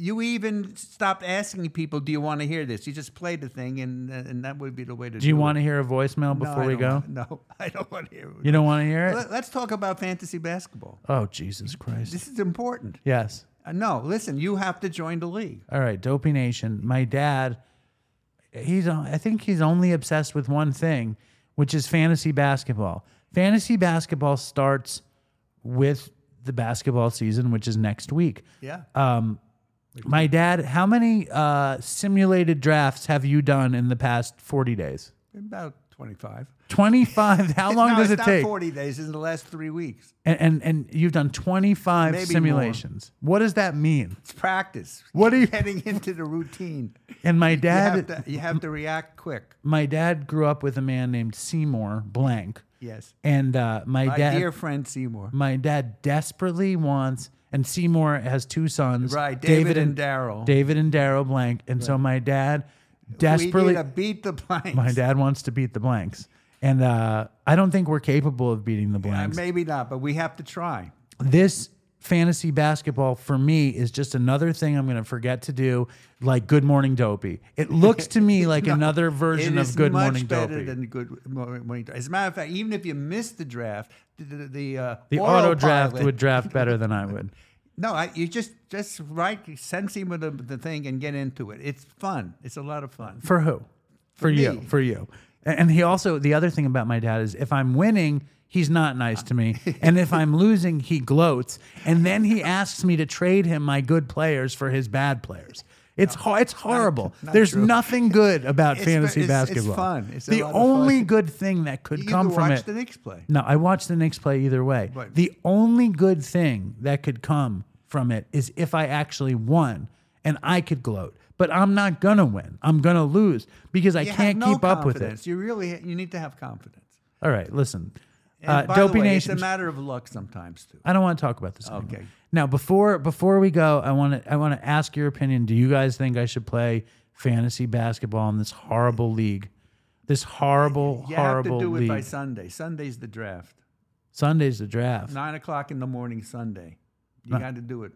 you even stopped asking people, "Do you want to hear this?" You just played the thing, and and that would be the way to do. It. Do you it. want to hear a voicemail before I we go? want- no, I don't want to hear. it. You don't want to hear it? Let, us talk about fantasy basketball. Oh Jesus Christ! This is important. Yes. Uh, no, listen, you have to join the league. All right, Dopey Nation. My dad, he's I think he's only obsessed with one thing, which is fantasy basketball. Fantasy basketball starts with the basketball season, which is next week. Yeah. Um, my dad, how many uh, simulated drafts have you done in the past 40 days? About 25. 25. How long no, does it's it not take? 40 days. In the last three weeks. And, and and you've done 25 Maybe simulations. What does that mean? It's practice. What are you- getting into the routine? And my You dad have, to, you have to react quick. my dad grew up with a man named Seymour Blank. Yes. And uh, my, My dad dear friend Seymour. my dad desperately wants and Seymour has two sons. Right, David and Daryl. David and Daryl Blank. And so my dad We desperately need to beat the blanks. my dad wants to beat the blanks. And uh, I don't think we're capable of beating the blanks. maybe not, but we have to try. this fantasy basketball for me is just another thing I'm going to forget to do, like Good Morning Dopey. It looks to me like another version It of is Good much Morning better Dopey. than good morning. As a matter of fact, even if you missed the draft, the the, the, uh, the auto draft would draft better than I would. No, I, you just just write, send Seymour the, the thing, and get into it. It's fun. It's a lot of fun. For who? For, you. For you. And he also the other thing about my dad is if I'm winning, he's not nice to me, and if I'm losing, he gloats, and then he asks me to trade him my good players for his bad players. It's ho- it's horrible. not There's true. nothing good about It's fantasy it's- it's basketball. fun. It's the of fun. only good thing that could You come from watch it. the Knicks play. No, I watched the Knicks play either way. Right. The only good thing that could come from it is if I actually won and I could gloat. But I'm not gonna win. I'm gonna lose because I can't no keep up with it. You really you need to have confidence. All right, listen. And Uh, by Dopey Nation. it's a matter of luck sometimes too. I don't want to talk about this. anymore. Okay. Now, before before we go, I want to I want to ask your opinion. Do you guys think I should play fantasy basketball in this horrible league? This horrible, You horrible league. You have to do it by Sunday. Sunday's the draft. Sunday's the draft. Nine o'clock in the morning Sunday. You got to do it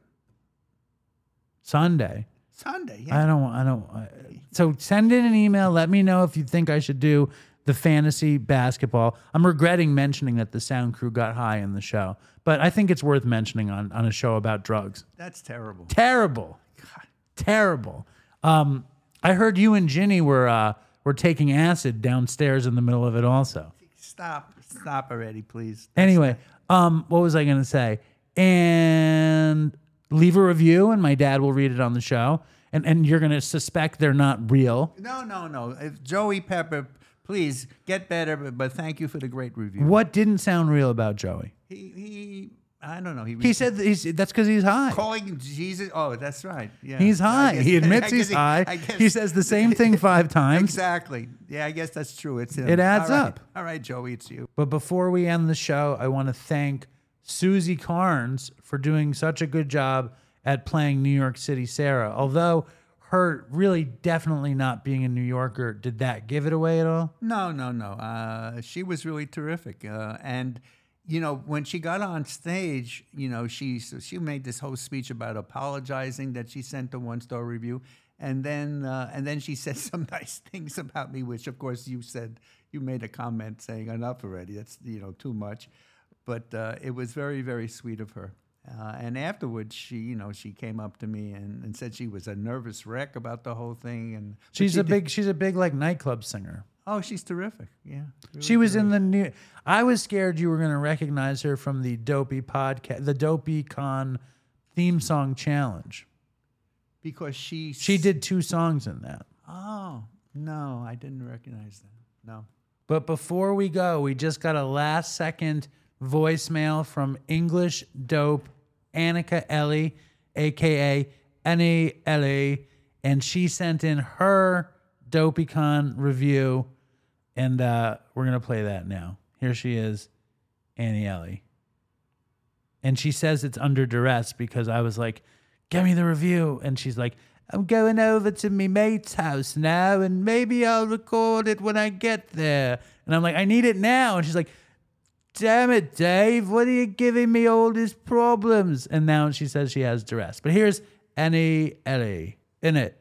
Sunday. Sunday. Yeah. I don't. I don't. I, so send in an email. Let me know if you think I should do the fantasy basketball. I'm regretting mentioning that the sound crew got high in the show, but I think it's worth mentioning on, on a show about drugs. That's terrible. Terrible. Terrible. Um, I heard you and Ginny were uh, were taking acid downstairs in the middle of it also. Stop. Stop already, please. Anyway, um, what was I going to say? And leave a review, and my dad will read it on the show. And and you're going to suspect they're not real. No, no, no. If Joey Pepper, please get better, but, but thank you for the great review. What didn't sound real about Joey? He, he I don't know. He, He said that he's, that's because he's high. calling Jesus. Oh, that's right. Yeah. He's high. guess- he admits he's he- high. He says the same thing five times. Exactly. Yeah, I guess that's true. It's him. It adds All right. up. All right, Joey, it's you. But before we end the show, I want to thank Susie Carnes for doing such a good job at playing New York City Sarah. Although her really definitely not being a New Yorker, did that give it away at all? No, no, no. Uh, she was really terrific, uh, and you know when she got on stage, you know she so she made this whole speech about apologizing that she sent a one star review, and then uh, and then she said some nice things about me, which of course you said you made a comment saying enough already. That's you know too much, but uh, it was very very sweet of her. Uh, and afterwards, she, you know, she came up to me and, and said she was a nervous wreck about the whole thing. And She's she a did- big she's a big like nightclub singer. Oh, she's terrific. Yeah. She was in the new. I was scared you were going to recognize her from the Dopey podcast, the Dopey Con theme song challenge. because she She did two songs in that. Oh no, I didn't recognize that. No. But before we go, we just got a last second voicemail from English Dope Annika Ellie, aka Annie Ellie, and she sent in her DopeyCon review, and uh, we're gonna play that now. Here she is, Annie Ellie, and she says it's under duress because I was like, "Give me the review," and she's like. I'm going over to me mate's house now, and maybe I'll record it when I get there. And I'm like, I need it now. And she's like, Damn it, Dave, what are you giving me all these problems? And now she says she has duress. But here's Annie Ellie in it.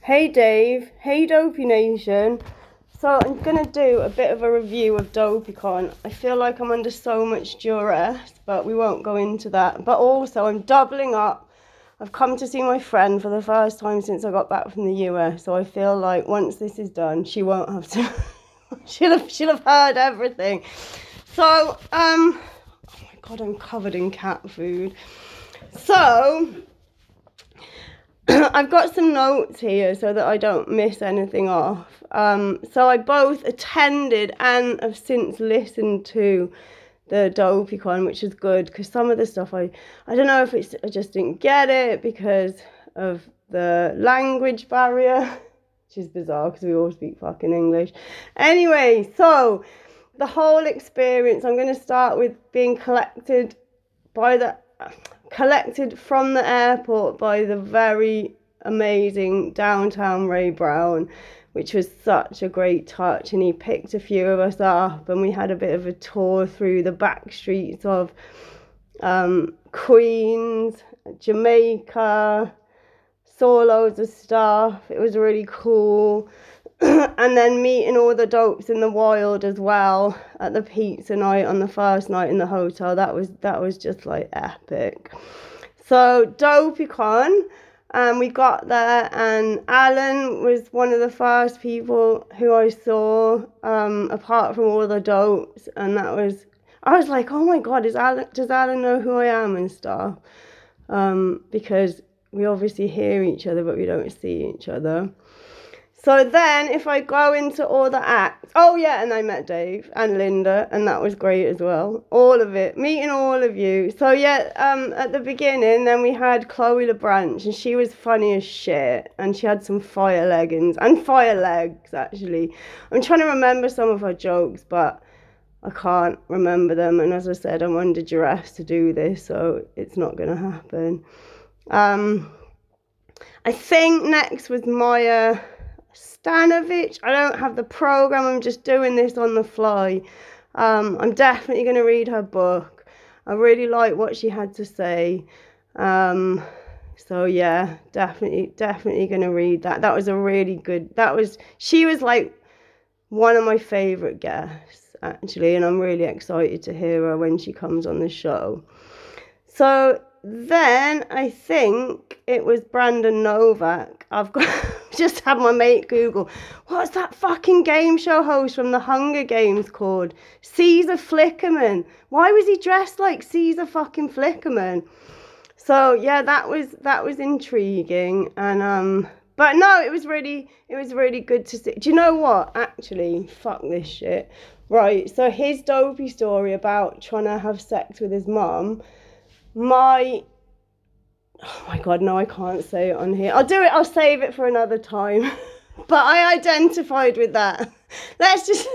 Hey Dave, hey Dopey Nation. So I'm gonna do a bit of a review of DopeyCon. I feel like I'm under so much duress, but we won't go into that. But also I'm doubling up. I've come to see my friend for the first time since I got back from the US, so I feel like once this is done, she won't have to. she'll have she'll have heard everything. So um, oh my god, I'm covered in cat food. So I've got some notes here so that I don't miss anything off. Um, so I both attended and have since listened to the DopeyCon, which is good because some of the stuff I I don't know if it's I just didn't get it because of the language barrier, which is bizarre because we all speak fucking English. Anyway, so the whole experience. I'm going to start with being collected by the collected from the airport by the very amazing downtown Ray Brown, which was such a great touch. And he picked a few of us up, and we had a bit of a tour through the back streets of um, Queens, Jamaica, saw loads of stuff. It was really cool. and then meeting all the dopes in the wild as well at the pizza night on the first night in the hotel. That was that was just like epic. So DopeyCon, um, we got there, and Alan was one of the first people who I saw, um, apart from all the dopes, and that was. I was like, oh my god, is Alan? Does Alan know who I am and stuff? Um, because we obviously hear each other, but we don't see each other. So then, if I go into all the acts, oh yeah, and I met Dave and Linda, and that was great as well. All of it, meeting all of you. So yeah, um, at the beginning, then we had Chloe LeBranch, and she was funny as shit, and she had some fire leggings and fire legs actually. I'm trying to remember some of her jokes, but I can't remember them. And as I said, I'm under duress to do this, so it's not gonna happen. Um, I think next was Maya. Stanovich. I don't have the program. I'm just doing this on the fly. Um, I'm definitely going to read her book. I really like what she had to say. Um, so yeah, definitely, definitely going to read that. That was a really good. That was. She was like one of my favourite guests, actually, and I'm really excited to hear her when she comes on the show. So then I think it was Brandon Novak. I've got just had my mate Google, what's that fucking game show host from the Hunger Games called? Caesar Flickerman. Why was he dressed like Caesar fucking Flickerman? So yeah, that was that was intriguing and um but no, it was really it was really good to see. Do you know what? Actually, fuck this shit. Right, so his dopey story about trying to have sex with his mum, my oh my god, no, I can't say it on here. I'll do it, I'll save it for another time. but I identified with that. Let's just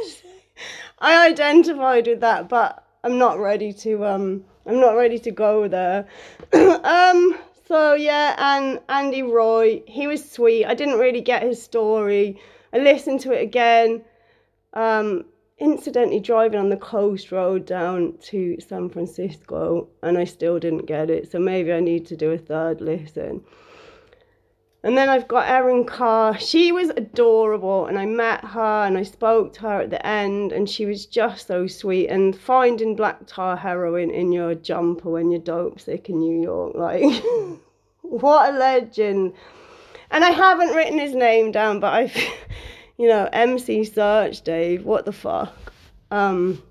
I identified with that, but I'm not ready to um I'm not ready to go there. um so yeah, and Andy Roy, he was sweet. I didn't really get his story. I listened to it again. Um, incidentally driving on the coast road down to San Francisco, and I still didn't get it. So maybe I need to do a third listen. And then I've got Erin Khar. She was adorable, and I met her and I spoke to her at the end, and she was just so sweet. And finding black tar heroin in your jumper when you're dope sick in New York, like, what a legend. And I haven't written his name down, but I've, you know, MC Serch Dave, what the fuck. Um,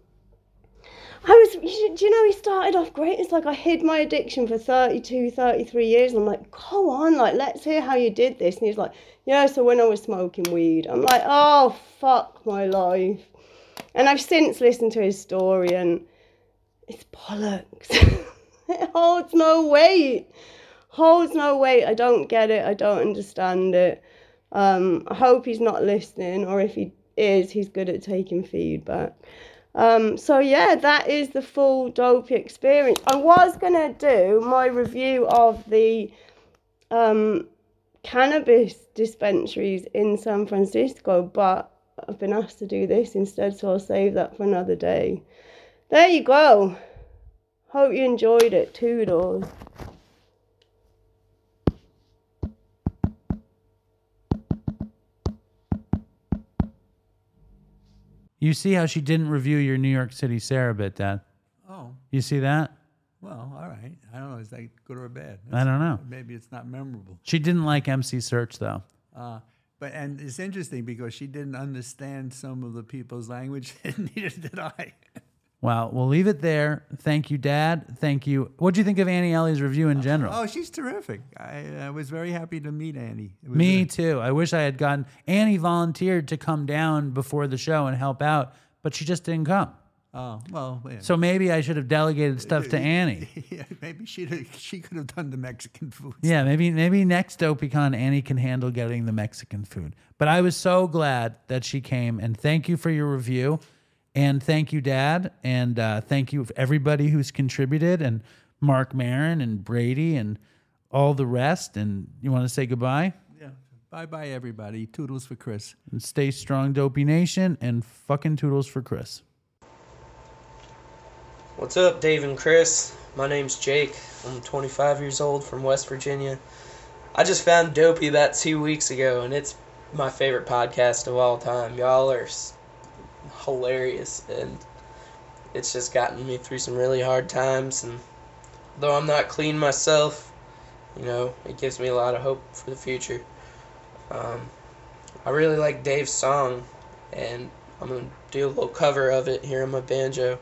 I was, do you know, he started off great. It's like I hid my addiction for 32, 33 years. I'm like, go on, like, let's hear how you did this. And he's like, yeah, so when I was smoking weed, I'm like, oh, fuck my life. And I've since listened to his story and it's bollocks. it holds no weight. Holds no weight. I don't get it. I don't understand it. Um, I hope he's not listening, or if he is, he's good at taking feedback. Um, so yeah, that is the full dopey experience. I was gonna do my review of the um, cannabis dispensaries in San Francisco, but I've been asked to do this instead, so I'll save that for another day. There you go. Hope you enjoyed it. Toodles. You see how she didn't review your New York City Sarah bit, Dad? Oh, You see that? well, all right. I don't know. Is that good or bad? I don't know. Maybe it's not memorable. She didn't like MC Serch though. Uh, but and it's interesting because she didn't understand some of the people's language, and neither did I. Well, we'll leave it there. Thank you, Dad. Thank you. What do you think of Annie Ellie's review in general? Oh, she's terrific. I, I was very happy to meet Annie. Me a- too. I wish I had gotten Annie volunteered to come down before the show and help out, but she just didn't come. oh well, yeah. So maybe I should have delegated stuff to Annie. yeah, maybe she she could have done the Mexican food. Yeah, maybe maybe next DopeyCon Annie can handle getting the Mexican food. But I was so glad that she came, and thank you for your review, and thank you, Dad, and uh, thank you everybody who's contributed, and Marc Maron and Brady and all the rest. And you want to say goodbye Yeah. Bye bye everybody. Toodles for Chris. and stay strong, Dopey Nation, and fucking toodles for Chris. What's up, Dave and Chris? My name's Jake. I'm 25 years old from West Virginia. I just found Dopey about two weeks ago, and it's my favorite podcast of all time. Y'all are s- hilarious, and it's just gotten me through some really hard times. And though I'm not clean myself, you know, it gives me a lot of hope for the future. Um, I really like Dave's song, and I'm gonna do a little cover of it here on my banjo.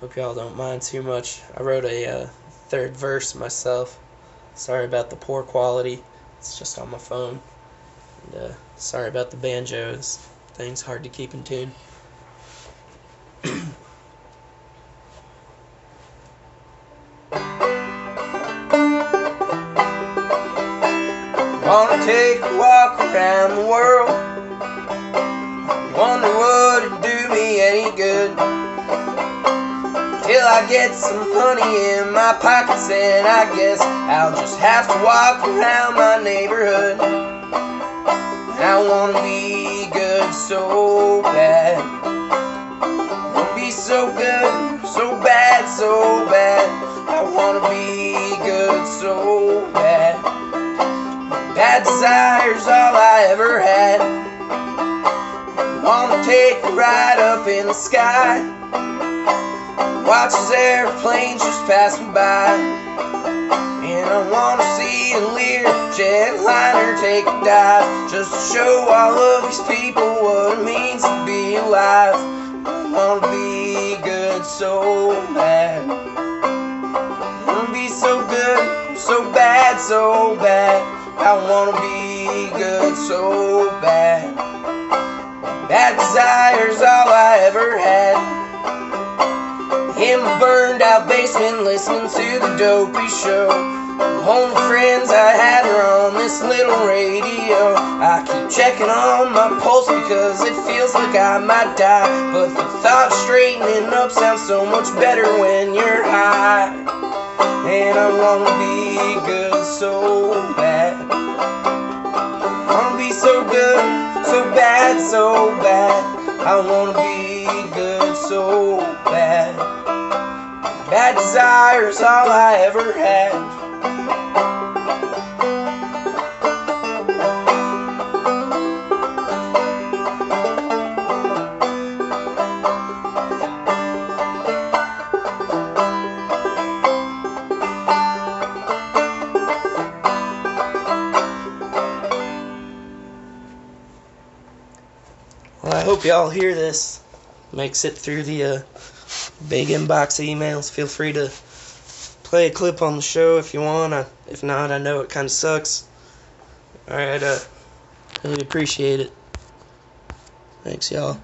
Hope y'all don't mind too much. I wrote a uh, third verse myself. Sorry about the poor quality. It's just on my phone. And, uh, sorry about the banjos. Things hard to keep in tune. Wanna take a walk around the world. Wonder would it do me any good? Till I get some honey in my pockets, and I guess I'll just have to walk around my neighborhood. I wanna be good so bad. Wanna be so good, so bad, so bad. I wanna be good so bad. Bad desire's all I ever had. Wanna take a ride up in the sky. Watches airplanes just passing by. I wanna see a Lear jetliner take a dive just to show all of these people what it means to be alive. I wanna be good so bad. I wanna be so good, so bad, so bad. I wanna be good so bad. Bad desire's all I ever had. In my burned out basement listening to the dopey show. The friends I had are on this little radio. I keep checking on my pulse because it feels like I might die. But the thought straightening up sounds so much better when you're high. And I wanna be good so bad. I wanna be so good, so bad, so bad. I wanna be good so bad. Bad desire's all I ever had. Well, I hope y'all hear this. Makes it through the uh, big inbox emails. Feel free to play a clip on the show if you want. I, if not, I know it kind of sucks. Alright, uh, really appreciate it. Thanks, y'all.